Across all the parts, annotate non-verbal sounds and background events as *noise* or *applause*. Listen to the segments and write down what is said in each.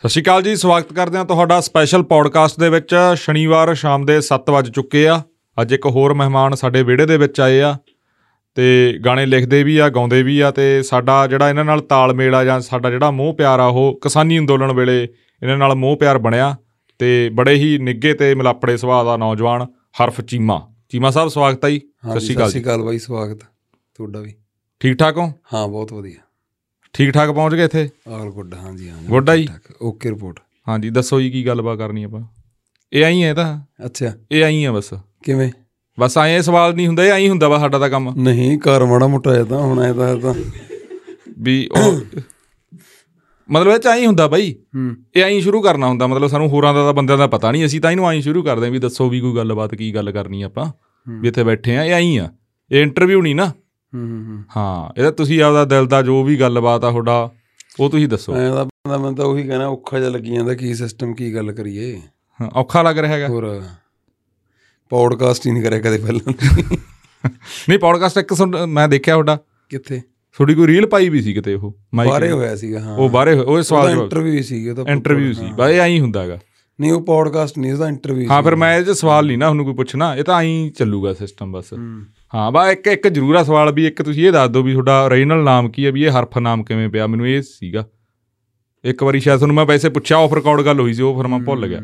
ਸਤਿ ਸ਼੍ਰੀ ਅਕਾਲ ਜੀ ਸਵਾਗਤ ਕਰਦੇ ਹਾਂ ਤੁਹਾਡਾ ਸਪੈਸ਼ਲ ਪੌਡਕਾਸਟ ਦੇ ਵਿੱਚ। ਸ਼ਨੀਵਾਰ ਸ਼ਾਮ ਦੇ 7 ਵਜ ਚੁੱਕੇ ਆ। ਅੱਜ ਇੱਕ ਹੋਰ ਮਹਿਮਾਨ ਸਾਡੇ ਵਿਹੜੇ ਦੇ ਵਿੱਚ ਆਏ ਆ। ਤੇ ਗਾਣੇ ਲਿਖਦੇ ਵੀ ਆ ਗਾਉਂਦੇ ਵੀ ਆ ਤੇ ਸਾਡਾ ਜਿਹੜਾ ਇਹਨਾਂ ਨਾਲ ਤਾਲਮੇਲ ਆ ਜਾਂ ਸਾਡਾ ਜਿਹੜਾ ਮੋਹ ਪਿਆਰ ਆ ਉਹ ਕਿਸਾਨੀ ਅੰਦੋਲਨ ਵੇਲੇ ਇਹਨਾਂ ਨਾਲ ਮੋਹ ਪਿਆਰ ਬਣਿਆ ਤੇ ਬੜੇ ਹੀ ਨਿੱਗੇ ਤੇ ਮਿਲਾਪੜੇ ਸੁਭਾਅ ਦਾ ਨੌਜਵਾਨ ਹਰਫ ਚੀਮਾ। ਚੀਮਾ ਸਾਹਿਬ ਸਵਾਗਤ ਹੈ ਜੀ। ਸਤਿ ਸ਼੍ਰੀ ਅਕਾਲ ਸਤਿ ਸ਼੍ਰੀ ਅਕਾਲ ਬਾਈ ਸਵਾਗਤ। ਤੁਹਾਡਾ ਵੀ। ਠੀਕ ਠਾਕ ਹੋ? ਹਾਂ ਬਹੁਤ ਵਧੀਆ। ਠੀਕ ਠਾਕ ਪਹੁੰਚ ਗਏ ਇੱਥੇ? ਆਲ ਗੁੱਡ ਹਾਂਜੀ ਹਾਂ Good ਆ ਜੀ? ਓਕੇ ਰਿਪੋਰਟ ਹਾਂਜੀ ਦੱਸੋ ਜੀ ਕੀ ਗੱਲਬਾਤ ਕਰਨੀ ਆਪਾਂ? ਇਹ ਆਈ ਹੈ ਤਾਂ? ਅੱਛਾ। ਇਹ ਆਈ ਆ ਬਸ। ਕਿਵੇਂ? ਬਸ ਆਏ ਸਵਾਲ ਨਹੀਂ ਹੁੰਦਾ ਇਹ ਆਈ ਹੁੰਦਾ ਵਾ ਸਾਡਾ ਤਾਂ ਕੰਮ। ਨਹੀਂ ਘਰ ਮਾੜਾ ਮੋਟਾ ਹੈ ਤਾਂ ਹੁਣ ਐ ਤਾਂ ਤਾਂ। ਵੀ ਉਹ ਮਤਲਬ ਇਹ ਚ ਆਈ ਹੁੰਦਾ ਬਾਈ। ਹੂੰ। ਇਹ ਆਈ ਸ਼ੁਰੂ ਕਰਨਾ ਹੁੰਦਾ ਮਤਲਬ ਸਾਨੂੰ ਹੋਰਾਂ ਦਾ ਤਾਂ ਬੰਦਿਆਂ ਦਾ ਪਤਾ ਨਹੀਂ ਅਸੀਂ ਤਾਂ ਇਹਨੂੰ ਆਈ ਸ਼ੁਰੂ ਕਰਦੇ ਹਾਂ ਵੀ ਦੱਸੋ ਵੀ ਕੋਈ ਗੱਲਬਾਤ ਕੀ ਗੱਲ ਕਰਨੀ ਆਪਾਂ। ਵੀ ਇੱਥੇ ਬੈਠੇ ਆ ਇਹ ਆਈ ਆ। ਇਹ ਇੰਟਰਵਿਊ ਨਹੀਂ ਨਾ। ਹੂੰ ਹੂੰ ਇਹਦਾ ਤੁਸੀਂ ਆਪਦਾ ਦਿਲ ਦਾ ਜੋ ਵੀ ਗੱਲਬਾਤ ਆ ਤੁਹਾਡਾ ਉਹ ਤੁਸੀਂ ਦੱਸੋ। ਐ ਤਾਂ ਬੰਦਾ ਮੈਂ ਤਾਂ ਉਹੀ ਕਹਿਣਾ ਔਖਾ ਜਿਹਾ ਲੱਗੀ ਜਾਂਦਾ ਕੀ ਸਿਸਟਮ ਕੀ ਗੱਲ ਕਰੀਏ। ਹਾਂ, ਔਖਾ ਲੱਗ ਰਿਹਾ ਹੈਗਾ। ਹੋਰ ਪੌਡਕਾਸਟ ਹੀ ਨਹੀਂ ਕਰਿਆ ਕਦੇ ਪਹਿਲਾਂ। ਨਹੀਂ ਪੌਡਕਾਸਟ ਇੱਕ ਸੁਣ- ਮੈਂ ਦੇਖਿਆ ਤੁਹਾਡਾ। ਕਿੱਥੇ? ਤੁਹਾਡੀ ਕੋਈ ਰੀਲ ਪਾਈ ਵੀ ਸੀ ਕਿਤੇ ਉਹ? ਮਾਈਕ ਬਾਰੇ। ਹੋਇਆ ਸੀਗਾ ਹਾਂ। ਉਹ ਹੋਏ- ਉਹ ਸਵਾਲ ਜਵਾਬ। ਇੰਟਰਵਿਊ ਸੀ ਉਹ ਤਾਂ ਇੰਟਰਵਿਊ ਸੀ ਬਾ ਇਹ ਆਈ ਹੁੰਦਾ ਹੈਗਾ। ਨਹੀਂ ਉਹ ਪੌਡਕਾਸਟ ਨਹੀਂ ਉਹਦਾ ਇੰਟਰਵਿਊ ਹਾਂ ਫਿਰ ਮੈਂ ਇਹ ਸਵਾਲ ਨਹੀਂ ਨਾ ਤੁਹਾਨੂੰ ਕੋਈ ਪੁੱਛਣਾ ਇਹ ਤਾਂ ਆਈ ਚੱਲੂਗਾ ਸਿਸਟਮ ਬਸ। ਹੂੰ ਬਾ ਇੱਕ ਇੱਕ ਜ਼ਰੂਰ ਆ ਸਵਾਲ ਵੀ ਇੱਕ ਤੁਸੀਂ ਇਹ ਦੱਸ ਦਿਓ ਵੀ ਤੁਹਾਡਾ ਓਰੀਜਨਲ ਨਾਮ ਕੀ ਹੈ ਵੀ ਇਹ ਹਰਫ ਨਾਮ ਕਿਵੇਂ ਪਿਆ? ਮੈਨੂੰ ਇਹ ਸੀਗਾ। ਇੱਕ ਵਾਰੀ ਸ਼ਾਇਦ ਤੁਹਾਨੂੰ ਮੈਂ ਵੈਸੇ ਪੁੱਛਿਆ ਆਫ ਰਿਕਾਰਡ ਗੱਲ ਹੋਈ ਸੀ ਉਹ ਫਿਰ ਮੈਂ ਭੁੱਲ ਗਿਆ।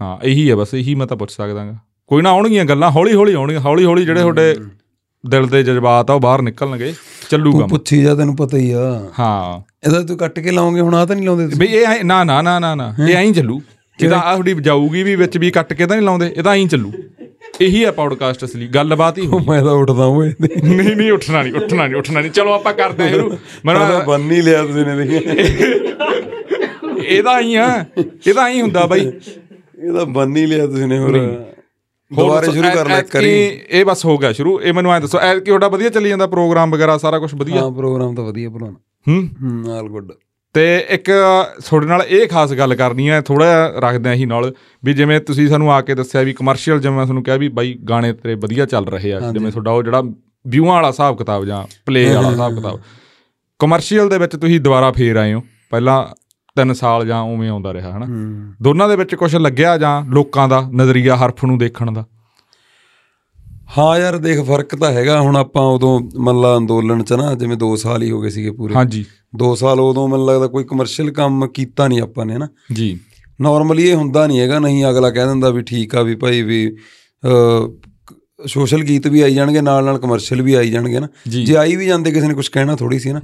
ਹਾਂ। ਇਹੀ ਹੈ ਬਸ ਇਹੀ ਮੈਂ ਤਾਂ ਪੁੱਛ ਸਕਦਾਗਾ ਕੋਈ ਨਾ ਆਉਣਗੀਆਂ ਗੱਲਾਂ ਹੌਲੀ ਹੌਲੀ ਆਉਣਗੀਆਂ ਹੌਲੀ ਹੌਲੀ ਜਿਹੜੇ ਤੁਹਾਡੇ ਦਿਲ ਦੇ ਜਜ਼ਬਾਤ ਆ ਉਹ ਬਾਹਰ ਨਿਕਲਣਗੇ ਚੱਲੂਗਾ ਤੂੰ ਪੁੱਛੀ ਜਾ ਤੈਨੂੰ ਪਤਾ ਹੀ ਆ। ਹਾਂ। ਇਹਦਾ ਤੂੰ ਕੱਟ ਕੇ ਲਾਉਂਗੇ ਹੁਣ ਆ ਤਾਂ ਨਹੀਂ ਲਾਉਂਦੇ ਬਈ ਇਹ ਨਾ ਨਾ ਨਾ ਨਾ ਇਹ ਐਂ ਚੱਲੂ। ਇਹਦਾ ਆ ਥੋੜੀ ਜਾਊਗੀ ਵੀ ਵਿੱਚ ਵੀ ਕੱਟ ਕੇ ਤਾਂ ਨਹੀਂ ਲਾਉਂਦੇ ਇਹ ਤਾਂ ਐਂ ਚੱਲੂ। ਇਹੀ ਹੈ ਪੌਡਕਾਸਟ ਅਸਲੀ ਗੱਲਬਾਤ ਹੀ ਮੈਂ ਤਾਂ ਉੱਠਦਾ ਓਏ ਨਹੀਂ ਨਹੀਂ ਉੱਠਣਾ ਨਹੀਂ ਉੱਠਣਾ ਨਹੀਂ ਉੱਠਣਾ ਨਹੀਂ। ਚਲੋ ਆਪਾਂ ਕਰਦੇ ਹਾਂ ਇਹਨੂੰ। ਮੈਂ ਮੈਨੂੰ ਤਾਂ ਬੰਨ ਹੀ ਲਿਆ ਤੁਸੀਂ ਨੇ ਦੇਖਿਆ ਇਹਦਾ ਹੀ ਆ। ਇਹਦਾ ਹੀ ਹੁੰਦਾ ਬਾਈ। ਇਹ ਤਾਂ ਬੰਨ ਹੀ ਲਿਆ ਤੁਸੀਂ ਨੇ ਹੋਰ। ਦੁਬਾਰੇ ਸ਼ੁਰੂ ਕਰ ਲੈ ਕਰੀ ਇਹ ਬਸ ਹੋ ਗਿਆ ਸ਼ੁਰੂ। ਇਹ ਮੈਨੂੰ ਐ ਦੱਸੋ ਐ ਕਿ ਤੁਹਾਡਾ ਵਧੀਆ ਚੱਲੀ ਜਾਂਦਾ ਪ੍ਰੋਗਰਾਮ ਵਗੈਰਾ ਸਾਰਾ ਕੁਝ ਵਧੀਆ? ਹਾਂ ਪ੍ਰੋਗਰਾਮ ਤਾਂ ਵਧੀਆ ਬਣਾਉਣਾ। ਹੂੰ? ਹੂੰ ਆਲ ਗੁੱਡ ਤੇ ਇੱਕ ਤੁਹਾਡੇ ਨਾਲ ਇਹ ਖਾਸ ਗੱਲ ਕਰਨੀ ਹੈ ਥੋੜਾ ਰੱਖਦੇ ਆਂ ਹੀ ਨਾਲ ਵੀ ਜਿਵੇਂ ਤੁਸੀਂ ਸਾਨੂੰ ਆ ਕੇ ਦੱਸਿਆ ਵੀ ਕਮਰਸ਼ੀਅਲ ਜਿਵੇਂ ਮੈਂ ਤੁਹਾਨੂੰ ਕਿਹਾ ਵੀ ਬਾਈ ਗਾਣੇ ਤੇਰੇ ਵਧੀਆ ਚੱਲ ਰਹੇ ਆ ਜਿਵੇਂ ਤੁਹਾਡਾ ਉਹ ਜਿਹੜਾ ਵਿਊਆਂ ਵਾਲਾ ਹਿਸਾਬ ਕਿਤਾਬ ਜਾਂ ਪਲੇ ਵਾਲਾ ਹਿਸਾਬ ਕਿਤਾਬ। ਕਮਰਸ਼ੀਅਲ ਦੇ ਵਿੱਚ ਤੁਸੀਂ ਦੁਬਾਰਾ ਫੇਰ ਆਏ ਹੋ ਪਹਿਲਾਂ 3 ਸਾਲ ਜਾਂ ਉਵੇਂ ਆਉਂਦਾ ਰਿਹਾ ਹਨਾ? ਦੋਨਾਂ ਦੇ ਵਿੱਚ ਕੁਝ ਲੱਗਿਆ ਜਾਂ ਲੋਕਾਂ ਦਾ ਨਜ਼ਰੀਆ ਹਰਫ ਨੂੰ ਦੇਖਣ ਦਾ? ਹਾਂ ਯਾਰ ਦੇਖ ਫ਼ਰਕ ਤਾਂ ਹੈਗਾ। ਹੁਣ ਆਪਾਂ ਉਦੋਂ ਮੱਲਾ ਅੰਦੋਲਨ ਚ ਨਾ ਜਿਵੇਂ 2 ਸਾਲ ਹੀ ਹੋ ਗਏ ਸੀਗੇ ਪੂਰੇ। ਹਾਂਜੀ। 2 ਸਾਲ ਉਦੋਂ ਮੈਨੂੰ ਲੱਗਦਾ ਕੋਈ ਕਮਰਸ਼ੀਅਲ ਕੰਮ ਕੀਤਾ ਨਹੀਂ ਆਪਾਂ ਨੇ ਨਾ ਜੀ। ਨਾਰਮਲੀ ਇਹ ਹੁੰਦਾ ਨਹੀਂ ਹੈਗਾ ਨਹੀਂ ਅਗਲਾ ਕਹਿ ਦਿੰਦਾ ਵੀ ਠੀਕ ਆ ਵੀ ਭਾਈ ਵੀ ਸੋਸ਼ਲ ਗੀਤ ਵੀ ਆਈ ਜਾਣਗੇ ਨਾਲ ਨਾਲ ਕਮਰਸ਼ੀਅਲ ਵੀ ਆਈ ਜਾਣਗੇ ਨਾ ਜੀ। ਆਈ ਵੀ ਜਾਂਦੇ ਕਿਸੇ ਨੇ ਕੁਝ ਕਹਿਣਾ ਥੋੜੀ ਸੀ ਨਾ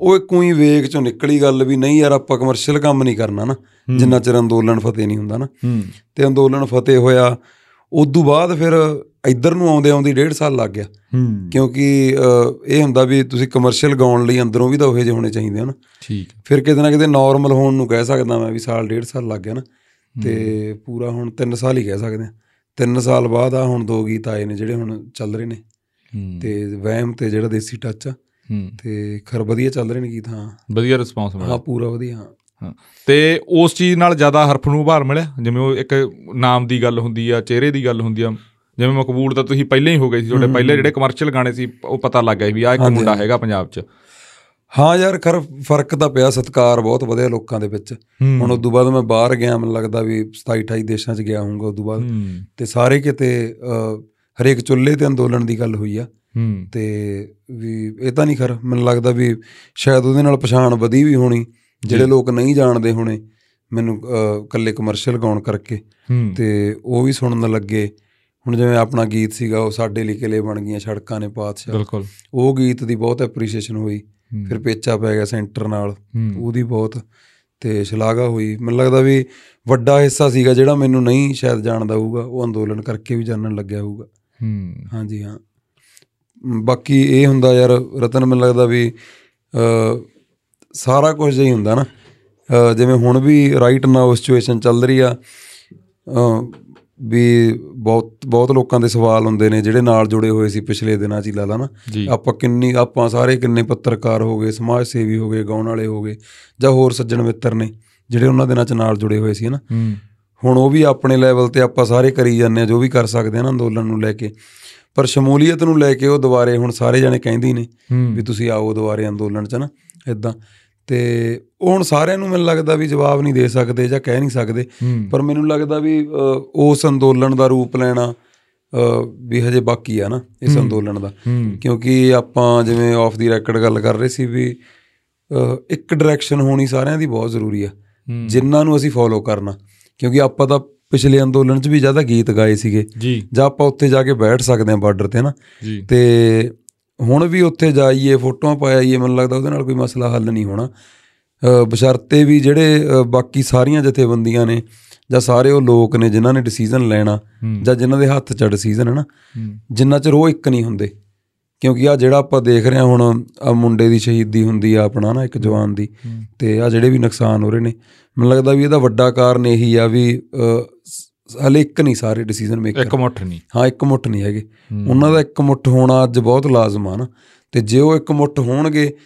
ਉਹ ਇੱਕ ਹੀ ਵੇਗ ਚੋਂ ਨਿਕਲੀ ਗੱਲ ਵੀ ਨਹੀਂ ਯਾਰ ਆਪਾਂ ਕਮਰਸ਼ੀਅਲ ਕੰਮ ਨਹੀਂ ਕਰਨਾ ਨਾ ਜਿੰਨਾ ਚਿਰ ਅੰਦੋਲਨ ਫਤਿਹ ਨਹੀਂ ਹੁੰਦਾ ਨਾ ਤੇ ਅੰਦੋਲਨ ਫਤਿਹ ਹੋਇਆ ਉਦੋਂ ਬਾਅਦ ਫਿਰ ਇੱਧਰ ਨੂੰ ਆਉਂਦੇ ਆਉਂਦੀ ਡੇਢ ਸਾਲ ਲੱਗ ਗਿਆ। ਕਿਉਂਕਿ ਇਹ ਹੁੰਦਾ ਵੀ ਤੁਸੀਂ ਕਮਰਸ਼ੀਅਲ ਗਾਉਣ ਲਈ ਅੰਦਰੋਂ ਵੀ ਤਾਂ ਉਹੇ ਜਿਹੇ ਹੋਣੇ ਚਾਹੀਦੇ ਹਨ ਠੀਕ ਫਿਰ ਕਿਤੇ ਨਾ ਕਿਤੇ ਨਾਰਮਲ ਹੋਣ ਨੂੰ ਕਹਿ ਸਕਦਾ ਮੈਂ ਵੀ ਸਾਲ ਡੇਢ ਸਾਲ ਲੱਗ ਗਿਆ ਨਾ। ਤੇ ਪੂਰਾ ਹੁਣ 3 ਸਾਲ ਹੀ ਕਹਿ ਸਕਦੇ ਆ। 3 ਸਾਲ ਬਾਅਦ ਆ ਹੁਣ ਦੋ ਗੀਤ ਆਏ ਨੇ ਜਿਹੜੇ ਹੁਣ ਚੱਲ ਰਹੇ ਨੇ। ਤੇ ਵਹਿਮ ਤੇ ਜਿਹੜਾ ਦੇਸੀ ਟੱਚ ਆ। ਤੇ ਖਰ ਵਧੀਆ ਚੱਲ ਰਹੇ ਨੇ ਗੀਤ ਹਾਂ। ਵਧੀਆ ਰਿਸਪੌਂਸ ਮਿਲਿਆ। ਹਾਂ ਪੂਰਾ ਵਧੀਆ। ਤੇ ਉਸ ਚੀਜ਼ ਨਾਲ ਜ਼ਿਆਦਾ ਹਰਫ ਨੂੰ ਉਭਾਰ ਮਿਲਿਆ? ਜਿਵੇਂ ਉਹ ਇੱਕ ਨਾਮ ਦੀ ਗੱਲ ਹੁੰਦੀ ਆ ਚਿਹਰੇ ਦੀ ਗੱਲ ਹੁੰਦੀ ਆ। ਜਿਵੇਂ ਮਕਬੂਲ ਤਾਂ ਤੁਸੀਂ ਪਹਿਲਾਂ ਹੀ ਹੋ ਗਏ ਸੀ ਤੁਹਾਡੇ ਪਹਿਲੇ ਜਿਹੜੇ ਕਮਰਸ਼ੀਅਲ ਗਾਣੇ ਸੀ ਉਹ ਪਤਾ ਲੱਗ ਗਿਆ ਵੀ ਆਹ ਇੱਕ ਮੁੰਡਾ ਹੈਗਾ ਪੰਜਾਬ 'ਚ। ਹਾਂ ਯਾਰ ਖਰ ਫ਼ਰਕ ਤਾਂ ਪਿਆ ਸਤਕਾਰ ਬਹੁਤ ਵਧਿਆ ਲੋਕਾਂ ਦੇ ਵਿੱਚ। ਹੁਣ ਉਦੋਂ ਬਾਅਦ ਮੈਂ ਬਾਹਰ ਗਿਆ ਮੈਨੂੰ ਲੱਗਦਾ ਵੀ 27 28 ਦੇਸ਼ਾਂ 'ਚ ਗਿਆ ਹੋਊਗਾ ਉਦੋਂ ਬਾਅਦ। ਹੂੰ। ਤੇ ਸਾਰੇ ਕਿਤੇ ਹਰੇਕ ਚੁੱਲ੍ਹੇ ਤੇ ਅੰਦੋਲਨ ਦੀ ਗੱਲ ਹੋਈ ਆ। ਤੇ ਵੀ ਇਹ ਤਾਂ ਨਹੀਂ ਖਰ ਮੈਨੂੰ ਲੱਗਦਾ ਵੀ ਸ਼ਾਇਦ ਉਹਦੇ ਨਾਲ ਪਛਾਣ ਵਧੀ ਵੀ ਹੋਣੀ ਜਿਹੜੇ ਲੋਕ ਨਹੀਂ ਜਾਣਦੇ ਹੋਣੇ ਮੈਨੂੰ ਅ, ਇਕੱਲੇ ਕਮਰਸ਼ੀਅਲ ਗਾਉਣ ਕਰਕੇ। ਤੇ ਉਹ ਵੀ ਸੁਣਨ ਲੱਗੇ। ਹੁਣ ਜਿਵੇਂ ਆਪਣਾ ਗੀਤ ਸੀਗਾ ਉਹ ਸਾਡੇ ਲਈ ਕਿਲੇ ਬਣ ਗਈਆਂ ਸੜਕਾਂ ਨੇ ਪਾਤਸ਼ਾਹ। ਬਿਲਕੁਲ। ਉਹ ਗੀਤ ਦੀ ਬਹੁਤ ਐਪਰੀਸ਼ੀਏਸ਼ਨ ਹੋਈ। ਫਿਰ ਪੇਚਾ ਪੈ ਗਿਆ ਸੈਂਟਰ ਨਾਲ ਉਹਦੀ ਬਹੁਤ ਤੇ ਸ਼ਲਾਘਾ ਹੋਈ। ਮੈਨੂੰ ਲੱਗਦਾ ਵੀ ਵੱਡਾ ਹਿੱਸਾ ਸੀਗਾ ਜਿਹੜਾ ਮੈਨੂੰ ਨਹੀਂ ਸ਼ਾਇਦ ਜਾਣਦਾ ਹੋਊਗਾ ਉਹ ਅੰਦੋਲਨ ਕਰਕੇ ਵੀ ਜਾਣਨ ਲੱਗਿਆ ਹੋਊਗਾ। ਹੂੰ। ਹਾਂਜੀ ਹਾਂ। ਬਾਕੀ ਇਹ ਹੁੰਦਾ ਯਾਰ ਰਤਨ ਮੈਨੂੰ ਲੱਗਦਾ ਵੀ ਸਾਰਾ ਕੁਝ ਹੀ ਹੁੰਦਾ ਨਾ। ਜਿਵੇਂ ਹੁਣ ਵੀ ਰਾਈਟ ਨਾਓ ਸਿਚੁਏਸ਼ਨ ਚੱਲ ਰਹੀ ਆ ਵੀ ਬਹੁਤ ਬਹੁਤ ਲੋਕਾਂ ਦੇ ਸਵਾਲ ਹੁੰਦੇ ਨੇ ਜਿਹੜੇ ਨਾਲ ਜੁੜੇ ਹੋਏ ਸੀ ਪਿਛਲੇ ਦਿਨਾਂ 'ਚ ਹੀ ਲਾ ਲਾ ਨਾ। ਆਪਾਂ ਕਿੰਨੀ ਆਪਾਂ ਸਾਰੇ ਕਿੰਨੇ ਪੱਤਰਕਾਰ ਹੋ ਗਏ ਸਮਾਜ ਸੇਵੀ ਹੋ ਗਏ ਗਾਉਣ ਵਾਲੇ ਹੋ ਗਏ ਜਾਂ ਹੋਰ ਸੱਜਣ ਮਿੱਤਰ ਨੇ ਜਿਹੜੇ ਉਹਨਾਂ ਦਿਨਾਂ 'ਚ ਨਾਲ ਜੁੜੇ ਹੋਏ ਸੀ ਨਾ। ਹੂੰ। ਹੁਣ ਉਹ ਵੀ ਆਪਣੇ ਲੈਵਲ ਤੇ ਆਪਾਂ ਸਾਰੇ ਕਰੀ ਜਾਂਦੇ ਆ ਜੋ ਵੀ ਕਰ ਸਕਦੇ ਆ ਨਾ ਅੰਦੋਲਨ ਨੂੰ ਲੈ ਕੇ। ਪਰ ਸ਼ਮੂਲੀਅਤ ਨੂੰ ਲੈ ਕੇ ਉਹ ਦੁਬਾਰੇ ਹੁਣ ਸਾਰੇ ਜਣੇ ਕਹਿੰਦੇ ਨੇ ਵੀ ਤੁਸੀਂ ਆਓ ਦੁਬਾਰੇ ਅੰਦੋਲਨ 'ਚ ਨਾ ਇਦਾਂ ਤੇ ਉਹ ਹੁਣ ਸਾਰਿਆਂ ਨੂੰ ਮੈਨੂੰ ਲੱਗਦਾ ਵੀ ਜਵਾਬ ਨਹੀਂ ਦੇ ਸਕਦੇ ਜਾਂ ਕਹਿ ਨਹੀਂ ਸਕਦੇ। ਪਰ ਮੈਨੂੰ ਲੱਗਦਾ ਵੀ ਉਸ ਅੰਦੋਲਨ ਦਾ ਰੂਪ ਲੈਣਾ ਵੀ ਹਜੇ ਬਾਕੀ ਆ ਨਾ ਇਸ ਅੰਦੋਲਨ ਦਾ। ਕਿਉਂਕਿ ਆਪਾਂ ਜਿਵੇਂ ਆਫ ਦੀ ਰੈਕਡ ਗੱਲ ਕਰ ਰਹੇ ਸੀ ਵੀ ਇੱਕ ਡਾਇਰੈਕਸ਼ਨ ਹੋਣੀ ਸਾਰਿਆਂ ਦੀ ਬਹੁਤ ਜ਼ਰੂਰੀ ਆ। ਜਿਨ੍ਹਾਂ ਨੂੰ ਅਸੀਂ ਫੋਲੋ ਕਰਨਾ। ਕਿਉਂਕਿ ਆਪਾਂ ਤਾਂ ਪਿਛਲੇ ਅੰਦੋਲਨ 'ਚ ਵੀ ਜ਼ਿਆਦਾ ਗੀਤ ਗਾਏ ਸੀਗੇ। ਜੀ। ਆਪਾਂ ਉੱਥੇ ਜਾ ਕੇ ਬੈਠ ਸਕਦੇ ਹਾਂ ਬਾਰਡਰ ਤੇ ਨਾ ਤੇ ਹੁਣ ਵੀ ਉੱਥੇ ਜਾਈਏ ਫੋਟੋਆਂ ਪਾਈਏ ਮੈਨੂੰ ਲੱਗਦਾ ਉਹਦੇ ਨਾਲ ਕੋਈ ਮਸਲਾ ਹੱਲ ਨਹੀਂ ਹੋਣਾ। ਬਸ਼ਰਤੇ ਵੀ ਜਿਹੜੇ ਬਾਕੀ ਸਾਰੀਆਂ ਜਥੇਬੰਦੀਆਂ ਨੇ ਜਾਂ ਸਾਰੇ ਉਹ ਲੋਕ ਨੇ ਜਿਨ੍ਹਾਂ ਨੇ ਡਿਸੀਜਨ ਲੈਣਾ। ਜਾਂ ਜਿਨ੍ਹਾਂ ਦੇ ਹੱਥ 'ਚ ਡਿਸੀਜਨ ਹੈ। ਨਾ ਜਿੰਨਾ ਚਿਰ ਉਹ ਇੱਕ ਨਹੀਂ ਹੁੰਦੇ। ਕਿਉਂਕਿ ਆ ਜਿਹੜਾ ਆਪਾਂ ਦੇਖ ਰਹੇ ਹਾਂ ਹੁਣ ਆ ਮੁੰਡੇ ਦੀ ਸ਼ਹੀਦੀ ਹੁੰਦੀ ਆ ਆਪਣਾ ਨਾ ਇੱਕ ਜਵਾਨ ਦੀ। ਤੇ ਆ ਜਿਹੜੇ ਵੀ ਨੁਕਸਾਨ ਹੋ ਰਹੇ ਨੇ ਮੈਨੂੰ ਲੱਗਦਾ ਵੀ ਇਹਦਾ ਵੱਡਾ ਕਾਰਨ ਇਹੀ ਆ ਵੀ ਹਲੇ ਇੱਕ ਨਹੀਂ ਸਾਰੇ ਡਿਸੀਜਨ ਮੇਕਰ ਇੱਕ ਮੁੱਠ ਨਹੀਂ। ਹਾਂ ਇੱਕ ਮੁੱਠ ਨਹੀਂ ਹੈਗੇ। ਉਹਨਾਂ ਦਾ ਇੱਕ ਮੁੱਠ ਹੋਣਾ ਅੱਜ ਬਹੁਤ ਲਾਜ਼ਮ ਆ ਨਾ। ਤੇ ਜੇ ਉਹ ਇੱਕ ਮੁੱਠ ਹੋਣਗੇ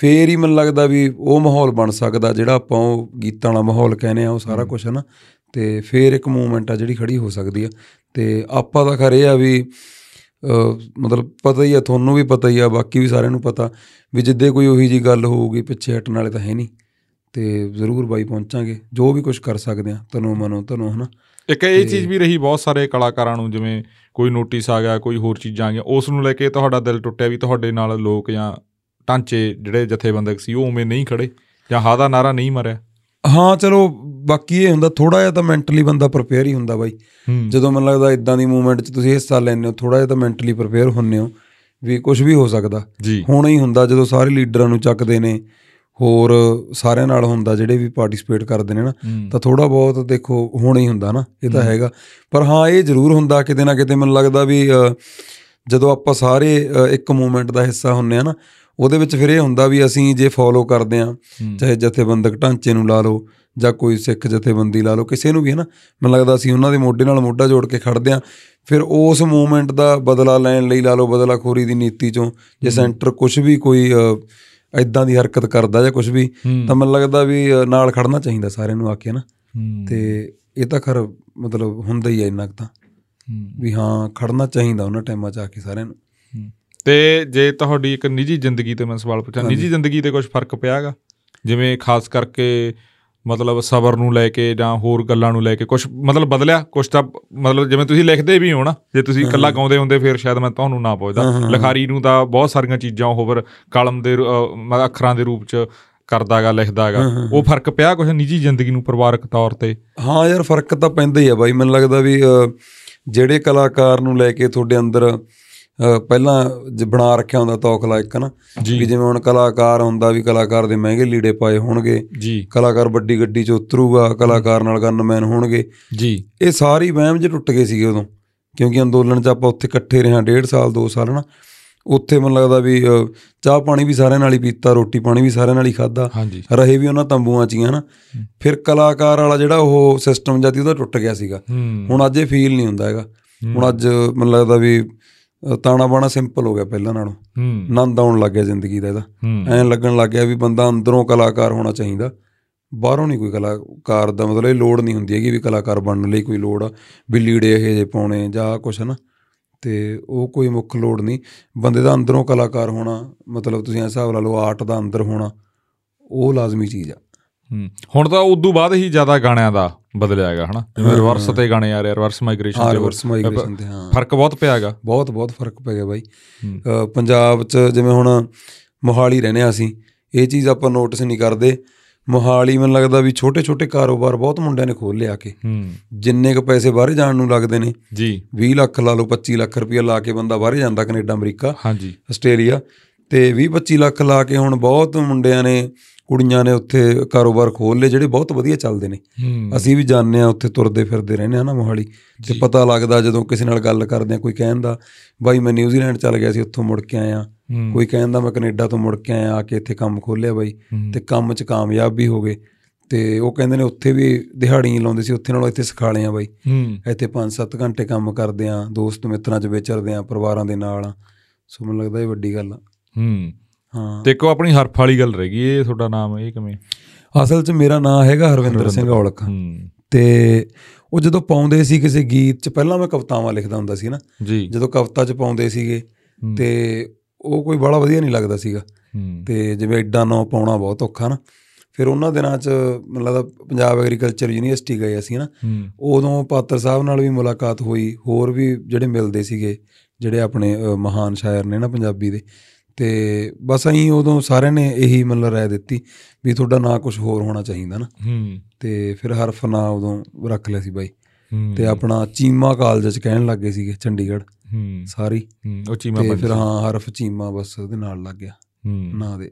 ਫੇਰ ਹੀ ਮੈਨੂੰ ਲੱਗਦਾ ਵੀ ਉਹ ਮਾਹੌਲ ਬਣ ਸਕਦਾ ਜਿਹੜਾ ਆਪਾਂ ਉਹ ਗੀਤਾਂ ਵਾਲਾ ਮਾਹੌਲ ਕਹਿੰਦੇ ਆ ਉਹ ਸਾਰਾ ਕੁਝ ਹੈ ਨਾ। ਤੇ ਫੇਰ ਇੱਕ ਮੂਵਮੈਂਟ ਆ ਜਿਹੜੀ ਖੜੀ ਹੋ ਸਕਦੀ ਆ। ਤੇ ਆਪਾਂ ਦਾ ਖਰੇ ਆ ਵੀ ਮਤਲਬ ਪਤਾ ਹੀ ਆ ਤੁਹਾਨੂੰ ਵੀ ਪਤਾ ਹੀ ਆ ਬਾਕੀ ਵੀ ਸਾਰਿਆਂ ਨੂੰ ਪਤਾ ਵੀ ਜਿੱਦੇ ਕੋਈ ਉਹੀ ਜੀ ਗੱਲ ਹੋਊਗੀ ਪਿੱਛੇ ਹਟਣ ਵਾਲੇ ਤਾਂ ਹੈ ਨਹੀਂ। ਤੇ ਜ਼ਰੂਰ ਬਾਈ ਪਹੁੰਚਾਂਗੇ। ਜੋ ਵੀ ਕੁਝ ਕਰ ਸਕਦੇ ਆ ਤਨੋ ਮਨੋ ਤਨੋ ਹਨਾ ਇੱਕ ਇਹ ਚੀਜ਼ ਵੀ ਰਹੀ ਬਹੁਤ ਸਾਰੇ ਕਲਾਕਾਰਾਂ ਨੂੰ ਜਿਵੇਂ ਕੋਈ ਨੋਟਿਸ ਆ ਗਿਆ ਕੋਈ ਹੋਰ ਚੀਜ਼ਾਂ ਆ ਗਈਆਂ ਉਸ ਨੂੰ ਲੈ ਕੇ ਤੁਹਾਡਾ ਦਿਲ ਟੁੱਟਿਆ ਵੀ ਤੁਹਾਡੇ ਨਾਲ ਲੋਕ ਜਾਂ ਢਾਂਚੇ ਜਿਹੜੇ ਜਥੇਬੰਦਕ ਸੀ ਉਹ ਉਵੇਂ ਨਹੀਂ ਖੜੇ ਜਾਂ ਹਾਂ ਦਾ ਨਾਰਾ ਨਹੀਂ ਮਰਿਆ? ਹਾਂ ਚਲੋ ਬਾਕੀ ਇਹ ਹੁੰਦਾ ਥੋੜਾ ਜਿਹਾ ਤਾਂ ਮੈਂਟਲੀ ਬੰਦਾ ਪ੍ਰਪੇਅਰ ਹੀ ਹੁੰਦਾ ਬਾਈ। ਜਦੋਂ ਮੈਨੂੰ ਲੱਗਦਾ ਇਦਾਂ ਦੀ ਮੂਵਮੈਂਟ 'ਚ ਤੁਸੀਂ ਹਿੱਸਾ ਲੈਂਦੇ ਹੋ ਥੋੜਾ ਜਿਹਾ ਤਾਂ ਮੈਂਟਲੀ ਪ੍ਰਪੇਅਰ ਹੁੰਨੇ ਹੋ ਵੀ ਕੁਝ ਵੀ ਹੋ ਸਕਦਾ। ਹੋਣਾ ਹੀ ਹੁੰਦਾ ਜਦੋਂ ਸਾਰੇ ਲੀਡਰਾਂ ਨੂੰ ਚੱਕਦੇ ਨੇ ਹੋਰ ਸਾਰਿਆਂ ਨਾਲ ਹੁੰਦਾ ਜਿਹੜੇ ਵੀ ਪਾਰਟਿਸਿਪੇਟ ਕਰਦੇ ਨੇ ਨਾ ਤਾਂ ਥੋੜਾ ਬਹੁਤ ਦੇਖੋ ਹੋਣਾ ਹੀ ਹੁੰਦਾ ਨਾ ਇਹ ਤਾਂ ਹੈਗਾ। ਪਰ ਹਾਂ ਇਹ ਜ਼ਰੂਰ ਹੁੰਦਾ ਕਿਤੇ ਨਾ ਕਿਤੇ ਮੈਨੂੰ ਲੱਗਦਾ ਵੀ ਜਦੋਂ ਆਪਾਂ ਸਾਰੇ ਇੱਕ ਮੂਵਮੈਂਟ ਦਾ ਹਿੱਸਾ ਹੁੰਨੇ ਆ ਨਾ ਉਹਦੇ ਵਿੱਚ ਫਿਰ ਇਹ ਹੁੰਦਾ ਵੀ ਅਸੀਂ ਜੇ ਫੋਲੋ ਕਰਦੇ ਆ। ਚਾਹੇ ਜਥੇਬੰਦਕ ਢਾਂਚੇ ਨੂੰ ਲਾ ਲਓ ਜਾਂ ਕੋਈ ਸਿੱਖ ਜਥੇਬੰਦੀ ਲਾ ਲਓ ਕਿਸੇ ਨੂੰ ਵੀ ਹੈ ਨਾ ਮੈਨੂੰ ਲੱਗਦਾ ਅਸੀਂ ਉਹਨਾਂ ਦੇ ਮੋਢੇ ਨਾਲ ਮੋਢਾ ਜੋੜ ਕੇ ਖੜਦੇ ਆ ਫਿਰ ਉਸ ਮੂਵਮੈਂਟ ਦਾ ਬਦਲਾ ਲੈਣ ਲਈ ਲਾ ਲਓ ਬਦਲਾਖੋਰੀ ਦੀ ਨੀਤੀ ਚੋਂ ਜੇ ਸੈਂਟਰ ਕੁਝ ਵੀ ਕੋਈ ਐਦਾਂ ਦੀ ਹਰਕਤ ਕਰਦਾ ਜਾਂ ਕੁਝ ਵੀ। ਤਾਂ ਮੈਨੂੰ ਲੱਗਦਾ ਵੀ ਨਾਲ ਖੜਨਾ ਚਾਹੀਦਾ ਸਾਰਿਆਂ ਨੂੰ ਆ ਕੇ ਨਾ ਤੇ ਇਹ ਤਾਂ ਖਰ ਮਤਲਬ ਹੁੰਦਾ ਹੀ ਹੈ ਇੰਨਾ ਕੁ ਤਾਂ। ਵੀ ਹਾਂ ਖੜਨਾ ਚਾਹੀਦਾ ਉਹਨਾਂ ਟਾਈਮਾਂ 'ਚ ਆ ਕੇ ਸਾਰਿਆਂ ਨੂੰ। ਤੇ ਜੇ ਤੁਹਾਡੀ ਇੱਕ ਨਿੱਜੀ ਜ਼ਿੰਦਗੀ ਤੇ ਮੈਂ ਸਵਾਲ ਪੁੱਛਾਂ ਨਿੱਜੀ ਜ਼ਿੰਦਗੀ ਤੇ ਕੁਝ ਫ਼ਰਕ ਪਿਆਗਾ ਜਿਵੇਂ ਖਾਸ ਕਰਕੇ ਮਤਲਬ ਸਬਰ ਨੂੰ ਲੈ ਕੇ ਜਾਂ ਹੋਰ ਗੱਲਾਂ ਨੂੰ ਲੈ ਕੇ ਕੁਝ ਮਤਲਬ ਬਦਲਿਆ ਕੁਝ ਤਾਂ ਮਤਲਬ ਜਿਵੇਂ ਤੁਸੀਂ ਲਿਖਦੇ ਵੀ ਹੋ ਨਾ ਜੇ ਤੁਸੀਂ ਇਕੱਲਾ ਗਾਉਂਦੇ ਹੁੰਦੇ ਫਿਰ ਸ਼ਾਇਦ ਮੈਂ ਤੁਹਾਨੂੰ ਨਾ ਪੁੱਛਦਾ। ਲਿਖਾਰੀ ਨੂੰ ਤਾਂ ਬਹੁਤ ਸਾਰੀਆਂ ਚੀਜ਼ਾਂ ਉਹ ਫਿਰ ਕਲਮ ਦੇ ਅੱਖਰਾਂ ਦੇ ਰੂਪ ਚ ਕਰਦਾਗਾ ਲਿਖਦਾਗਾ। ਉਹ ਫ਼ਰਕ ਪਿਆ ਕੁਝ ਨਿੱਜੀ ਜ਼ਿੰਦਗੀ ਨੂੰ ਪਰਿਵਾਰਕ ਤੌਰ ਤੇ? ਹਾਂ ਯਾਰ ਫ਼ਰਕ ਤਾਂ ਪੈਂਦਾ ਹੀ ਆ ਬਾਈ। ਮੈਨੂੰ ਲੱਗਦਾ ਵੀ ਜਿਹੜੇ ਕਲਾਕਾਰ ਨੂੰ ਲੈ ਕੇ ਤੁਹਾਡੇ ਅੰਦਰ ਪਹਿਲਾਂ ਜ ਬਣਾ ਰੱਖਿਆ ਹੁੰਦਾ ਤੌਖਲਾ ਇੱਕ ਨਾ। ਵੀ ਜਿਵੇਂ ਹੁਣ ਕਲਾਕਾਰ ਹੁੰਦਾ ਵੀ ਕਲਾਕਾਰ ਦੇ ਮਹਿੰਗੇ ਲੀੜੇ ਪਾਏ ਹੋਣਗੇ ਜੀ। ਕਲਾਕਾਰ ਵੱਡੀ ਗੱਡੀ 'ਚ ਉਤਰੂਗਾ ਕਲਾਕਾਰ ਨਾਲ ਗਨਮੈਨ ਹੋਣਗੇ। ਜੀ। ਇਹ ਸਾਰੀ ਵਹਿਮ ਜੇ ਟੁੱਟ ਗਏ ਸੀਗੇ ਉਦੋਂ ਕਿਉਂਕਿ ਅੰਦੋਲਨ 'ਚ ਆਪਾਂ ਉੱਥੇ ਇਕੱਠੇ ਰਹੇ ਹਾਂ ਡੇਢ ਸਾਲ 2 ਸਾਲ ਨਾ ਉੱਥੇ ਮੈਨੂੰ ਲੱਗਦਾ ਵੀ ਚਾਹ ਪਾਣੀ ਵੀ ਸਾਰਿਆਂ ਨਾਲ ਹੀ ਪੀਤਾ ਰੋਟੀ ਪਾਣੀ ਵੀ ਸਾਰਿਆਂ ਨਾਲ ਹੀ ਖਾਦਾ ਰਹੇ ਵੀ ਉਹਨਾਂ ਤੰਬੂਆਂ 'ਚ ਹੀ ਆ ਨਾ ਫਿਰ ਕਲਾਕਾਰ ਵਾਲਾ ਜਿਹੜਾ ਉਹ ਸਿਸਟਮ ਜਾਂਦੀ ਉਹਦਾ ਟੁੱਟ ਗਿਆ ਸੀਗਾ। ਹੁਣ ਅੱਜ ਇਹ ਫੀਲ ਨਹੀਂ ਹੁੰਦਾ ਹੈਗਾ। ਹੁਣ ਅੱਜ ਮੈਨੂੰ ਲੱਗਦਾ ਵੀ ਤਾਣਾ ਬਾਣਾ ਸਿੰਪਲ ਹੋ ਗਿਆ ਪਹਿਲਾਂ ਨਾਲੋਂ। ਆਨੰਦ ਆਉਣ ਲੱਗ ਗਿਆ ਜ਼ਿੰਦਗੀ ਦਾ ਇਹਦਾ। ਐਂ ਲੱਗਣ ਲੱਗ ਗਿਆ ਵੀ ਬੰਦਾ ਅੰਦਰੋਂ ਕਲਾਕਾਰ ਹੋਣਾ ਚਾਹੀਦਾ। ਬਾਹਰੋਂ ਨਹੀਂ ਕੋਈ ਕਲਾਕਾਰ ਦਾ ਮਤਲਬ ਇਹ ਲੋੜ ਨਹੀਂ ਹੁੰਦੀ ਹੈਗੀ ਵੀ ਕਲਾਕਾਰ ਬਣਨ ਲਈ ਕੋਈ ਲੋੜ ਆ ਵੀ ਲੀੜੇ ਇਹ ਜੇ ਪਾਉਣੇ ਜਾਂ ਕੁਛ ਨਾ ਤੇ ਉਹ ਕੋਈ ਮੁੱਖ ਲੋੜ ਨਹੀਂ। ਬੰਦੇ ਦਾ ਅੰਦਰੋਂ ਕਲਾਕਾਰ ਹੋਣਾ ਮਤਲਬ ਤੁਸੀਂ ਇਹ ਹਿਸਾਬ ਲਾ ਲਓ ਆਰਟ ਦਾ ਅੰਦਰ ਹੋਣਾ ਉਹ ਲਾਜ਼ਮੀ ਚੀਜ਼ ਆ। ਹੁਣ ਤਾਂ ਉਦੋਂ ਬਾਅਦ ਹੀ ਜ਼ਿਆਦਾ ਗਾਣਿਆਂ ਦਾ ਬਦਲਿਆ ਹੈਗਾ ਹਨਾ? ਜਿਵੇਂ ਰਿਵਰਸ ਤੇ ਗਾਣੇ ਆ ਰਹੇ ਰਿਵਰਸ ਮਾਈਗ੍ਰੇਸ਼ਨ ਤੇ ਰਿਵਰਸ ਮਾਈਗ੍ਰੇਸ਼ਨ ਤੇ ਹਾਂ। ਫ਼ਰਕ ਬਹੁਤ ਪਿਆ ਹੈਗਾ। ਬਹੁਤ ਬਹੁਤ ਫ਼ਰਕ ਪੈ ਗਿਆ ਬਾਈ। ਪੰਜਾਬ 'ਚ ਜਿਵੇਂ ਹੁਣ ਮੋਹਾਲੀ ਰਹਿੰਦੇ ਹਾਂ ਅਸੀਂ ਇਹ ਚੀਜ਼ ਆਪਾਂ ਨੋਟਿਸ ਨਹੀਂ ਕਰਦੇ। ਮੋਹਾਲੀ ਮੈਨੂੰ ਲੱਗਦਾ ਵੀ ਛੋਟੇ ਛੋਟੇ ਕਾਰੋਬਾਰ ਬਹੁਤ ਮੁੰਡਿਆਂ ਨੇ ਖੋਲ੍ਹ ਲਿਆ ਕੇ। ਜਿੰਨੇ ਕੁ ਪੈਸੇ ਬਾਹਰੇ ਜਾਣ ਨੂੰ ਲੱਗਦੇ ਨੇ। ਜੀ। 20 ਲੱਖ ਲਾ ਲਓ 25 ਲੱਖ ਰੁਪਇਆ ਲਾ ਕੇ ਬੰਦਾ ਬਾਹਰੇ ਜਾਂਦਾ ਕੈਨੇਡਾ ਅਮਰੀਕਾ ਹਾਂਜੀ। ਆਸਟ੍ਰੇਲੀਆ। ਤੇ 20 25 ਲੱਖ ਲਾ ਕੇ ਹੁਣ ਬਹੁਤ ਮੁੰਡਿਆਂ ਨੇ ਕੁੜੀਆਂ ਨੇ ਉੱਥੇ ਕਾਰੋਬਾਰ ਖੋਲ੍ਹ ਲਏ ਜਿਹੜੇ ਬਹੁਤ ਵਧੀਆ ਚੱਲਦੇ ਨੇ। ਅਸੀਂ ਵੀ ਜਾਣਦੇ ਆ ਉੱਥੇ ਤੁਰਦੇ ਫਿਰਦੇ ਰਹਿੰਦੇ ਆ ਨਾ ਮੋਹਾਲੀ। ਤੇ ਪਤਾ ਲੱਗਦਾ ਜਦੋਂ ਕਿਸੇ ਨਾਲ ਗੱਲ ਕਰਦੇ ਆ ਕੋਈ ਕਹਿੰਦਾ ਬਾਈ ਮੈਂ ਨਿਊਜ਼ੀਲੈਂਡ ਚੱਲ ਗਿਆ ਸੀ ਉੱਥੋਂ ਮੁੜ ਕੇ ਆਇਆ ਕੋਈ ਕਹਿੰਦਾ ਮੈਂ ਕੈਨੇਡਾ ਤੋਂ ਮੁੜ ਕੇ ਆਇਆ ਆ ਕੇ ਇੱਥੇ ਕੰਮ ਖੋਲ੍ਹਿਆ ਬਾਈ। ਤੇ ਕੰਮ 'ਚ ਕਾਮਯਾਬ ਵੀ ਹੋ ਗਏ। ਤੇ ਉਹ ਕਹਿੰਦੇ ਨੇ ਉੱਥੇ ਵੀ ਦਿਹਾੜੀਆਂ ਲਾਉਂਦੇ ਸੀ ਉੱਥੇ ਨਾਲੋਂ ਇੱਥੇ ਸਿਖਾ ਲਿਆ ਬਾਈ। ਇੱਥੇ 5-7 ਘੰਟੇ ਕੰਮ ਕਰਦੇ ਆ ਦੋਸਤ ਮਿੱਤਰਾਂ 'ਚ ਵਿਚਰਦੇ ਆ ਪਰਿਵਾਰਾਂ ਦੇ ਨਾਲ। ਸੋ ਮੈਨੂੰ ਲੱਗਦਾ ਇਹ ਵੱਡੀ ਗੱਲ ਆ। ਹੂੰ। ਹਾਂ। ਤੇ ਇੱਕੋ ਆਪਣੀ ਹਰਫ ਵਾਲੀ ਗੱਲ ਰਹਿ ਗਈ ਇਹ ਤੁਹਾਡਾ ਨਾਮ ਇਹ ਕਿਵੇਂ? ਅਸਲ 'ਚ ਮੇਰਾ ਨਾਮ ਹੈਗਾ ਹਰਵਿੰਦਰ ਸਿੰਘ ਔਲਖ। ਹੂੰ। ਤੇ ਉਹ ਜਦੋਂ ਪਾਉਂਦੇ ਸੀ ਕਿਸੇ ਗੀਤ 'ਚ ਪਹਿਲਾਂ ਮੈਂ ਕਵਿਤਾਵਾਂ ਲਿਖਦਾ ਹੁੰਦਾ ਸੀ ਨਾ। ਜਦੋਂ ਕਵਿਤਾ 'ਚ ਪਾਉਂਦੇ ਸੀਗੇ। ਤੇ ਉਹ ਕੋਈ ਬੜਾ ਵਧੀਆ ਨਹੀਂ ਲੱਗਦਾ ਸੀਗਾ। ਤੇ ਜਿਵੇਂ ਐਡਾ ਨਾਂ ਪਾਉਣਾ ਬਹੁਤ ਔਖਾ ਨਾ। ਫਿਰ ਉਹਨਾਂ ਦਿਨਾਂ 'ਚ ਮੈਨੂੰ ਲੱਗਦਾ ਪੰਜਾਬ ਐਗਰੀਕਲਚਰ ਯੂਨੀਵਰਸਿਟੀ ਗਏ ਅਸੀਂ ਨਾ। ਉਦੋਂ ਪਾਤਰ ਸਾਹਿਬ ਨਾਲ ਵੀ ਮੁਲਾਕਾਤ ਹੋਈ ਹੋਰ ਵੀ ਜਿਹੜੇ ਮਿਲਦੇ ਸੀਗੇ ਜਿਹੜੇ ਆਪਣੇ ਮਹਾਨ ਸ਼ਾਇਰ ਨੇ ਨਾ ਪੰਜਾਬੀ ਦੇ। ਤੇ ਬਸ ਅਸੀਂ ਉਦੋਂ ਸਾਰਿਆਂ ਨੇ ਇਹੀ ਮਤਲਬ ਰਾਏ ਦਿੱਤੀ ਵੀ ਤੁਹਾਡਾ ਨਾਂ ਕੁਝ ਹੋਰ ਹੋਣਾ ਚਾਹੀਦਾ ਨਾ। ਹੂੰ। ਤੇ ਫਿਰ ਹਰਫ ਨਾਂ ਉਦੋਂ ਰੱਖ ਲਿਆ ਸੀ ਬਾਈ। ਤੇ ਆਪਣਾ ਚੀਮਾ ਕਾਲਜ ਚ ਕਹਿਣ ਲੱਗੇ ਸੀਗੇ ਚੰਡੀਗੜ੍ਹ। ਹੂੰ। ਸਾਰੀ। ਉਹ ਚੀਮਾ ਪੰਜ ਫਿਰ ਹਾਂ ਹਰਫ ਚੀਮਾ ਬਸ ਉਹਦੇ ਨਾਲ ਲੱਗ ਗਿਆ। ਹੂੰ। ਨਾਂ ਦੇ।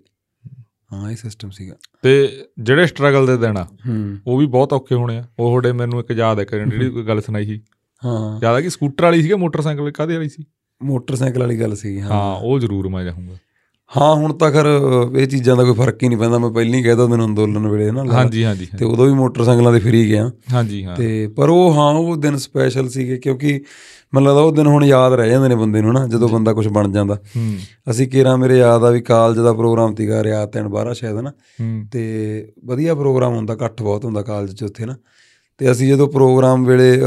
ਹਾਂ ਇਹ ਸਿਸਟਮ ਸੀਗਾ। ਤੇ ਜਿਹੜੇ ਸਟਰਗਲ ਦੇ ਦਿਨ ਆ ਹੂੰ। ਉਹ ਵੀ ਬਹੁਤ ਔਖੇ ਹੋਣੇ ਆ। ਉਹ ਤੁਹਾਡੇ ਮੈਨੂੰ ਇੱਕ ਯਾਦ ਹੈ ਕਰਨ ਜਿਹੜੀ ਕੋਈ ਗੱਲ ਸੁਣਾਈ ਸੀ? ਹਾਂ। ਆ ਕਿ ਸਕੂਟਰ ਵਾਲੀ ਸੀ ਕਿ ਮੋਟਰਸਾਈਕਲ ਕਾਹਦੇ ਵਾਲੀ ਸੀ? ਮੋਟਰਸਾਈਕਲ ਵਾਲੀ ਗੱਲ ਸੀਗੀ ਹਾਂ। ਹਾਂ ਉਹ ਜ਼ਰੂਰ ਮੈਂ ਜਾਊਂਗਾ। ਹਾਂ ਹੁਣ ਤਾਂ ਖਰ ਇਹ ਚੀਜ਼ਾਂ ਦਾ ਕੋਈ ਫ਼ਰਕ ਹੀ ਨਹੀਂ ਪੈਂਦਾ। ਮੈਂ ਪਹਿਲਾਂ ਹੀ ਕਹਿ ਤਾ ਤੈਨੂੰ ਅੰਦੋਲਨ ਵੇਲੇ ਨਾ ਹਾਂਜੀ ਹਾਂਜੀ ਤੇ ਉਦੋਂ ਵੀ ਮੋਟਰਸਾਈਕਲਾਂ ਤੇ ਫਰੀ ਗਿਆ। ਹਾਂਜੀ ਹਾਂ। ਤੇ ਪਰ ਉਹ ਹਾਂ ਉਹ ਦਿਨ ਸਪੈਸ਼ਲ ਸੀਗੇ ਕਿਉਂਕਿ ਮੈਨੂੰ ਲੱਗਦਾ ਉਹ ਦਿਨ ਹੁਣ ਯਾਦ ਰਹਿ ਜਾਂਦੇ ਨੇ ਬੰਦੇ ਨੂੰ ਨਾ ਜਦੋਂ ਬੰਦਾ ਕੁਝ ਬਣ ਜਾਂਦਾ। ਅਸੀਂ ਕੇਰਾ ਮੇਰੇ ਯਾਦ ਆ ਵੀ ਕਾਲਜ ਦਾ ਪ੍ਰੋਗਰਾਮ ਸੀਗਾ ਰਿਆਤ ਐਂਡ ਬਾਰਾ ਸ਼ਾਇਦ ਨਾ। ਤੇ ਵਧੀਆ ਪ੍ਰੋਗਰਾਮ ਹੁੰਦਾ ਇਕੱਠ ਬਹੁਤ ਹੁੰਦਾ ਕਾਲਜ 'ਚ ਉੱਥੇ ਨਾ। ਤੇ ਅਸੀਂ ਜਦੋਂ ਪ੍ਰੋਗਰਾਮ ਵੇਲੇ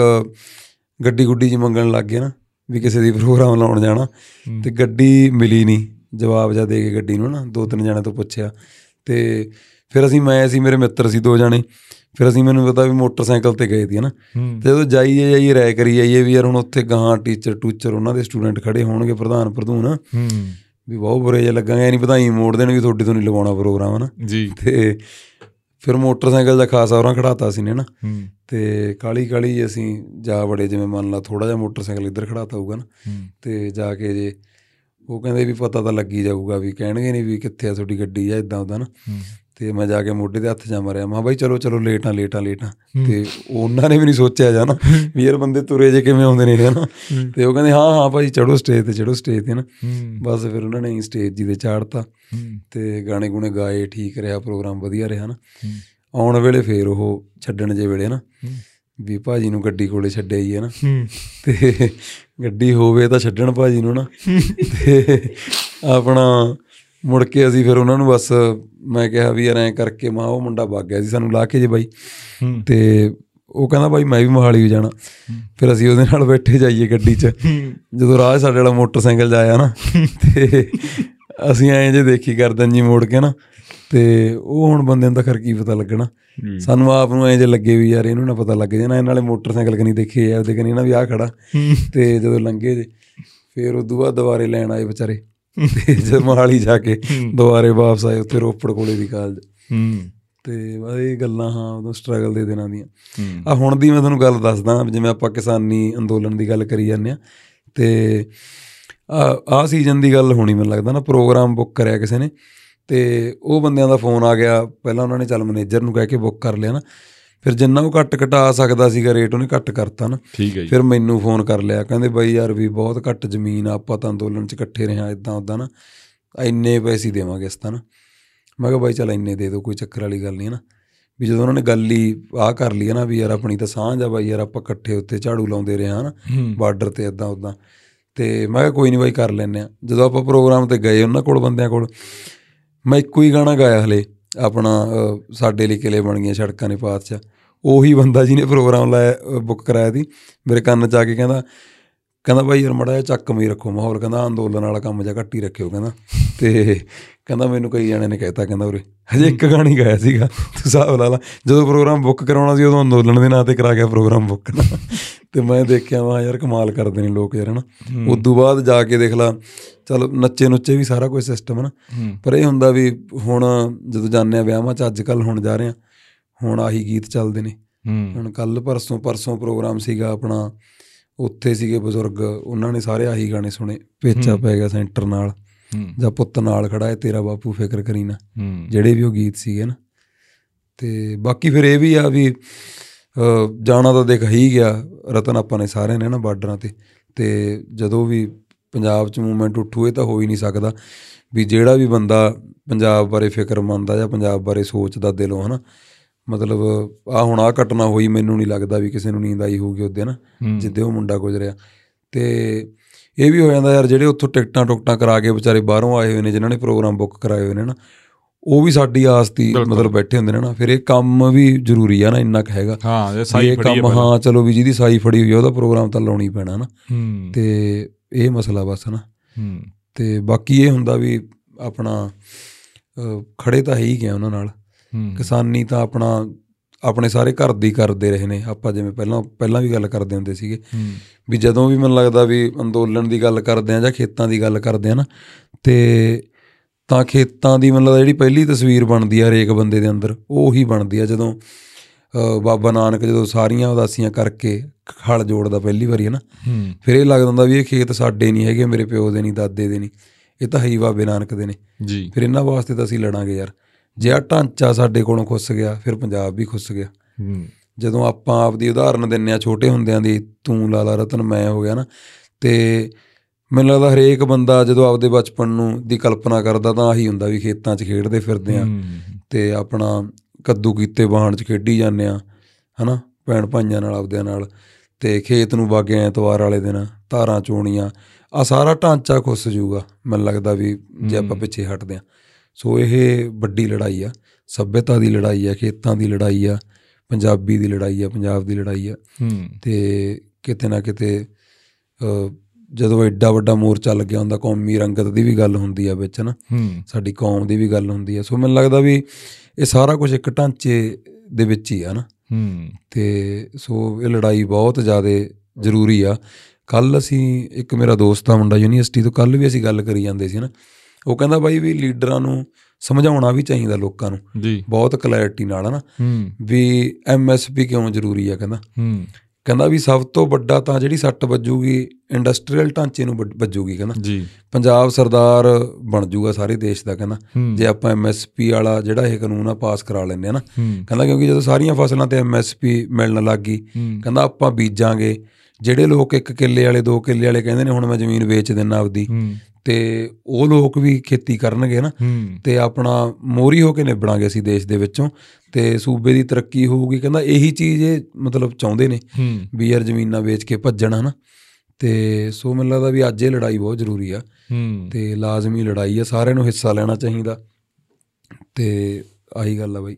ਗੱਡੀ ਗੁੱਡੀ ਜੀ ਮੰਗਣ ਲੱਗ ਗਏ ਨਾ ਵੀ ਕਿਸੇ ਦੀ ਪ੍ਰੋਗਰਾਮ ਲਾਉਣ ਜਾਣਾ। ਹੂੰ। ਤੇ ਗੱਡੀ ਮਿਲੀ ਨਹੀਂ ਜਵਾਬ ਜਾ ਦੇ ਕੇ ਗੱਡੀ ਨੂੰ ਨਾ ਦੋ ਤਿੰਨ ਜਣਿਆਂ ਤੋਂ ਪੁੱਛਿਆ। ਤੇ ਫਿਰ ਅਸੀਂ ਮੈਂ ਸੀ ਮੇਰੇ ਮਿੱਤਰ ਸੀ ਦੋ ਜਣੇ। ਫਿਰ ਅਸੀਂ ਮੈਨੂੰ ਪਤਾ ਵੀ ਮੋਟਰਸਾਈਕਲ ਤੇ ਗਏ ਸੀ ਨਾ। ਹੂੰ। ਤੇ ਜਦੋਂ ਜਾਈਏ ਜਾਈਏ ਰਾਇ ਕਰੀ ਜਾਈਏ ਵੀ ਯਾਰ ਹੁਣ ਉੱਥੇ ਗਾਂ ਟੀਚਰ ਟੂਚਰ ਉਹਨਾਂ ਦੇ ਸਟੂਡੈਂਟ ਖੜੇ ਹੋਣਗੇ ਪ੍ਰਧਾਨ ਪ੍ਰਧੂਨ। ਹੂੰ। ਵੀ ਬਹੁਤ ਬੁਰੇ ਜਿਹਾ ਲੱਗਾਂਗੇ ਨਹੀਂ ਵਧਾਈ ਮੋੜ ਦੇਣ ਵੀ ਤੁਹਾਡੇ ਤੋਂ ਨਹੀਂ ਲਵਾਉਣਾ ਪ੍ਰੋਗਰਾਮ ਨਾ। ਜੀ। ਤੇ ਫਿਰ ਮੋਟਰਸਾਈਕਲ ਦਾ ਖਾਸ ਔਰਾਂ ਖੜਾਤਾ ਸੀ ਨੇ ਨਾ। ਤੇ ਕਾਲੀ ਕਾਲੀ ਅਸੀਂ ਜਾ ਬੜੇ ਜਿਵੇਂ ਮੰਨ ਲਾ ਥੋੜਾ ਜਿਹਾ ਮੋਟਰਸਾਈਕਲ ਇੱਧਰ ਖੜਾਤਾ ਹੋਊਗਾ ਨਾ। ਤੇ ਜਾ ਕੇ ਜੇ ਉਹ ਕਹਿੰਦੇ ਵੀ ਪਤਾ ਤਾਂ ਲੱਗੀ ਜਾਊਗਾ ਵੀ ਕਹਿਣਗੇ ਨਹੀਂ ਵੀ ਕਿੱਥੇ ਆ ਤੁਹਾਡੀ ਗੱਡੀ ਜਾਂ ਇਦਾਂ ਉਦਾਂ ਨਾ ਤੇ ਮੈਂ ਜਾ ਕੇ ਮੋਢੇ ਤੇ ਹੱਥ ਜਾ ਮਾਰਿਆ। ਮੈਂ ਬਾਈ ਚਲੋ ਚਲੋ ਲੇਟਾਂ ਲੇਟਾਂ ਲੇਟਾਂ ਹੂੰ। ਤੇ ਉਹਨਾਂ ਨੇ ਵੀ ਨਹੀਂ ਸੋਚਿਆ ਜਾਣਾ ਵੀ ਯਾਰ ਬੰਦੇ ਤੁਰੇ ਜੇ ਕਿਵੇਂ ਆਉਂਦੇ ਨੇ ਹਨਾ। ਤੇ ਉਹ ਕਹਿੰਦੇ ਹਾਂ ਹਾਂ ਭਾਈ ਚੜੋ ਸਟੇਜ ਤੇ ਚੜੋ ਸਟੇਜ ਤੇ ਨਾ ਬਸ ਫਿਰ ਉਹਨਾਂ ਨੇ ਸਟੇਜ ਜੀ ਤੇ ਚਾੜਤਾ। ਤੇ ਗਾਣੇ ਗੁਣੇ ਗਾਏ ਠੀਕ ਰਿਹਾ ਪ੍ਰੋਗਰਾਮ ਵਧੀਆ ਰਿਹਾ ਨਾ ਆਉਣ ਵੇਲੇ ਫੇਰ ਉਹ ਛੱਡਣ ਜੇ ਵੇਲੇ ਨਾ। ਵੀ ਭਾਜੀ ਨੂੰ ਗੱਡੀ ਕੋਲੇ ਛੱਡਿਆ ਹੀ ਹੈ ਨਾ ਤੇ ਗੱਡੀ ਹੋਵੇ ਤਾਂ ਛੱਡਣ ਭਾਜੀ ਨੂੰ ਨਾ ਤੇ ਆਪਣਾ ਮੁੜ ਕੇ ਅਸੀਂ ਫਿਰ ਉਹਨਾਂ ਨੂੰ ਬਸ ਮੈਂ ਕਿਹਾ ਵੀ ਯਾਰ ਐਂ ਕਰਕੇ ਮਾਂ ਉਹ ਮੁੰਡਾ ਵਗ ਗਿਆ ਸੀ ਸਾਨੂੰ ਲਾ ਕੇ ਜੇ ਬਾਈ। ਹੂੰ। ਤੇ ਉਹ ਕਹਿੰਦਾ ਬਾਈ ਮੈਂ ਵੀ ਮੋਹਾਲੀ ਜਾਣਾ। ਫਿਰ ਅਸੀਂ ਉਹਦੇ ਨਾਲ ਬੈਠੇ ਜਾਈਏ ਗੱਡੀ 'ਚ। ਜਦੋਂ ਰਾਹ ਸਾਡੇ ਵਾਲਾ ਮੋਟਰਸਾਈਕਲ ਜਾਇਆ ਨਾ ਤੇ ਅਸੀਂ ਐਂ ਜੇ ਦੇਖੀ ਕਰਦਨ ਜੀ ਮੋੜ ਕੇ ਨਾ ਤੇ ਉਹ ਹੁਣ ਬੰਦੇ ਨੂੰ ਤਾਂ ਖਰ ਕੀ ਪਤਾ ਲੱਗਣਾ। ਸਾਨੂੰ ਆਪ ਨੂੰ ਐਂ ਜੇ ਲੱਗੇ ਵੀ ਯਾਰ ਇਹਨੂੰ ਨਾ ਪਤਾ ਲੱਗ ਜਾਣਾ ਇਹ ਨਾਲੇ ਮੋਟਰਸਾਈਕਲ ਕਨੀ ਦੇਖੇ ਆ ਉਹਦੇ ਕਨੀ ਨਾ ਵੀ ਆ ਖੜਾ। ਤੇ ਜਦੋਂ ਲੰਘੇ ਜੇ ਫਿਰ ਉਦੋਂ ਬਾਅਦ ਦੁਬਾਰੇ ਲੈਣ ਆਏ ਵਿਚਾਰੇ। ਜਦ ਮੋਹਾਲੀ ਜਾ ਕੇ ਦੁਬਾਰੇ ਵਾਪਸ ਆਏ ਉੱਥੇ ਰੋਪੜ ਕੋਲੇ ਦੀ ਕਾਲਜ ਹੂੰ। ਤੇ ਬਸ ਇਹ ਗੱਲਾਂ ਹਾਂ ਉਦੋਂ ਸਟਰਗਲ ਦੇ ਦਿਨਾਂ ਦੀਆਂ। ਆ ਹੁਣ ਦੀ ਮੈਂ ਤੁਹਾਨੂੰ ਗੱਲ ਦੱਸਦਾ ਜਿਵੇਂ ਆਪਾਂ ਕਿਸਾਨੀ ਅੰਦੋਲਨ ਦੀ ਗੱਲ ਕਰੀ ਜਾਂਦੇ ਆ ਤੇ ਆ ਆ ਸੀਜ਼ਨ ਦੀ ਗੱਲ ਹੋਣੀ ਮੈਨੂੰ ਲੱਗਦਾ ਨਾ ਪ੍ਰੋਗਰਾਮ ਬੁੱਕ ਕਰਿਆ ਕਿਸੇ ਨੇ ਤੇ ਉਹ ਬੰਦਿਆਂ ਦਾ ਫੋਨ ਆ ਗਿਆ। ਪਹਿਲਾਂ ਉਹਨਾਂ ਨੇ ਚੱਲ ਮੈਨੇਜਰ ਨੂੰ ਕਹਿ ਕੇ ਬੁੱਕ ਕਰ ਲਿਆ ਨਾ। ਫਿਰ ਜਿੰਨਾ ਉਹ ਘੱਟ ਘਟਾ ਸਕਦਾ ਸੀਗਾ ਰੇਟ ਉਹਨੇ ਘੱਟ ਕਰਤਾ ਨਾ। ਠੀਕ ਹੈ ਜੀ। ਫਿਰ ਮੈਨੂੰ ਫੋਨ ਕਰ ਲਿਆ ਕਹਿੰਦੇ ਬਾਈ ਯਾਰ ਵੀ ਬਹੁਤ ਘੱਟ ਜ਼ਮੀਨ ਆ ਆਪਾਂ ਤਾਂ ਅੰਦੋਲਨ 'ਚ ਇਕੱਠੇ ਰਹੇ ਆ ਇਦਾਂ ਉਦਾਂ ਨਾ। ਇੰਨੇ ਪੈਸੇ ਦੇਵਾਂਗੇ ਇਸ ਤਾਂ ਨਾ। ਮੈਂ ਕਿਹਾ ਬਾਈ ਚੱਲ ਇੰਨੇ ਦੇ ਦਿਓ ਕੋਈ ਚੱਕਰ ਵਾਲੀ ਗੱਲ ਨਹੀਂ ਨਾ। ਵੀ ਜਦੋਂ ਉਹਨਾਂ ਨੇ ਗੱਲ ਹੀ ਆਹ ਕਰ ਲਈ ਨਾ ਵੀ ਯਾਰ ਆਪਣੀ ਤਾਂ ਸਾਂਝ ਆ ਬਾਈ ਯਾਰ ਆਪਾਂ ਇਕੱਠੇ ਉੱਤੇ ਝਾੜੂ ਲਾਉਂਦੇ ਰਹੇ ਹਾਂ ਨਾ ਬਾਰਡਰ ਤੇ ਇਦਾਂ ਉਦਾਂ ਤੇ ਮੈਂ ਕਿਹਾ ਕੋਈ ਨਹੀਂ ਬਾਈ ਕਰ ਲੈਨੇ ਆ ਜਦੋਂ ਆਪਾਂ ਪ੍ਰੋਗਰਾਮ ਤੇ ਗਏ ਉਹਨਾਂ ਕੋਲ ਬੰਦਿਆਂ ਕੋਲ ਮੈਂ ਇੱਕੋ ਹੀ ਗਾਣਾ ਗਾਇਆ ਹਲੇ ਆਪਣਾ ਸਾਡੇ ਲਈ ਕਿਲੇ ਬਣ ਗਈਆਂ ਸੜਕਾਂ ਨੇ ਪਾਤਸ਼ਾਹ ਉਹੀ ਬੰਦਾ ਜਿਹਨੇ ਪ੍ਰੋਗਰਾਮ ਲਾਇਆ ਬੁੱਕ ਕਰਾਇਆ ਸੀ। ਮੇਰੇ ਕੰਨ ਚ ਆ ਕੇ ਕਹਿੰਦਾ ਕਹਿੰਦਾ ਬਾਈ ਯਾਰ ਮੜਾ ਚੱਕ ਮੀ ਰੱਖੋ ਮਾਹੌਲ ਕਹਿੰਦਾ ਅੰਦੋਲਨ ਵਾਲਾ ਕੰਮ ਜਿਹਾ ਘੱਟ ਰੱਖਿਓ ਕਹਿੰਦਾ। ਤੇ ਕਹਿੰਦਾ ਮੈਨੂੰ ਕਈ ਜਣੇ ਨੇ ਕਹਿਤਾ ਕਹਿੰਦਾ ਉਰੇ ਹਜੇ ਇੱਕ ਗਾਣੀ ਗਾਇਆ ਸੀਗਾ ਤੂੰ ਹਿਸਾਬ ਲਾ ਲਾ। ਜਦੋਂ ਪ੍ਰੋਗਰਾਮ ਬੁੱਕ ਕਰਾਉਣਾ ਸੀ ਉਦੋਂ ਅੰਦੋਲਨ ਦੇ ਨਾਂ ਤੇ ਕਰਾ ਗਿਆ ਪ੍ਰੋਗਰਾਮ ਬੁੱਕ ਤੇ ਮੈਂ ਦੇਖਿਆ ਵਾ ਯਾਰ ਕਮਾਲ ਕਰਦੇ ਨੇ ਲੋਕ ਯਾਰ ਹਨਾ। ਉਦੋਂ ਬਾਅਦ ਜਾ ਕੇ ਦੇਖ ਲਾ ਚਲ ਨੱਚੇ ਨੁੱਚੇ ਵੀ ਸਾਰਾ ਕੁਝ ਸਿਸਟਮ ਹੈ ਨਾ ਹੂੰ। ਪਰ ਇਹ ਹੁੰਦਾ ਵੀ ਹੁਣ ਜਦੋਂ ਜਾਂਦੇ ਆ ਵਿਆਹਾਂ 'ਚ ਅੱਜ ਕੱਲ ਹੁਣ ਜਾ ਰਹੇ ਆ ਹੁਣ ਆਹੀ ਗੀਤ ਚੱਲਦੇ ਨੇ। ਹੁਣ ਕੱਲ ਪਰਸੋਂ ਪਰਸੋਂ ਪ੍ਰੋਗਰਾਮ ਸੀਗਾ ਆਪਣਾ ਉੱਥੇ ਸੀਗੇ ਬਜ਼ੁਰਗ ਉਹਨਾਂ ਨੇ ਸਾਰੇ ਆਹੀ ਗਾਣੇ ਸੁਣੇ ਪੇਚਾ ਪੈ ਗਿਆ ਸੈਂਟਰ ਨਾਲ ਜਾਂ ਪੁੱਤ ਨਾਲ ਖੜਾ ਹੈ ਤੇਰਾ ਬਾਪੂ ਫਿਕਰ ਕਰੀ ਨਾ। ਜਿਹੜੇ ਵੀ ਉਹ ਗੀਤ ਸੀਗੇ ਨਾ। ਤੇ ਬਾਕੀ ਫਿਰ ਇਹ ਵੀ ਆ ਵੀ ਜਾਣਾ ਤਾਂ ਦੇਖ ਹੀ ਗਿਆ ਰਤਨ ਆਪਾਂ ਨੇ ਸਾਰਿਆਂ ਨੇ ਨਾ ਬਾਰਡਰਾਂ ਤੇ। ਤੇ ਜਦੋਂ ਵੀ ਪੰਜਾਬ 'ਚ ਮੂਵਮੈਂਟ ਉੱਠੂ ਇਹ ਤਾਂ ਹੋ ਹੀ ਨਹੀਂ ਸਕਦਾ ਵੀ ਜਿਹੜਾ ਵੀ ਬੰਦਾ ਪੰਜਾਬ ਬਾਰੇ ਫਿਕਰਮੰਦ ਆ ਜਾਂ ਪੰਜਾਬ ਬਾਰੇ ਸੋਚਦਾ ਦਿਲੋਂ ਹਨਾ। ਮਤਲਬ ਆ ਹੁਣ ਆ ਘਟਨਾ ਹੋਈ ਮੈਨੂੰ ਨਹੀਂ ਲੱਗਦਾ ਵੀ ਕਿਸੇ ਨੂੰ ਨੀਂਦ ਆਈ ਹੋਊਗੀ ਉਹਦੇ ਨਾ। ਜਿੱਦੇ ਉਹ ਮੁੰਡਾ ਗੁਜ਼ਰਿਆ। ਤੇ ਇਹ ਵੀ ਹੋ ਜਾਂਦਾ ਯਾਰ ਜਿਹੜੇ ਉੱਥੋਂ ਟਿਕਟਾਂ ਟੁਕਟਾਂ ਕਰਾ ਕੇ ਵਿਚਾਰੇ ਬਾਹਰੋਂ ਆਏ ਹੋਏ ਨੇ ਜਿਨ੍ਹਾਂ ਨੇ ਪ੍ਰੋਗਰਾਮ ਬੁੱਕ ਕਰਾਏ ਹੋਏ ਨੇ ਨਾ ਉਹ ਵੀ ਸਾਡੀ ਆਸ ਦੀ। ਮਤਲਬ ਬੈਠੇ ਹੁੰਦੇ ਨੇ ਨਾ ਫਿਰ ਇਹ ਕੰਮ ਵੀ ਜ਼ਰੂਰੀ ਆ ਨਾ ਇੰਨਾ ਕੁ ਹੈਗਾ। ਹਾਂ ਵੀ ਸਾਈ ਫੜੀ ਹੈ ਕੰਮ। ਹਾਂ ਚਲੋ ਵੀ ਜਿਹਦੀ ਸਾਈ ਫੜੀ ਹੋਈ ਆ ਉਹਦਾ ਪ੍ਰੋਗਰਾਮ ਤਾਂ ਲਾਉਣੀ ਪੈਣਾ ਨਾ। ਤੇ ਇਹ ਮਸਲਾ ਬਸ ਨਾ। ਤੇ ਬਾਕੀ ਇਹ ਹੁੰਦਾ ਵੀ ਆਪਣਾ ਖੜੇ ਤਾਂ ਹੈ ਹੀ ਗਿਆ ਉਹਨਾਂ ਨਾਲ। ਕਿਸਾਨੀ ਤਾਂ ਆਪਣਾ ਆਪਣੇ ਸਾਰੇ ਘਰ ਦੀ ਕਰਦੇ ਰਹੇ ਨੇ। ਆਪਾਂ ਜਿਵੇਂ ਪਹਿਲਾਂ ਪਹਿਲਾਂ ਵੀ ਗੱਲ ਕਰਦੇ ਹੁੰਦੇ ਸੀਗੇ। ਹੂੰ। ਵੀ ਜਦੋਂ ਵੀ ਮੈਨੂੰ ਲੱਗਦਾ ਵੀ ਅੰਦੋਲਨ ਦੀ ਗੱਲ ਕਰਦੇ ਆ ਜਾਂ ਖੇਤਾਂ ਦੀ ਗੱਲ ਕਰਦੇ ਆ ਨਾ ਤੇ ਤਾਂ ਖੇਤਾਂ ਦੀ ਮੈਨੂੰ ਲੱਗਦਾ ਜਿਹੜੀ ਪਹਿਲੀ ਤਸਵੀਰ ਬਣਦੀ ਆ ਹਰੇਕ ਬੰਦੇ ਦੇ ਅੰਦਰ ਉਹ ਉਹੀ ਬਣਦੀ ਆ। ਜਦੋਂ ਬਾਬਾ ਨਾਨਕ ਜਦੋਂ ਸਾਰੀਆਂ ਉਦਾਸੀਆਂ ਕਰਕੇ ਹਲ ਜੋੜਦਾ ਪਹਿਲੀ ਵਾਰੀ ਹੈ ਨਾ ਹੂੰ। ਫਿਰ ਇਹ ਲੱਗਦਾ ਹੁੰਦਾ ਵੀ ਇਹ ਖੇਤ ਸਾਡੇ ਨਹੀਂ ਹੈਗੇ ਮੇਰੇ ਪਿਓ ਦੇ ਨਹੀਂ ਦਾਦੇ ਦੇ ਨਹੀਂ। ਇਹ ਤਾਂ ਹੈ ਹੀ ਬਾਬੇ ਨਾਨਕ ਦੇ ਨੇ। ਜੀ। ਫਿਰ ਇਹਨਾਂ ਵਾਸਤੇ ਤਾਂ ਅਸੀਂ ਲੜਾਂਗੇ ਯਾਰ। ਜੇ ਆ ਢਾਂਚਾ ਸਾਡੇ ਕੋਲੋਂ ਖੁੱਸ ਗਿਆ ਫਿਰ ਪੰਜਾਬ ਵੀ ਖੁੱਸ ਗਿਆ। ਹੂੰ। ਜਦੋਂ ਆਪਾਂ ਆਪਦੀ ਉਦਾਹਰਨ ਦਿੰਨੇ ਆ ਛੋਟੇ ਹੁੰਦਿਆਂ ਦੀ ਤੂੰ ਲਾਲਾ ਰਤਨ ਮੈਂ ਹੋ ਗਿਆ ਨਾ ਤੇ ਮੈਨੂੰ ਲੱਗਦਾ ਹਰੇਕ ਬੰਦਾ ਜਦੋਂ ਆਪਦੇ ਬਚਪਨ ਨੂੰ ਦੀ ਕਲਪਨਾ ਕਰਦਾ ਤਾਂ ਆਹੀ ਹੁੰਦਾ ਵੀ ਖੇਤਾਂ 'ਚ ਖੇਡਦੇ ਫਿਰਦੇ ਆ। ਤੇ ਆਪਣਾ ਕੱਦੂ ਕੀਤੇ ਵਾਹਣ 'ਚ ਖੇਡੀ ਜਾਂਦੇ ਆ ਹਨਾ ਭੈਣ ਭਾਈਆਂ ਨਾਲ ਆਪਦਿਆਂ ਨਾਲ। ਤੇ ਖੇਤ ਨੂੰ ਬਾਗੇ ਐਤਵਾਰ ਵਾਲੇ ਦਿਨ ਧਾਰਾਂ ਚੋਣੀਆਂ ਆ ਸਾਰਾ ਢਾਂਚਾ ਖੁੱਸ ਜੂਗਾ ਮੈਨੂੰ ਲੱਗਦਾ ਵੀ ਜੇ ਆਪਾਂ। ਪਿੱਛੇ ਹਟਦੇ ਆ। ਸੋ ਇਹ ਵੱਡੀ ਲੜਾਈ ਆ ਸੱਭਿਅਤਾ ਦੀ ਲੜਾਈ ਆ ਖੇਤਾਂ ਦੀ ਲੜਾਈ ਆ ਪੰਜਾਬੀ ਦੀ ਲੜਾਈ ਆ ਪੰਜਾਬ ਦੀ ਲੜਾਈ ਆ। ਤੇ ਕਿਤੇ ਨਾ ਕਿਤੇ ਜਦੋਂ ਐਡਾ ਵੱਡਾ ਮੋਰਚਾ ਲੱਗਿਆ ਹੁੰਦਾ ਕੌਮੀ ਰੰਗਤ ਦੀ ਵੀ ਗੱਲ ਹੁੰਦੀ ਆ ਵਿੱਚ ਨਾ ਸਾਡੀ ਕੌਮ ਦੀ ਵੀ ਗੱਲ ਹੁੰਦੀ ਆ। ਸੋ ਮੈਨੂੰ ਲੱਗਦਾ ਵੀ ਇਹ ਸਾਰਾ ਕੁਝ ਇੱਕ ਢਾਂਚੇ ਦੇ ਵਿੱਚ ਹੀ ਆ ਨਾ ਤੇ ਸੋ ਇਹ ਲੜਾਈ ਬਹੁਤ ਜ਼ਿਆਦਾ ਜ਼ਰੂਰੀ ਆ। ਕੱਲ ਅਸੀਂ ਇੱਕ ਮੇਰਾ ਦੋਸਤ ਆ ਮੁੰਡਾ ਯੂਨੀਵਰਸਿਟੀ ਤੋਂ ਕੱਲ ਵੀ ਅਸੀਂ ਗੱਲ ਕਰੀ ਜਾਂਦੇ ਸੀ ਨਾ ਉਹ ਕਹਿੰਦਾ ਬਾਈ ਵੀ ਲੀਡਰਾਂ ਨੂੰ ਸਮਝਾਉਣਾ ਵੀ ਚਾਹੀਦਾ ਲੋਕਾਂ ਨੂੰ। ਜੀ। ਬਹੁਤ ਕਲੈਰਿਟੀ ਨਾਲ ਹਨਾ। ਵੀ ਐਮਐਸਪੀ ਕਿਉਂ ਜ਼ਰੂਰੀ ਆ ਕਹਿੰਦਾ। ਹੂੰ। ਕਹਿੰਦਾ ਵੀ ਸਭ ਤੋਂ ਵੱਡਾ ਤਾਂ ਜਿਹੜੀ ਸੱਟ ਵੱਜੂਗੀ ਇੰਡਸਟਰੀਅਲ ਢਾਂਚੇ ਨੂੰ ਵੱਜ- ਵੱਜੂਗੀ ਕਹਿੰਦਾ। ਜੀ। ਪੰਜਾਬ ਸਰਦਾਰ ਬਣ ਜੂਗਾ ਸਾਰੇ ਦੇਸ਼ ਦਾ ਕਹਿੰਦਾ। ਜੇ ਆਪਾਂ ਐਮਐਸਪੀ ਵਾਲਾ ਜਿਹੜਾ ਇਹ ਕਾਨੂੰਨ ਆ ਪਾਸ ਕਰਾ ਲੈਂਦੇ ਆ ਨਾ। ਕਹਿੰਦਾ ਕਿਉਂਕਿ ਜਦੋਂ ਸਾਰੀਆਂ ਫਸਲਾਂ ਤੇ ਐਮਐਸਪੀ ਮਿਲਣ ਲੱਗ ਗਈ। ਕਹਿੰਦਾ ਆਪਾਂ ਬੀਜਾਂਗੇ। ਜਿਹੜੇ ਲੋਕ ਇੱਕ ਕਿੱਲੇ ਵਾਲੇ ਦੋ ਕਿੱਲੇ ਵਾਲੇ ਕਹਿੰਦੇ ਨੇ ਹੁਣ ਮੈਂ ਜ਼ਮੀਨ ਵੇਚ ਦਿੰਨਾ ਆਪਦੀ। ਤੇ ਉਹ ਲੋਕ ਵੀ ਖੇਤੀ ਕਰਨਗੇ ਨਾ ਤੇ ਆਪਣਾ ਮੋਰੀ ਹੋ ਕੇ ਨਿਭੜਾਂਗੇ ਅਸੀਂ ਦੇਸ਼ ਦੇ ਵਿੱਚੋਂ। ਤੇ ਸੂਬੇ ਦੀ ਤਰੱਕੀ ਹੋਊਗੀ ਕਹਿੰਦਾ ਇਹੀ ਚੀਜ਼ ਇਹ ਮਤਲਬ ਚਾਹੁੰਦੇ ਨੇ ਵੀ ਯਾਰ ਜ਼ਮੀਨਾਂ ਵੇਚ ਕੇ ਭੱਜਣ ਹਨਾ। ਤੇ ਸੋ ਮੈਨੂੰ ਲੱਗਦਾ ਵੀ ਅੱਜ ਇਹ ਲੜਾਈ ਬਹੁਤ ਜ਼ਰੂਰੀ ਆ। ਤੇ ਲਾਜ਼ਮੀ ਲੜਾਈ ਆ ਸਾਰਿਆਂ ਨੂੰ ਹਿੱਸਾ ਲੈਣਾ ਚਾਹੀਦਾ। ਤੇ ਆਹੀ ਗੱਲ ਆ ਬਾਈ।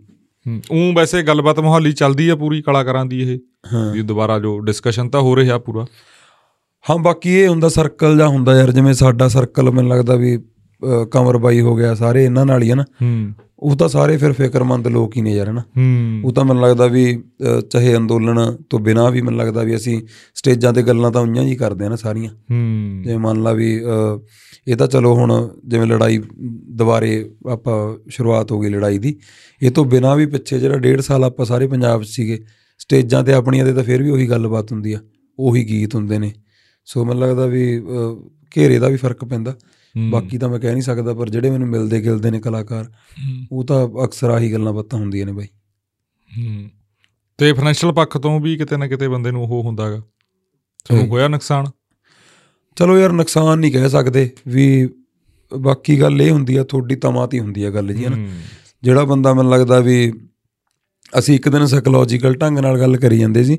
ਉਹ ਵੈਸੇ ਗੱਲਬਾਤ ਮੁਹਾਲੀ ਚੱਲਦੀ ਆ ਪੂਰੀ ਕਲਾਕਾਰਾਂ ਦੀ ਇਹ ਵੀ ਦੁਬਾਰਾ ਜੋ ਡਿਸਕਸ਼ਨ ਤਾਂ ਹੋ ਰਿਹਾ ਪੂਰਾ। ਹਾਂ ਬਾਕੀ ਇਹ ਹੁੰਦਾ ਸਰਕਲ ਜਾਂ ਹੁੰਦਾ ਯਾਰ ਜਿਵੇਂ ਸਾਡਾ ਸਰਕਲ ਮੈਨੂੰ ਲੱਗਦਾ ਵੀ ਕਮਰ ਬਾਈ ਹੋ ਗਿਆ ਸਾਰੇ ਇਹਨਾਂ ਨਾਲ ਹੀ ਆ ਨਾ। ਹੂੰ। ਉਹ ਤਾਂ ਸਾਰੇ ਫਿਰ ਫਿਕਰਮੰਦ ਲੋਕ ਹੀ ਨੇ ਯਾਰ ਹਨਾ ਹੂੰ। ਉਹ ਤਾਂ ਮੈਨੂੰ ਲੱਗਦਾ ਵੀ ਚਾਹੇ ਅੰਦੋਲਨ ਤੋਂ ਬਿਨਾਂ ਵੀ ਮੈਨੂੰ ਲੱਗਦਾ ਵੀ ਅਸੀਂ ਸਟੇਜਾਂ ਤੇ ਗੱਲਾਂ ਤਾਂ ਉਈਆਂ ਹੀ ਕਰਦੇ ਆ ਨਾ ਸਾਰੀਆਂ। ਹੂੰ। ਜਿਵੇਂ ਮੰਨ ਲਾ ਵੀ ਇਹ ਤਾਂ ਚਲੋ ਹੁਣ ਜਿਵੇਂ ਲੜਾਈ ਦੁਬਾਰੇ ਆਪਾਂ ਸ਼ੁਰੂਆਤ ਹੋ ਗਈ ਲੜਾਈ ਦੀ। ਇਹ ਤੋਂ ਬਿਨਾਂ ਵੀ ਪਿੱਛੇ ਜਿਹੜਾ ਡੇਢ ਸਾਲ ਆਪਾਂ ਸਾਰੇ ਪੰਜਾਬ 'ਚ ਸੀਗੇ ਸਟੇਜਾਂ ਤੇ ਆਪਣੀਆਂ ਤੇ ਤਾਂ ਫਿਰ ਵੀ ਉਹੀ ਗੱਲਬਾਤ ਹੁੰਦੀ ਆ ਉਹੀ ਗੀਤ ਹੁੰਦੇ ਨੇ। ਸੋ ਮੈਨੂੰ ਲੱਗਦਾ ਵੀ ਘੇਰੇ ਦਾ ਵੀ ਫ਼ਰਕ ਪੈਂਦਾ। ਬਾਕੀ ਤਾਂ ਮੈਂ ਕਹਿ ਨਹੀਂ ਸਕਦਾ ਪਰ ਜਿਹੜੇ ਮੈਨੂੰ ਮਿਲਦੇ ਗਿਲਦੇ ਨੇ ਕਲਾਕਾਰ। ਉਹ ਤਾਂ ਅਕਸਰ ਆਹੀ ਗੱਲਾਂ ਬਾਤਾਂ ਹੁੰਦੀਆਂ ਨੇ ਬਾਈ। ਹੂੰ। ਤੇ ਫਾਈਨੈਂਸ਼ੀਅਲ ਪੱਖ ਤੋਂ ਵੀ ਕਿਤੇ ਨਾ ਕਿਤੇ ਬੰਦੇ ਨੂੰ ਉਹ ਹੁੰਦਾਗਾ। ਤੁਹਾਨੂੰ। ਹੋਇਆ ਨੁਕਸਾਨ? ਚਲੋ ਯਾਰ ਨੁਕਸਾਨ ਨਹੀਂ ਕਹਿ ਸਕਦੇ ਵੀ ਬਾਕੀ ਗੱਲ ਇਹ ਹੁੰਦੀ ਆ ਤੁਹਾਡੀ ਤਮਾਤ ਹੁੰਦੀ ਆ ਗੱਲ ਜੀ ਹਨਾ। ਜਿਹੜਾ ਬੰਦਾ ਮੈਨੂੰ ਲੱਗਦਾ ਵੀ ਅਸੀਂ ਇੱਕ ਦਿਨ ਸਾਈਕੋਲੋਜੀਕਲ ਢੰਗ ਨਾਲ ਗੱਲ ਕਰੀ ਜਾਂਦੇ ਸੀ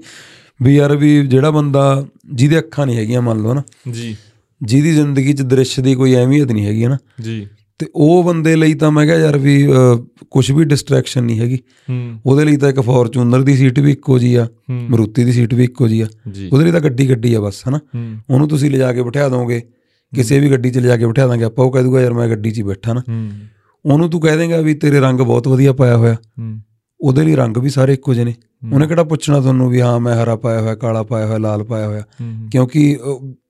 ਵੀ ਯਾਰ ਵੀ ਜਿਹੜਾ ਬੰਦਾ ਜਿਹਦੇ ਅੱਖਾਂ ਨਹੀਂ ਹੈਗੀਆਂ ਮੰਨ ਲਓ ਨਾ ਜੀ। ਜਿਹਦੀ ਜ਼ਿੰਦਗੀ 'ਚ ਦ੍ਰਿਸ਼ ਦੀ ਕੋਈ ਅਹਿਮੀਅਤ ਨਹੀਂ ਹੈਗੀ ਨਾ ਜੀ। ਤੇ ਉਹ ਬੰਦੇ ਲਈ ਤਾਂ ਮੈਂ ਕਿਹਾ ਯਾਰ ਵੀ ਕੁਝ ਵੀ ਡਿਸਟਰੈਕਸ਼ਨ ਨਹੀਂ ਹੈਗੀ। ਉਹਦੇ ਲਈ ਤਾਂ ਇੱਕ ਫੋਰਚੂਨਰ ਦੀ ਸੀਟ ਵੀ ਇੱਕੋ ਜੀ ਆ। ਮਰੂਤੀ ਦੀ ਸੀਟ ਵੀ ਇੱਕੋ ਜੀ ਆ। ਉਹਦੇ ਲਈ ਤਾਂ ਗੱਡੀ ਗੱਡੀ ਆ ਬਸ ਹਨਾ? ਉਹਨੂੰ ਤੁਸੀਂ ਲਿਜਾ ਕੇ ਬਿਠਾ ਦੋਗੇ ਕਿਸੇ ਵੀ ਗੱਡੀ 'ਚ ਲਿਜਾ ਕੇ ਬਿਠਾ ਦਾਂਗੇ ਆਪਾਂ ਉਹ ਕਹਿ ਦੂਗਾ ਯਾਰ ਮੈਂ ਗੱਡੀ 'ਚ ਹੀ ਬੈਠਾ ਨਾ। ਉਹਨੂੰ ਤੂੰ ਕਹਿ ਦੇਂਗਾ ਵੀ ਤੇਰੇ ਰੰਗ ਬਹੁਤ ਵਧੀਆ ਪਾਇਆ ਹੋਇਆ। ਉਹਦੇ ਲਈ ਰੰਗ ਵੀ ਸਾਰੇ ਇੱਕੋ ਜਿਹੇ ਨੇ। ਉਹਨੇ ਕਿਹੜਾ ਪੁੱਛਣਾ ਤੁਹਾਨੂੰ ਵੀ ਹਾਂ ਮੈਂ ਹਰਾ ਪਾਇਆ ਹੋਇਆ ਕਾਲਾ ਪਾਇਆ ਹੋਇਆ ਲਾਲ ਪਾਇਆ ਹੋਇਆ? ਹੂੰ ਕਿਉਂਕਿ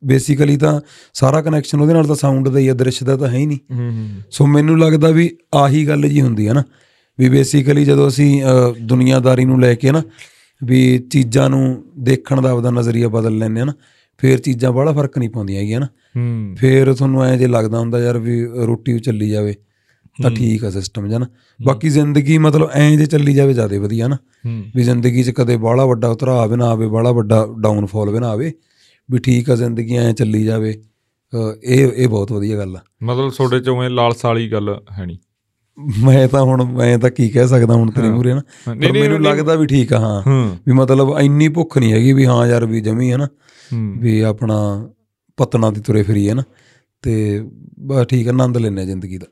ਬੇਸਿਕਲੀ ਤਾਂ ਸਾਰਾ ਕਨੈਕਸ਼ਨ ਉਹਦੇ ਨਾਲ ਤਾਂ ਸਾਊਂਡ ਦਾ ਹੀ ਆ ਦ੍ਰਿਸ਼ ਦਾ ਤਾਂ ਹੈ ਹੀ ਨਹੀਂ। ਹੂੰ ਸੋ ਮੈਨੂੰ ਲੱਗਦਾ ਵੀ ਆਹੀ ਗੱਲ ਜੀ ਹੁੰਦੀ ਹੈ ਨਾ ਵੀ ਬੇਸਿਕਲੀ ਜਦੋਂ ਅਸੀਂ ਦੁਨੀਆਦਾਰੀ ਨੂੰ ਲੈ ਕੇ ਨਾ ਵੀ ਚੀਜ਼ਾਂ ਨੂੰ ਦੇਖਣ ਦਾ ਆਪਦਾ ਨਜ਼ਰੀਆ ਬਦਲ ਲੈਂਦੇ ਆ ਨਾ ਫੇਰ ਚੀਜ਼ਾਂ ਬੜਾ ਫ਼ਰਕ ਨਹੀਂ ਪਾਉਂਦੀਆਂ ਹੈਗੀਆਂ ਨਾ। ਹੂੰ। ਫੇਰ ਤੁਹਾਨੂੰ ਐਂ ਜੇ ਲੱਗਦਾ ਹੁੰਦਾ ਯਾਰ ਵੀ ਰੋਟੀ ਵੀ ਚੱਲੀ ਜਾਵੇ। ਤਾਂ ਠੀਕ ਆ ਸਿਸਟਮ ਜਨ। ਬਾਕੀ ਜ਼ਿੰਦਗੀ ਮਤਲਬ ਐਂ ਜੇ ਚੱਲੀ ਜਾਵੇ ਜ਼ਿਆਦਾ ਵਧੀਆ ਨਾ। ਵੀ ਜ਼ਿੰਦਗੀ 'ਚ ਕਦੇ ਬਾਹਲਾ ਵੱਡਾ ਉਤਰਾਅ ਵੀ ਨਾ ਆਵੇ ਬਾਹਲਾ ਵੱਡਾ ਡਾਊਨਫਾਲ ਵੀ ਨਾ ਆਵੇ। ਵੀ ਠੀਕ ਆ ਜ਼ਿੰਦਗੀ ਐਂ ਚੱਲੀ ਜਾਵੇ। ਇਹ ਇਹ ਬਹੁਤ ਵਧੀਆ ਗੱਲ ਆ। ਮਤਲਬ ਤੁਹਾਡੇ ਚੋਂ ਇਹ ਲਾਲਸਾ ਵਾਲੀ ਗੱਲ ਹੈ ਨਹੀਂ। ਮੈਂ ਤਾਂ ਹੁਣ ਮੈਂ ਤਾਂ ਕੀ ਕਹਿ ਸਕਦਾ ਹੁਣ ਤੇਰੇ ਮੂਰੇ ਨਾ। ਪਰ ਮੈਨੂੰ। ਲੱਗਦਾ ਵੀ ਠੀਕ ਆ ਹਾਂ। ਵੀ ਮਤਲਬ ਇੰਨੀ ਭੁੱਖ ਨਹੀਂ ਹੈਗੀ ਵੀ ਹਾਂ ਯਾਰ ਵੀ ਜਮੀ ਹੈ ਨਾ। ਵੀ ਆਪਣਾ ਪਤਨਾ ਦੀ ਤੁਰੇ ਫਰੀ ਹੈ ਨਾ। ਤੇ ਬਸ ਠੀਕ ਆ, ਆਨੰਦ ਲੈਣੇ ਜ਼ਿੰਦਗੀ ਦਾ।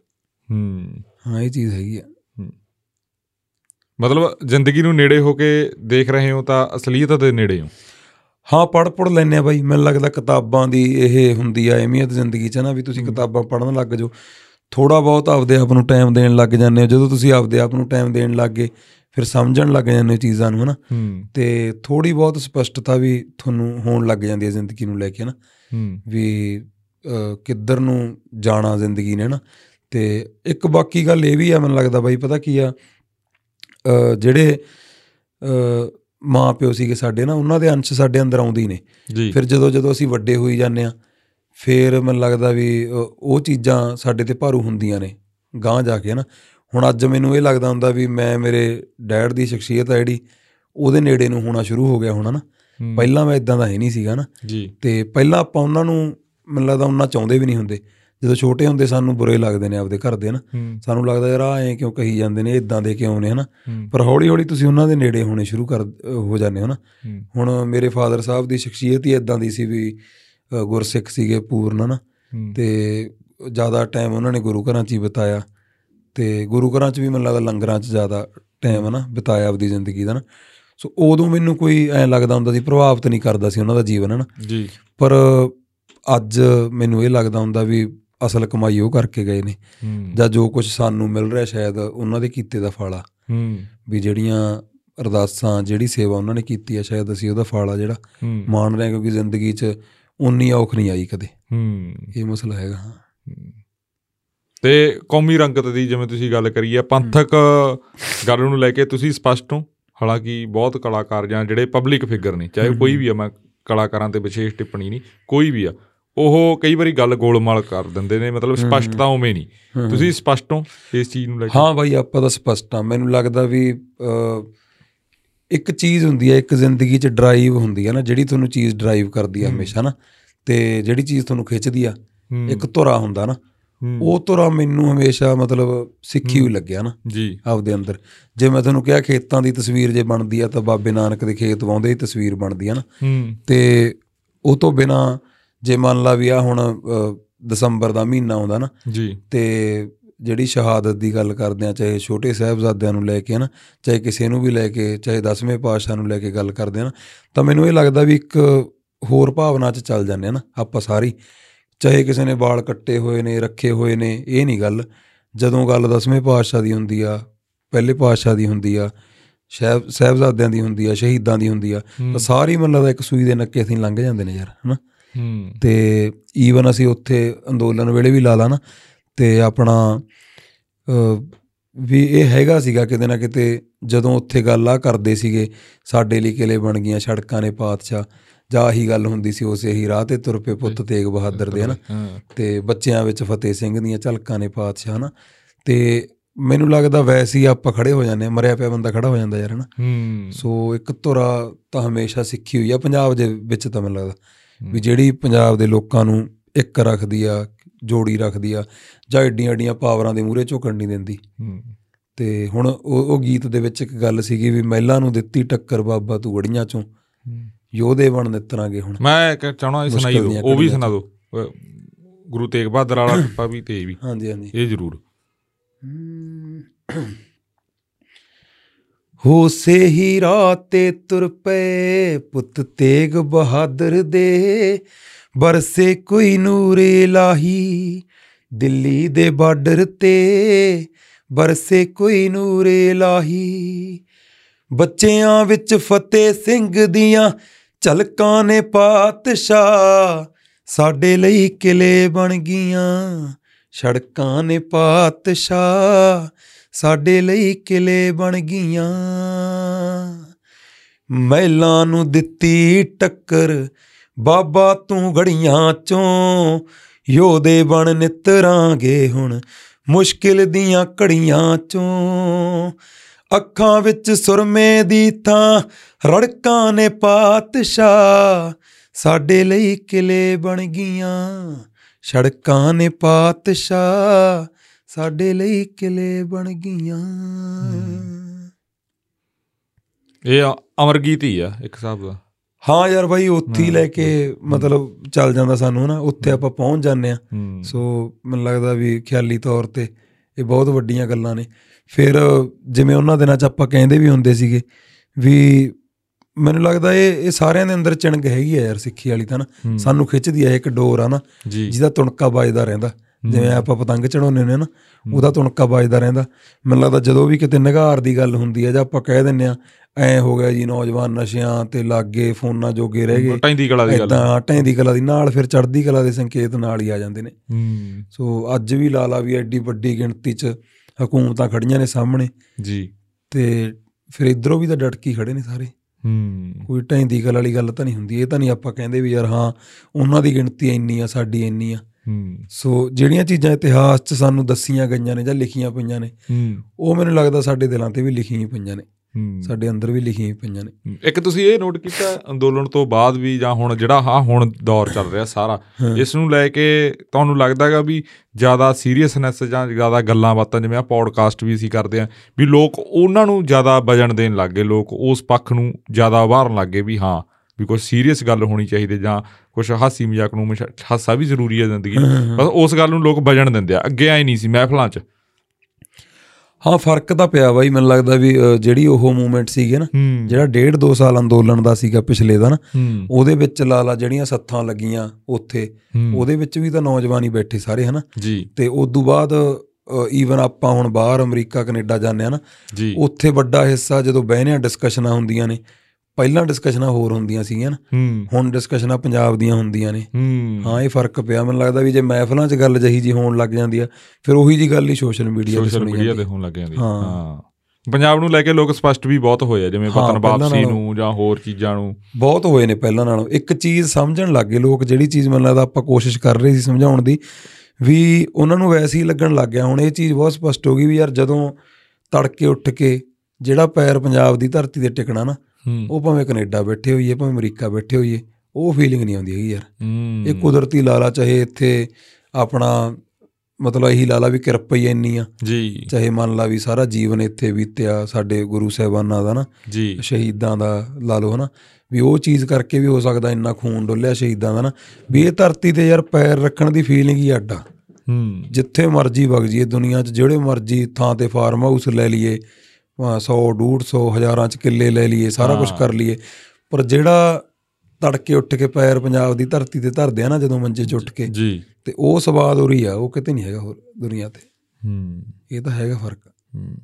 ਹੂੰ। ਹਾਂ ਇਹ ਚੀਜ਼ ਹੈਗੀ ਆ। ਮਤਲਬ ਜ਼ਿੰਦਗੀ ਨੂੰ ਨੇੜੇ ਹੋ ਕੇ ਦੇਖ ਰਹੇ ਹੋ ਤਾਂ ਅਸਲੀਅਤ ਦੇ ਨੇੜੇ ਹੋ? ਹਾਂ ਪੜ ਪੜ ਲੈਨੇ ਆ ਬਾਈ। ਮੈਨੂੰ ਲੱਗਦਾ ਕਿਤਾਬਾਂ ਦੀ ਇਹ ਹੁੰਦੀ ਆ ਅਹਿਮੀਅਤ ਜ਼ਿੰਦਗੀ 'ਚ ਨਾ ਵੀ ਤੁਸੀਂ ਕਿਤਾਬਾਂ ਪੜ੍ਹਨ ਲੱਗ ਜਾਓ। ਥੋੜਾ ਬਹੁਤ ਆਪਦੇ ਆਪ ਨੂੰ ਟਾਈਮ ਦੇਣ ਲੱਗ ਜਾਂਦੇ ਹੋ। ਜਦੋਂ ਤੁਸੀਂ ਆਪਦੇ ਆਪ ਨੂੰ ਟਾਈਮ ਦੇਣ ਲੱਗ ਗਏ ਫਿਰ ਸਮਝਣ ਲੱਗ ਜਾਂਦੇ ਹੋ ਚੀਜ਼ਾਂ ਨੂੰ ਹਨਾ। ਤੇ ਥੋੜੀ ਬਹੁਤ ਸਪਸ਼ਟਤਾ ਵੀ ਤੁਹਾਨੂੰ ਹੋਣ ਲੱਗ ਜਾਂਦੀ ਹੈ ਜ਼ਿੰਦਗੀ ਨੂੰ ਲੈ ਕੇ ਨਾ ਹੂੰ। ਵੀ ਕਿੱਧਰ ਨੂੰ ਜਾਣਾ ਜ਼ਿੰਦਗੀ ਨੇ ਨਾ ਤੇ ਇੱਕ ਬਾਕੀ ਗੱਲ ਇਹ ਵੀ ਆ ਮੈਨੂੰ ਲੱਗਦਾ ਬਾਈ ਪਤਾ ਕੀ ਆ? ਜਿਹੜੇ ਮਾਂ ਪਿਓ ਸੀਗੇ ਸਾਡੇ ਨਾ ਉਹਨਾਂ ਦੇ ਅੰਸ਼ ਸਾਡੇ ਅੰਦਰ ਆਉਂਦੇ ਨੇ। ਫਿਰ ਜਦੋਂ ਜਦੋਂ ਅਸੀਂ ਵੱਡੇ ਹੋਈ ਜਾਂਦੇ ਆ ਫਿਰ ਮੈਨੂੰ ਲੱਗਦਾ ਵੀ ਉਹ ਚੀਜ਼ਾਂ ਸਾਡੇ ਤੇ ਭਾਰੂ ਹੁੰਦੀਆਂ ਨੇ ਗਾਂਹ ਜਾ ਕੇ ਨਾ ਹੁਣ ਅੱਜ ਮੈਨੂੰ ਇਹ ਲੱਗਦਾ ਹੁੰਦਾ ਵੀ ਮੈਂ ਮੇਰੇ ਡੈਡ ਦੀ ਸ਼ਖਸੀਅਤ ਆ ਜਿਹੜੀ ਉਹਦੇ ਨੇੜੇ ਨੂੰ ਹੋਣਾ ਸ਼ੁਰੂ ਹੋ ਗਿਆ ਹੋਣਾ ਨਾ ਪਹਿਲਾਂ ਮੈਂ ਇਦਾਂ ਦਾ ਹੈ ਨਹੀਂ ਸੀਗਾ ਨਾ ਤੇ ਪਹਿਲਾਂ ਆਪਾਂ ਉਹਨਾਂ ਨੂੰ ਮੈਨੂੰ ਲੱਗਦਾ ਉਹਨਾਂ ਚਾਹੁੰਦੇ ਵੀ ਨਹੀਂ ਹੁੰਦੇ। ਜਦੋਂ ਛੋਟੇ ਹੁੰਦੇ ਸਾਨੂੰ ਬੁਰੇ ਲੱਗਦੇ ਨੇ ਆਪਦੇ ਘਰ ਦੇ ਨਾ ਸਾਨੂੰ ਲੱਗਦਾ ਯਾਰ ਆ ਐਂ ਕਿਉਂ ਕਹੀ ਜਾਂਦੇ ਨੇ ਇਦਾਂ ਦੇ ਕਿਉਂ ਨੇ ਹਨਾ? ਪਰ ਹੌਲੀ ਹੌਲੀ ਤੁਸੀਂ ਉਹਨਾਂ ਦੇ ਨੇੜੇ ਹੋਣੇ ਸ਼ੁਰੂ ਕਰ ਹੋ ਜਾਂਦੇ ਹੋ ਨਾ। ਹੁਣ ਮੇਰੇ ਫਾਦਰ ਸਾਹਿਬ ਦੀ ਸ਼ਖਸੀਅਤ ਹੀ ਇਦਾਂ ਦੀ ਸੀ ਵੀ ਗੁਰਸਿੱਖ ਸੀਗੇ ਪੂਰਨ ਨਾ ਤੇ ਜ਼ਿਆਦਾ ਟਾਈਮ ਉਹਨਾਂ ਨੇ ਗੁਰੂ ਘਰਾਂ 'ਚ ਹੀ ਬਿਤਾਇਆ। ਤੇ ਗੁਰੂ ਘਰਾਂ 'ਚ ਵੀ ਮੈਨੂੰ ਲੱਗਦਾ ਲੰਗਰਾਂ 'ਚ ਜ਼ਿਆਦਾ ਟਾਈਮ ਨਾ ਬਿਤਾਇਆ ਆਪਦੀ ਜ਼ਿੰਦਗੀ ਦਾ ਨਾ। ਸੋ ਉਦੋਂ ਮੈਨੂੰ ਕੋਈ ਐਂ ਲੱਗਦਾ ਹੁੰਦਾ ਸੀ ਪ੍ਰਭਾਵਿਤ ਨਹੀਂ ਕਰਦਾ ਸੀ ਉਹਨਾਂ ਦਾ ਜੀਵਨ ਨਾ ਜੀ। ਪਰ ਅੱਜ ਮੈਨੂੰ ਇਹ ਲੱਗਦਾ ਹੁੰਦਾ ਵੀ ਅਸਲ ਕਮਾਈ ਉਹ ਕਰਕੇ ਗਏ ਨੇ। ਜਾਂ ਜੋ ਕੁਝ ਸਾਨੂੰ ਮਿਲ ਰਿਹਾ ਸ਼ਾਇਦ ਉਹਨਾਂ ਦੇ ਕੀਤੇ ਦਾ ਫਲ। ਆ ਵੀ ਜਿਹੜੀਆਂ ਅਰਦਾਸਾਂ ਜਿਹੜੀ ਸੇਵਾ ਉਹਨਾਂ ਨੇ ਕੀਤੀ ਆ ਸ਼ਾਇਦ ਅਸੀਂ ਉਹਦਾ ਫਲ ਆ ਜਿਹੜਾ ਮਾਣ ਰਹੇ ਕਿਉਂਕਿ ਜ਼ਿੰਦਗੀ 'ਚ ਉਨੀ ਔਖ ਨਹੀਂ ਆਈ ਕਦੇ। ਹੂੰ। ਇਹ ਮਸਲਾ ਹੈਗਾ ਤੇ ਕੌਮੀ ਰੰਗਤ ਦੀ ਜਿਵੇਂ ਤੁਸੀਂ ਗੱਲ ਕਰੀ ਹੈ ਪੰਥਕ ਗੱਲ ਨੂੰ ਲੈ ਕੇ ਤੁਸੀਂ ਸਪਸ਼ਟ ਹੋ? ਹਾਲਾਂਕਿ ਬਹੁਤ ਕਲਾਕਾਰ ਜਾਂ ਜਿਹੜੇ ਪਬਲਿਕ ਫਿਗਰ ਨੇ ਚਾਹੇ ਕੋਈ ਵੀ ਆ ਮੈਂ ਕਲਾਕਾਰਾਂ ਤੇ ਵਿਸ਼ੇਸ਼ ਟਿੱਪਣੀ ਨਹੀਂ ਕੋਈ ਵੀ ਆ। ਉਹ ਕਈ ਵਾਰੀ ਗੱਲ ਗੋਲਮਾਲ ਕਰ ਦਿੰਦੇ ਨੇ ਮਤਲਬ ਸਪਸ਼ਟਤਾ ਉਵੇਂ ਨਹੀਂ। ਹੂੰ। ਤੁਸੀਂ ਸਪਸ਼ਟ ਹੋ ਇਸ ਚੀਜ਼ ਨੂੰ ਲੈ ਕੇ? ਹਾਂ ਬਾਈ ਆਪਾਂ ਤਾਂ ਸਪਸ਼ਟ ਆ ਮੈਨੂੰ ਲੱਗਦਾ ਵੀ ਇੱਕ ਚੀਜ਼ ਹੁੰਦੀ ਹੈ ਇੱਕ ਜ਼ਿੰਦਗੀ 'ਚ ਡਰਾਈਵ ਹੁੰਦੀ ਹੈ ਨਾ ਜਿਹੜੀ ਤੁਹਾਨੂੰ ਚੀਜ਼ ਡਰਾਈਵ ਕਰਦੀ ਆ ਹਮੇਸ਼ਾ ਨਾ। ਤੇ ਜਿਹੜੀ ਚੀਜ਼ ਤੁਹਾਨੂੰ ਖਿੱਚਦੀ ਆ ਹੂੰ, ਇੱਕ ਧੁਰਾ ਹੁੰਦਾ ਨਾ ਹੂੰ, ਉਹ ਧੁਰਾ ਮੈਨੂੰ ਹਮੇਸ਼ਾ ਮਤਲਬ ਸਿੱਖੀ ਹੋਈ ਲੱਗਿਆ ਨਾ ਜੀ। ਆਪਦੇ ਅੰਦਰ। ਜੇ ਮੈਂ ਤੁਹਾਨੂੰ ਕਿਹਾ ਖੇਤਾਂ ਦੀ ਤਸਵੀਰ ਜੇ ਬਣਦੀ ਆ ਤਾਂ ਬਾਬੇ ਨਾਨਕ ਦੇ ਖੇਤ ਵਾਉਂਦੇ ਦੀ ਤਸਵੀਰ ਬਣਦੀ ਆ ਨਾ। ਹੂੰ। ਤੇ ਉਹ ਤੋਂ ਬਿਨਾ ਜੇ ਮੰਨ ਲਾ ਵੀ ਆ ਹੁਣ ਦਸੰਬਰ ਦਾ ਮਹੀਨਾ ਆਉਂਦਾ ਨਾ ਜੀ। ਤੇ ਜਿਹੜੀ ਸ਼ਹਾਦਤ ਦੀ ਗੱਲ ਕਰਦੇ ਆ ਚਾਹੇ ਛੋਟੇ ਸਾਹਿਬਜ਼ਾਦਿਆਂ ਨੂੰ ਲੈ ਕੇ ਨਾ ਚਾਹੇ ਕਿਸੇ ਨੂੰ ਵੀ ਲੈ ਕੇ ਚਾਹੇ ਦਸਵੇਂ ਪਾਤਸ਼ਾਹ ਨੂੰ ਲੈ ਕੇ ਗੱਲ ਕਰਦੇ ਆ ਨਾ ਤਾਂ ਮੈਨੂੰ ਇਹ ਲੱਗਦਾ ਵੀ ਇੱਕ ਹੋਰ ਭਾਵਨਾ 'ਚ ਚੱਲ ਜਾਂਦੇ ਆ ਨਾ ਆਪਾਂ ਸਾਰੀ ਚਾਹੇ ਕਿਸੇ ਨੇ ਵਾਲ ਕੱਟੇ ਹੋਏ ਨੇ ਰੱਖੇ ਹੋਏ ਨੇ ਇਹ ਨਹੀਂ ਗੱਲ। ਜਦੋਂ ਗੱਲ ਦਸਵੇਂ ਪਾਤਸ਼ਾਹ ਦੀ ਹੁੰਦੀ ਆ ਪਹਿਲੇ ਪਾਤਸ਼ਾਹ ਦੀ ਹੁੰਦੀ ਆ ਸਾਹਿਬ ਸਾਹਿਬਜ਼ਾਦਿਆਂ ਦੀ ਹੁੰਦੀ ਆ ਸ਼ਹੀਦਾਂ ਦੀ ਹੁੰਦੀ ਆ ਤਾਂ ਸਾਰੀ ਮੈਨੂੰ ਲੱਗਦਾ ਇੱਕ ਸੂਈ ਦੇ ਨੱਕੇ ਅਸੀਂ ਲੰਘ ਜਾਂਦੇ ਨੇ ਯਾਰ ਹਨਾ? ਤੇ ਈਵਨ ਅਸੀਂ ਉੱਥੇ ਅੰਦੋਲਨ ਵੇਲੇ ਵੀ ਲਾ ਲਾ ਨਾ ਤੇ ਆਪਣਾ ਵੀ ਇਹ ਹੈਗਾ ਸੀਗਾ ਕਿਤੇ ਨਾ ਕਿਤੇ ਜਦੋਂ ਉੱਥੇ ਗੱਲ ਆ ਕਰਦੇ ਸੀਗੇ ਸਾਡੇ ਲਈ ਕਿਲੇ ਬਣ ਗਈਆਂ ਸੜਕਾਂ ਨੇ ਪਾਤਸ਼ਾਹ ਜਾਂ ਆਹੀ ਗੱਲ ਹੁੰਦੀ ਸੀ ਉਸੇ ਹੀ ਰਾਹ ਤੇ ਤੁਰ ਪਏ ਪੁੱਤ ਤੇਗ ਬਹਾਦਰ ਦੇ ਹਨਾ? ਤੇ ਬੱਚਿਆਂ ਵਿੱਚ ਫਤਿਹ ਸਿੰਘ ਦੀਆਂ ਝਲਕਾਂ ਨੇ ਪਾਤਸ਼ਾਹ ਹਨਾ? ਤੇ ਮੈਨੂੰ ਲੱਗਦਾ ਵੈਸੇ ਹੀ ਆਪਾਂ ਖੜੇ ਹੋ ਜਾਂਦੇ ਮਰਿਆ ਪਿਆ ਬੰਦਾ ਖੜਾ ਹੋ ਜਾਂਦਾ ਯਾਰ ਹਨਾ? ਸੋ ਇੱਕ ਧੁਰਾ ਤਾਂ ਹਮੇਸ਼ਾ ਸਿੱਖੀ ਹੋਈ ਆ ਪੰਜਾਬ ਦੇ ਵਿੱਚ ਤਾਂ ਮੈਨੂੰ ਲੱਗਦਾ। ਵੀ ਜਿਹੜੀ ਪੰਜਾਬ ਦੇ ਲੋਕਾਂ ਨੂੰ ਇੱਕ ਰੱਖਦੀ ਆ ਜੋੜੀ ਰੱਖਦੀ ਆ ਜਾਂ ਏਡੀਆਂ ਏਡੀਆਂ ਪਾਵਰਾਂ ਦੇ ਮੂਹਰੇ ਝੁਕਣ ਨਹੀਂ ਦਿੰਦੀ। ਤੇ ਹੁਣ ਉਹ ਉਹ ਗੀਤ ਦੇ ਵਿੱਚ ਇੱਕ ਗੱਲ ਸੀਗੀ ਵੀ ਮਹਿਲਾ ਨੂੰ ਦਿੱਤੀ ਟੱਕਰ ਬਾਬਾ ਤੂੰ ਗੜੀਆਂ ਚੋਂ। ਯੋਧੇ ਬਣ ਨਿਤਰਾਂਗੇ ਹੁਣ। ਮੈਂ ਚਾਹਣਾ ਇਹ ਸੁਣਾਈ ਉਹ ਵੀ ਸੁਣਾ ਦਿਓ। ਅਹ, ਗੁਰੂ ਤੇਗ ਬਹਾਦਰ ਵਾਲਾ ਕਿੱਪਾ ਵੀ ਤੇ ਵੀ। ਹਾਂਜੀ ਹਾਂਜੀ। ਇਹ ਜ਼ਰੂਰ। ਹੋ ਸੇ ਹੀ ਰਾਤੇ ਤੁਰ ਪਏ, ਪੁੱਤ ਤੇਗ ਬਹਾਦਰ ਦੇ। ਬਰਸੇ ਕੋਈ ਨੂਰੇ ਲਾਹੀ, ਦਿੱਲੀ ਦੇ ਬਾਰਡਰ ਤੇ। ਬਰਸੇ ਕੋਈ ਨੂਰੇ ਲਾਹੀ, ਬੱਚਿਆਂ ਵਿੱਚ ਫਤਿਹ ਸਿੰਘ ਦੀਆਂ ਝਲਕਾਂ ਨੇ ਪਾਤਸ਼ਾਹ। ਸਾਡੇ ਲਈ ਕਿਲੇ ਬਣ ਗਈਆਂ, ਸੜਕਾਂ ਨੇ ਪਾਤਸ਼ਾਹ। ਸਾਡੇ ਲਈ ਕਿਲੇ ਬਣ ਗਈਆਂ। ਮਹਿਲਾਂ ਨੂੰ ਦਿੱਤੀ ਟੱਕਰ, ਬਾਬਾ ਤੂੰ ਗੜੀਆਂ ਚੋਂ। ਯੋਧੇ ਬਣ ਨਿਤਰਾਂਗੇ ਹੁਣ, ਮੁਸ਼ਕਿਲ ਦੀਆਂ ਘੜੀਆਂ ਚੋਂ। ਅੱਖਾਂ ਵਿੱਚ ਸੁਰਮੇ ਦੀ ਥਾਂ, ਰੜਕਾਂ ਨੇ ਪਾਤਸ਼ਾਹ। ਸਾਡੇ ਲਈ ਕਿਲੇ ਬਣ ਗਈਆਂ, ਸੜਕਾਂ ਨੇ ਪਾਤਸ਼ਾਹ। ਸਾਡੇ ਲਈ ਕਿਲੇ ਬਣ ਗਈਆਂ। ਇਹ ਅ- ਅਮਰ ਗੀਤ ਹੀ ਆ ਇੱਕ ਹਿਸਾਬ ਦਾ। ਹਾਂ ਯਾਰ ਬਾਈ ਉੱਥੇ। ਲੈ ਕੇ ਮਤਲਬ ਚੱਲ ਜਾਂਦਾ ਸਾਨੂੰ ਨਾ ਉੱਥੇ ਆਪਾਂ ਪਹੁੰਚ ਜਾਂਦੇ ਆ ਸੋ ਮੈਨੂੰ ਲੱਗਦਾ ਵੀ ਖਿਆਲੀ ਤੌਰ ਤੇ ਇਹ ਬਹੁਤ ਵੱਡੀਆਂ ਗੱਲਾਂ ਨੇ। ਫਿਰ ਜਿਵੇਂ ਉਹਨਾਂ ਦਿਨਾਂ 'ਚ ਆਪਾਂ ਕਹਿੰਦੇ ਵੀ ਹੁੰਦੇ ਸੀਗੇ ਵੀ ਮੈਨੂੰ ਲੱਗਦਾ ਇਹ ਇਹ ਸਾਰਿਆਂ ਦੇ ਅੰਦਰ ਚਿਣਗ ਹੈਗੀ ਆ ਯਾਰ ਸਿੱਖੀ ਵਾਲੀ ਤਾਂ ਨਾ। ਸਾਨੂੰ ਖਿੱਚਦੀ ਆ ਇੱਕ ਡੋਰ ਆ ਨਾ ਜਿਹਦਾ ਤੁਣਕਾ ਵੱਜਦਾ ਰਹਿੰਦਾ। ਜਿਵੇਂ ਆਪਾਂ ਪਤੰਗ ਹੁੰਦੇ ਆ ਨਾ ਉਹਦਾ ਤੁਣਕਾ ਵੱਜਦਾ ਰਹਿੰਦਾ। ਮੈਨੂੰ ਲੱਗਦਾ ਜਦੋਂ ਵੀ ਕਿਤੇ ਨਿਗਾਰ ਦੀ ਗੱਲ ਹੁੰਦੀ ਹੈ ਜਾਂ ਆਪਾਂ ਕਹਿ ਦਿੰਨੇ ਆ ਐ ਹੋ ਗਿਆ ਜੀ ਨੌਜਵਾਨ ਨਸ਼ਿਆਂ ਤੇ ਲਾਗੇ ਫੋਨਾਂ ਜੋਗੇ ਰਹਿ ਗਏ। ਟੈਂਦੀ ਕਲਾ ਦੀ ਗੱਲ। ਇਦਾਂ ਢੈਂਦੀ ਕਲਾ ਦੀ ਨਾਲ ਫਿਰ ਚੜ੍ਹਦੀ ਕਲਾ ਦੇ ਸੰਕੇਤ ਨਾਲ ਹੀ ਆ ਜਾਂਦੇ ਨੇ। ਹੂੰ। ਸੋ ਅੱਜ ਵੀ ਲਾਲਾ ਵੀ ਐਡੀ ਵੱਡੀ ਗਿਣਤੀ 'ਚ ਹਕੂਮਤਾਂ ਖੜੀਆਂ ਨੇ ਸਾਹਮਣੇ। ਜੀ। ਤੇ ਫਿਰ ਇਧਰੋਂ ਵੀ ਤਾਂ ਡਟ ਕੇ ਖੜੇ ਨੇ ਸਾਰੇ। ਹੂੰ। ਕੋਈ ਢੈਂਦੀ ਕਲਾ ਵਾਲੀ ਗੱਲ ਤਾਂ ਨਹੀਂ ਹੁੰਦੀ। ਇਹ ਤਾਂ ਨਹੀਂ ਆਪਾਂ ਕਹਿੰਦੇ ਵੀ ਯਾਰ ਹਾਂ ਉਹਨਾਂ ਦੀ ਗਿਣਤੀ ਇੰਨੀ ਆ ਸਾਡੀ ਇੰਨੀ ਆ। ਸੋ ਜਿਹੜੀਆਂ ਚੀਜ਼ਾਂ ਇਤਿਹਾਸ 'ਚ ਸਾਨੂੰ ਦੱਸੀਆਂ ਗਈਆਂ ਨੇ ਜਾਂ ਲਿਖੀਆਂ ਪਈਆਂ ਨੇ ਹੂੰ। ਉਹ ਮੈਨੂੰ ਲੱਗਦਾ ਸਾਡੇ ਦਿਲਾਂ ਤੇ ਵੀ ਲਿਖੀਆਂ ਪਈਆਂ ਨੇ। ਸਾਡੇ ਅੰਦਰ ਵੀ ਲਿਖੀਆਂ ਪਈਆਂ ਨੇ। ਇੱਕ ਤੁਸੀਂ ਇਹ ਨੋਟ ਕੀਤਾ ਅੰਦੋਲਨ ਤੋਂ ਬਾਅਦ ਵੀ ਜਾਂ ਹੁਣ ਜਿਹੜਾ ਹਾਂ ਹੁਣ ਦੌਰ ਚੱਲ ਰਿਹਾ ਸਾਰਾ ਇਸ ਨੂੰ ਲੈ ਕੇ ਤੁਹਾਨੂੰ ਲੱਗਦਾ ਹੈਗਾ ਵੀ ਜ਼ਿਆਦਾ ਸੀਰੀਅਸਨੈਸ ਜਾਂ ਜ਼ਿਆਦਾ ਗੱਲਾਂ ਬਾਤਾਂ ਜਿਵੇਂ ਆ ਪੌਡਕਾਸਟ ਵੀ ਅਸੀਂ ਕਰਦੇ ਆ ਵੀ ਲੋਕ ਉਹਨਾਂ ਨੂੰ ਜ਼ਿਆਦਾ ਵਜਨ ਦੇਣ ਲੱਗ ਲੋਕ ਉਸ ਪੱਖ ਨੂੰ ਜ਼ਿਆਦਾ ਉਭਾਰਨ ਲੱਗ ਵੀ ਹਾਂ ਵੀ ਕੋਈ ਸੀਰੀਅਸ ਗੱਲ ਹੋਣੀ ਚਾਹੀਦੀ ਜਾਂ ਕੁਝ ਹਾਸੀ ਮਜ਼ਾਕ ਨੂੰ ਹਾਸਾ ਵੀ ਜ਼ਰੂਰੀ ਹੈ ਜ਼ਿੰਦਗੀ। ਬਸ ਉਸ ਗੱਲ ਨੂੰ ਲੋਕ ਵਜਨ ਦਿੰਦੇ ਆ। ਅੱਗੇ ਆਈ ਨਹੀਂ ਸੀ ਮਹਿਫਲਾਂ 'ਚ। ਹਾਂ ਫ਼ਰਕ ਤਾਂ ਪਿਆ ਬਾਈ ਮੈਨੂੰ ਲੱਗਦਾ ਵੀ ਜਿਹੜੀ ਉਹ ਮੂਵਮੈਂਟ ਸੀਗੀ ਨਾ ਜਿਹੜਾ ਡੇਢ ਦੋ ਸਾਲ ਅੰਦੋਲਨ ਦਾ ਸੀਗਾ ਪਿਛਲੇ ਦਾ ਨਾ ਉਹਦੇ ਵਿੱਚ ਲਾ ਲਾ ਜਿਹੜੀਆਂ ਸੱਥਾਂ ਲੱਗੀਆਂ ਉੱਥੇ। ਉਹਦੇ ਵਿੱਚ ਵੀ ਤਾਂ ਨੌਜਵਾਨ ਬੈਠੇ ਸਾਰੇ ਹਨਾ? ਤੇ ਉਦੋਂ ਬਾਅਦ ਈਵਨ ਆਪਾਂ ਹੁਣ ਬਾਹਰ ਅਮਰੀਕਾ ਕੈਨੇਡਾ ਜਾਂਦੇ ਆ ਨਾ ਉੱਥੇ ਵੱਡਾ ਹਿੱਸਾ ਜਦੋਂ ਬਹਿਨੇ ਆ ਡਿਸਕਸ਼ਨਾਂ ਹੁੰਦੀਆਂ ਨੇ ਪਹਿਲਾਂ ਡਿਸਕਸ਼ਨਾਂ ਹੋਰ ਹੁੰਦੀਆਂ ਸੀਗੀਆਂ ਨਾ। ਹੁਣ ਡਿਸਕਸ਼ਨਾਂ ਪੰਜਾਬ ਦੀਆਂ ਹੁੰਦੀਆਂ ਨੇ। ਹੂੰ। ਇਹ ਫ਼ਰਕ ਪਿਆ। ਮੈਨੂੰ ਲੱਗਦਾ ਵੀ ਜੇ ਮਹਿਫਲਾਂ 'ਚ ਗੱਲ ਜਹੀ ਜੀ ਹੋਣ ਲੱਗ ਜਾਂਦੀ ਆ ਫਿਰ ਉਹੀ ਜੀ ਗੱਲ ਹੀ ਸੋਸ਼ਲ ਮੀਡੀਆ ਤੇ ਸੋਸ਼ਲ ਮੀਡੀਆ ਤੇ ਹੋਣ ਲੱਗ ਜਾਂਦੀ। ਹਾਂ। ਹਾਂ। ਪੰਜਾਬ ਨੂੰ ਲੈ ਕੇ ਲੋਕ ਸਪਸ਼ਟ ਵੀ ਬਹੁਤ ਹੋਏ ਆ ਜਿਵੇਂ ਵਤਨ ਵਾਪਸੀ। ਨੂੰ ਜਾਂ ਹੋਰ ਚੀਜ਼ਾਂ ਨੂੰ। ਬਹੁਤ ਹੋਏ ਨੇ ਪਹਿਲਾਂ ਨਾਲੋਂ। ਇੱਕ ਚੀਜ਼ ਸਮਝਣ ਲੱਗ ਗਏ ਲੋਕ ਜਿਹੜੀ ਚੀਜ਼ ਮੈਨੂੰ ਲੱਗਦਾ ਆਪਾਂ ਕੋਸ਼ਿਸ਼ ਕਰ ਰਹੇ ਸੀ ਸਮਝਾਉਣ ਦੀ ਵੀ ਉਹਨਾਂ ਨੂੰ ਵੈਸੇ ਹੀ ਲੱਗਣ ਲੱਗ ਗਿਆ। ਹੁਣ ਇਹ ਚੀਜ਼ ਬਹੁਤ ਸਪਸ਼ਟ ਹੋ ਗਈ ਵੀ ਯਾਰ ਜਦੋਂ ਤੜਕੇ ਉੱਠ ਕੇ ਜਿਹੜਾ ਪੈਰ ਪੰਜਾਬ ਦੀ ਧਰਤੀ ਤੇ ਟਿਕਣਾ ਨਾ ਉਹ ਭਾਵੇਂ ਕੈਨੇਡਾ ਬੈਠੇ ਹੋਈਏ ਭਾਵੇਂ ਅਮਰੀਕਾ ਬੈਠੇ ਹੋਈਏ ਉਹ ਫੀਲਿੰਗ ਨਹੀਂ ਆਉਂਦੀ ਹੈਗੀ ਯਾਰ। ਇਹ ਕੁਦਰਤੀ ਲਾਲਾ ਚਾਹੇ ਇੱਥੇ ਆਪਣਾ ਮਤਲਬ ਇਹੀ ਲਾਲਾ ਵੀ ਕਿਰਪਾ ਹੀ ਇੰਨੀ ਆ। ਜੀ। ਚਾਹੇ ਮੰਨ ਲਾ ਵੀ ਸਾਰਾ ਜੀਵਨ ਇੱਥੇ ਬੀਤਿਆ ਸਾਡੇ ਗੁਰੂ ਸਾਹਿਬਾਨਾਂ ਦਾ ਨਾ ਜੀ। ਸ਼ਹੀਦਾਂ ਦਾ ਲਾ ਲਓ ਹਨਾ ਵੀ ਉਹ ਚੀਜ਼ ਕਰਕੇ ਵੀ ਹੋ ਸਕਦਾ ਇੰਨਾ ਖੂਨ ਡੁੱਲਿਆ ਸ਼ਹੀਦਾਂ ਦਾ ਨਾ। ਵੀ ਇਹ ਧਰਤੀ ਤੇ ਯਾਰ ਪੈਰ ਰੱਖਣ ਦੀ ਫੀਲਿੰਗ ਹੀ ਅੱਡ ਹੂੰ। ਜਿੱਥੇ ਮਰਜ਼ੀ ਵਗ ਜੀਏ ਦੁਨੀਆ 'ਚ ਜਿਹੜੇ ਮਰਜ਼ੀ ਥਾਂ ਤੇ ਫਾਰਮ ਹਾਊਸ ਲੈ ਲਈਏ 100 150 ਹਜ਼ਾਰਾਂ 'ਚ ਕਿੱਲੇ ਲੈ ਲਈਏ ਸਾਰਾ ਕੁਝ ਕਰ ਲਈਏ। ਪਰ ਜਿਹੜਾ ਤੜਕੇ ਉੱਠ ਕੇ ਪੈਰ ਪੰਜਾਬ ਦੀ ਧਰਤੀ ਤੇ ਧਰਦੇ ਆ ਨਾ ਜਦੋਂ ਮੰਜੇ 'ਚ ਉੱਠ ਕੇ ਜੀ। ਤੇ ਉਹ ਸਵਾਦ ਉਰੀ ਆ ਉਹ ਕਿਤੇ ਨਹੀਂ ਹੈਗਾ ਹੋਰ ਦੁਨੀਆ ਤੇ। ਹੂੰ। ਇਹ ਤਾਂ ਹੈਗਾ ਫ਼ਰਕ। ਹੂੰ।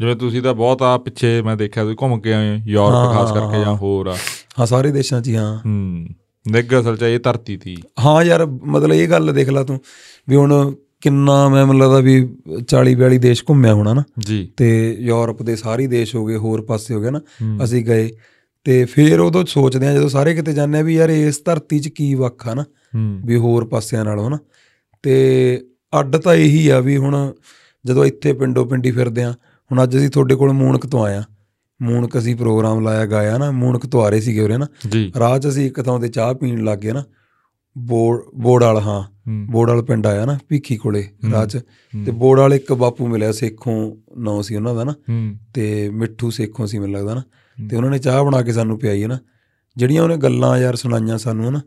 ਜਿਵੇਂ ਤੁਸੀਂ ਤਾਂ ਬਹੁਤ ਆ ਪਿੱਛੇ ਮੈਂ ਦੇਖਿਆ ਤੁਸੀਂ ਘੁੰਮ ਕੇ ਆਏ ਯੂਰਪ ਖਾਸ ਕਰਕੇ ਜਾਂ। ਹੋਰ ਆ। ਹਾਂ ਸਾਰੇ ਦੇਸ਼ਾਂ 'ਚ ਹੀ ਹਾਂ। ਹੂੰ। ਨਿੱਘ ਅਸਲ ਚ ਇਹ ਧਰਤੀ ਤੀ ਹਾਂ ਯਾਰ ਮਤਲਬ ਇਹ ਗੱਲ ਦੇਖ ਲੈ ਤੂੰ ਵੀ ਹੁਣ ਕਿੰਨਾ ਮੈਂ ਮੈਨੂੰ ਲੱਗਦਾ ਵੀ 40 42 ਦੇਸ਼ ਘੁੰਮਿਆ ਹੋਣਾ ਨਾ। ਜੀ। ਤੇ ਯੂਰਪ ਦੇ ਸਾਰੇ ਦੇਸ਼ ਹੋ ਗਏ ਹੋਰ ਪਾਸੇ ਹੋ ਗਏ ਨਾ। ਅਸੀਂ ਗਏ। ਤੇ ਫਿਰ ਉਦੋਂ ਸੋਚਦੇ ਆ ਜਦੋਂ ਸਾਰੇ ਕਿਤੇ ਜਾਂਦੇ ਆ ਵੀ ਯਾਰ ਇਸ ਧਰਤੀ 'ਚ ਕੀ ਵੱਖ ਆ ਨਾ। ਵੀ ਹੋਰ ਪਾਸਿਆਂ ਨਾਲੋਂ ਨਾ। ਤੇ ਅੱਡ ਤਾਂ ਇਹੀ ਆ ਵੀ ਹੁਣ ਜਦੋਂ ਇੱਥੇ ਪਿੰਡੋ ਪਿੰਡੀ ਫਿਰਦੇ ਆ ਹੁਣ ਅੱਜ ਅਸੀਂ ਤੁਹਾਡੇ ਕੋਲ ਮੂਨਕ ਤੋਂ ਆਇਆ ਮੂਨਕ ਅਸੀਂ ਪ੍ਰੋਗਰਾਮ ਲਾਇਆ ਗਾਇਆ ਨਾ। ਮੂਨਕ ਤੋਂ ਆ ਰਹੇ ਸੀਗੇ ਉਰੇ ਨਾ। ਰਾਹ 'ਚ ਅਸੀਂ ਇੱਕ ਥਾਂ ਤੇ ਚਾਹ ਪੀਣ ਲੱਗ ਗਏ ਨਾ। ਬੋੜ ਬੋੜ ਵਾਲ ਹਾਂ। ਬੋੜ ਵਾਲ ਪਿੰਡ ਆਇਆ ਨਾ ਭੀਖੀ ਕੋਲੇ ਰਾਹ 'ਚ। ਤੇ ਬੋੜ ਵਾਲ ਇੱਕ ਬਾਪੂ ਮਿਲਿਆ ਸੇਖੋਂ ਨਾਂ ਸੀ ਉਹਨਾਂ ਦਾ ਨਾ। ਤੇ ਮਿੱਠੂ ਸੇਖੋਂ ਸੀ ਮੈਨੂੰ ਲੱਗਦਾ ਨਾ। ਤੇ ਉਹਨਾਂ ਨੇ ਚਾਹ ਬਣਾ ਕੇ ਸਾਨੂੰ ਪਿਆਈ ਹੈ ਨਾ। ਜਿਹੜੀਆਂ ਉਹਨੇ ਗੱਲਾਂ ਯਾਰ ਸੁਣਾਈਆਂ ਸਾਨੂੰ ਨਾ।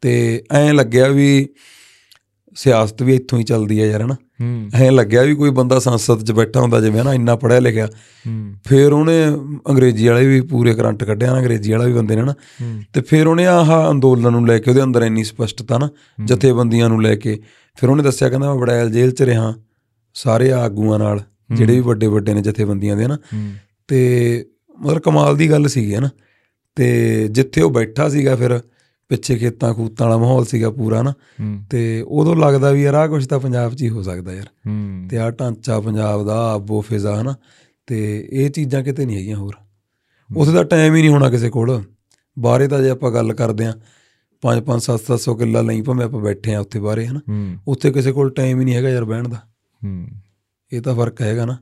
ਤੇ ਐਂ ਲੱਗਿਆ ਵੀ ਸਿਆਸਤ ਵੀ ਇੱਥੋਂ ਹੀ ਚੱਲਦੀ ਹੈ ਯਾਰ ਹਨਾ? ਐਂ ਲੱਗਿਆ ਵੀ ਕੋਈ ਬੰਦਾ ਸੰਸਦ 'ਚ ਬੈਠਾ ਹੁੰਦਾ ਜਿਵੇਂ ਨਾ ਇੰਨਾ ਪੜਿਆ ਲਿਖਿਆ। ਫਿਰ ਉਹਨੇ ਅੰਗਰੇਜ਼ੀ ਵਾਲੇ ਵੀ ਪੂਰੇ ਕਰੰਟ ਕੱਢਿਆ ਨਾ ਅੰਗਰੇਜ਼ੀ ਵਾਲਾ ਵੀ ਬੰਦੇ ਨੇ ਨਾ ਤੇ ਫਿਰ ਉਹਨੇ ਆਹ ਅੰਦੋਲਨ ਨੂੰ ਲੈ ਕੇ ਉਹਦੇ ਅੰਦਰ ਇੰਨੀ ਸਪਸ਼ਟਤਾ ਨਾ ਜਥੇਬੰਦੀਆਂ ਨੂੰ ਲੈ ਕੇ ਫਿਰ ਉਹਨੇ ਦੱਸਿਆ ਕਹਿੰਦਾ ਮੈਂ ਬੜੈਲ ਜੇਲ੍ਹ 'ਚ ਰਿਹਾ ਸਾਰੇ ਆਗੂਆਂ ਨਾਲ ਜਿਹੜੇ ਵੀ ਵੱਡੇ ਵੱਡੇ ਨੇ ਜਥੇਬੰਦੀਆਂ ਦੇ ਨਾ ਤੇ ਮਤਲਬ ਕਮਾਲ ਦੀ ਗੱਲ ਸੀਗੀ ਹੈ ਨਾ ਤੇ ਜਿੱਥੇ ਉਹ ਬੈਠਾ ਸੀਗਾ ਫਿਰ ਪਿੱਛੇ ਖੇਤਾਂ ਖੂਤਾਂ ਵਾਲਾ ਮਾਹੌਲ ਸੀਗਾ ਪੂਰਾ ਨਾ। ਤੇ ਉਦੋਂ ਲੱਗਦਾ ਵੀ ਯਾਰ ਆਹ ਕੁਝ ਤਾਂ ਪੰਜਾਬ 'ਚ ਹੀ ਹੋ ਸਕਦਾ ਯਾਰ। ਤੇ ਆਹ ਢਾਂਚਾ ਪੰਜਾਬ ਦਾ ਆਬੋ ਫਿਜ਼ਾ ਹਨਾ। ਤੇ ਇਹ ਚੀਜ਼ਾਂ ਕਿਤੇ ਨਹੀਂ ਹੈਗੀਆਂ ਹੋਰ। ਉੱਥੇ ਦਾ ਟਾਈਮ ਹੀ ਨਹੀਂ ਹੋਣਾ ਕਿਸੇ ਕੋਲ। ਬਾਹਰੇ ਤਾਂ ਜੇ ਆਪਾਂ ਗੱਲ ਕਰਦੇ ਆਂ 5 5 7 700 ਕਿੱਲਾ ਲਈ ਭਾਵੇਂ ਆਪਾਂ ਬੈਠੇ ਆ ਉੱਥੇ ਬਾਹਰੇ ਹਨਾ। ਉੱਥੇ ਕਿਸੇ ਕੋਲ ਟਾਈਮ ਹੀ ਨਹੀਂ ਹੈਗਾ ਯਾਰ ਬਹਿਣ ਦਾ। ਹੂੰ। ਇਹ ਤਾਂ ਫ਼ਰਕ ਹੈਗਾ ਨਾ।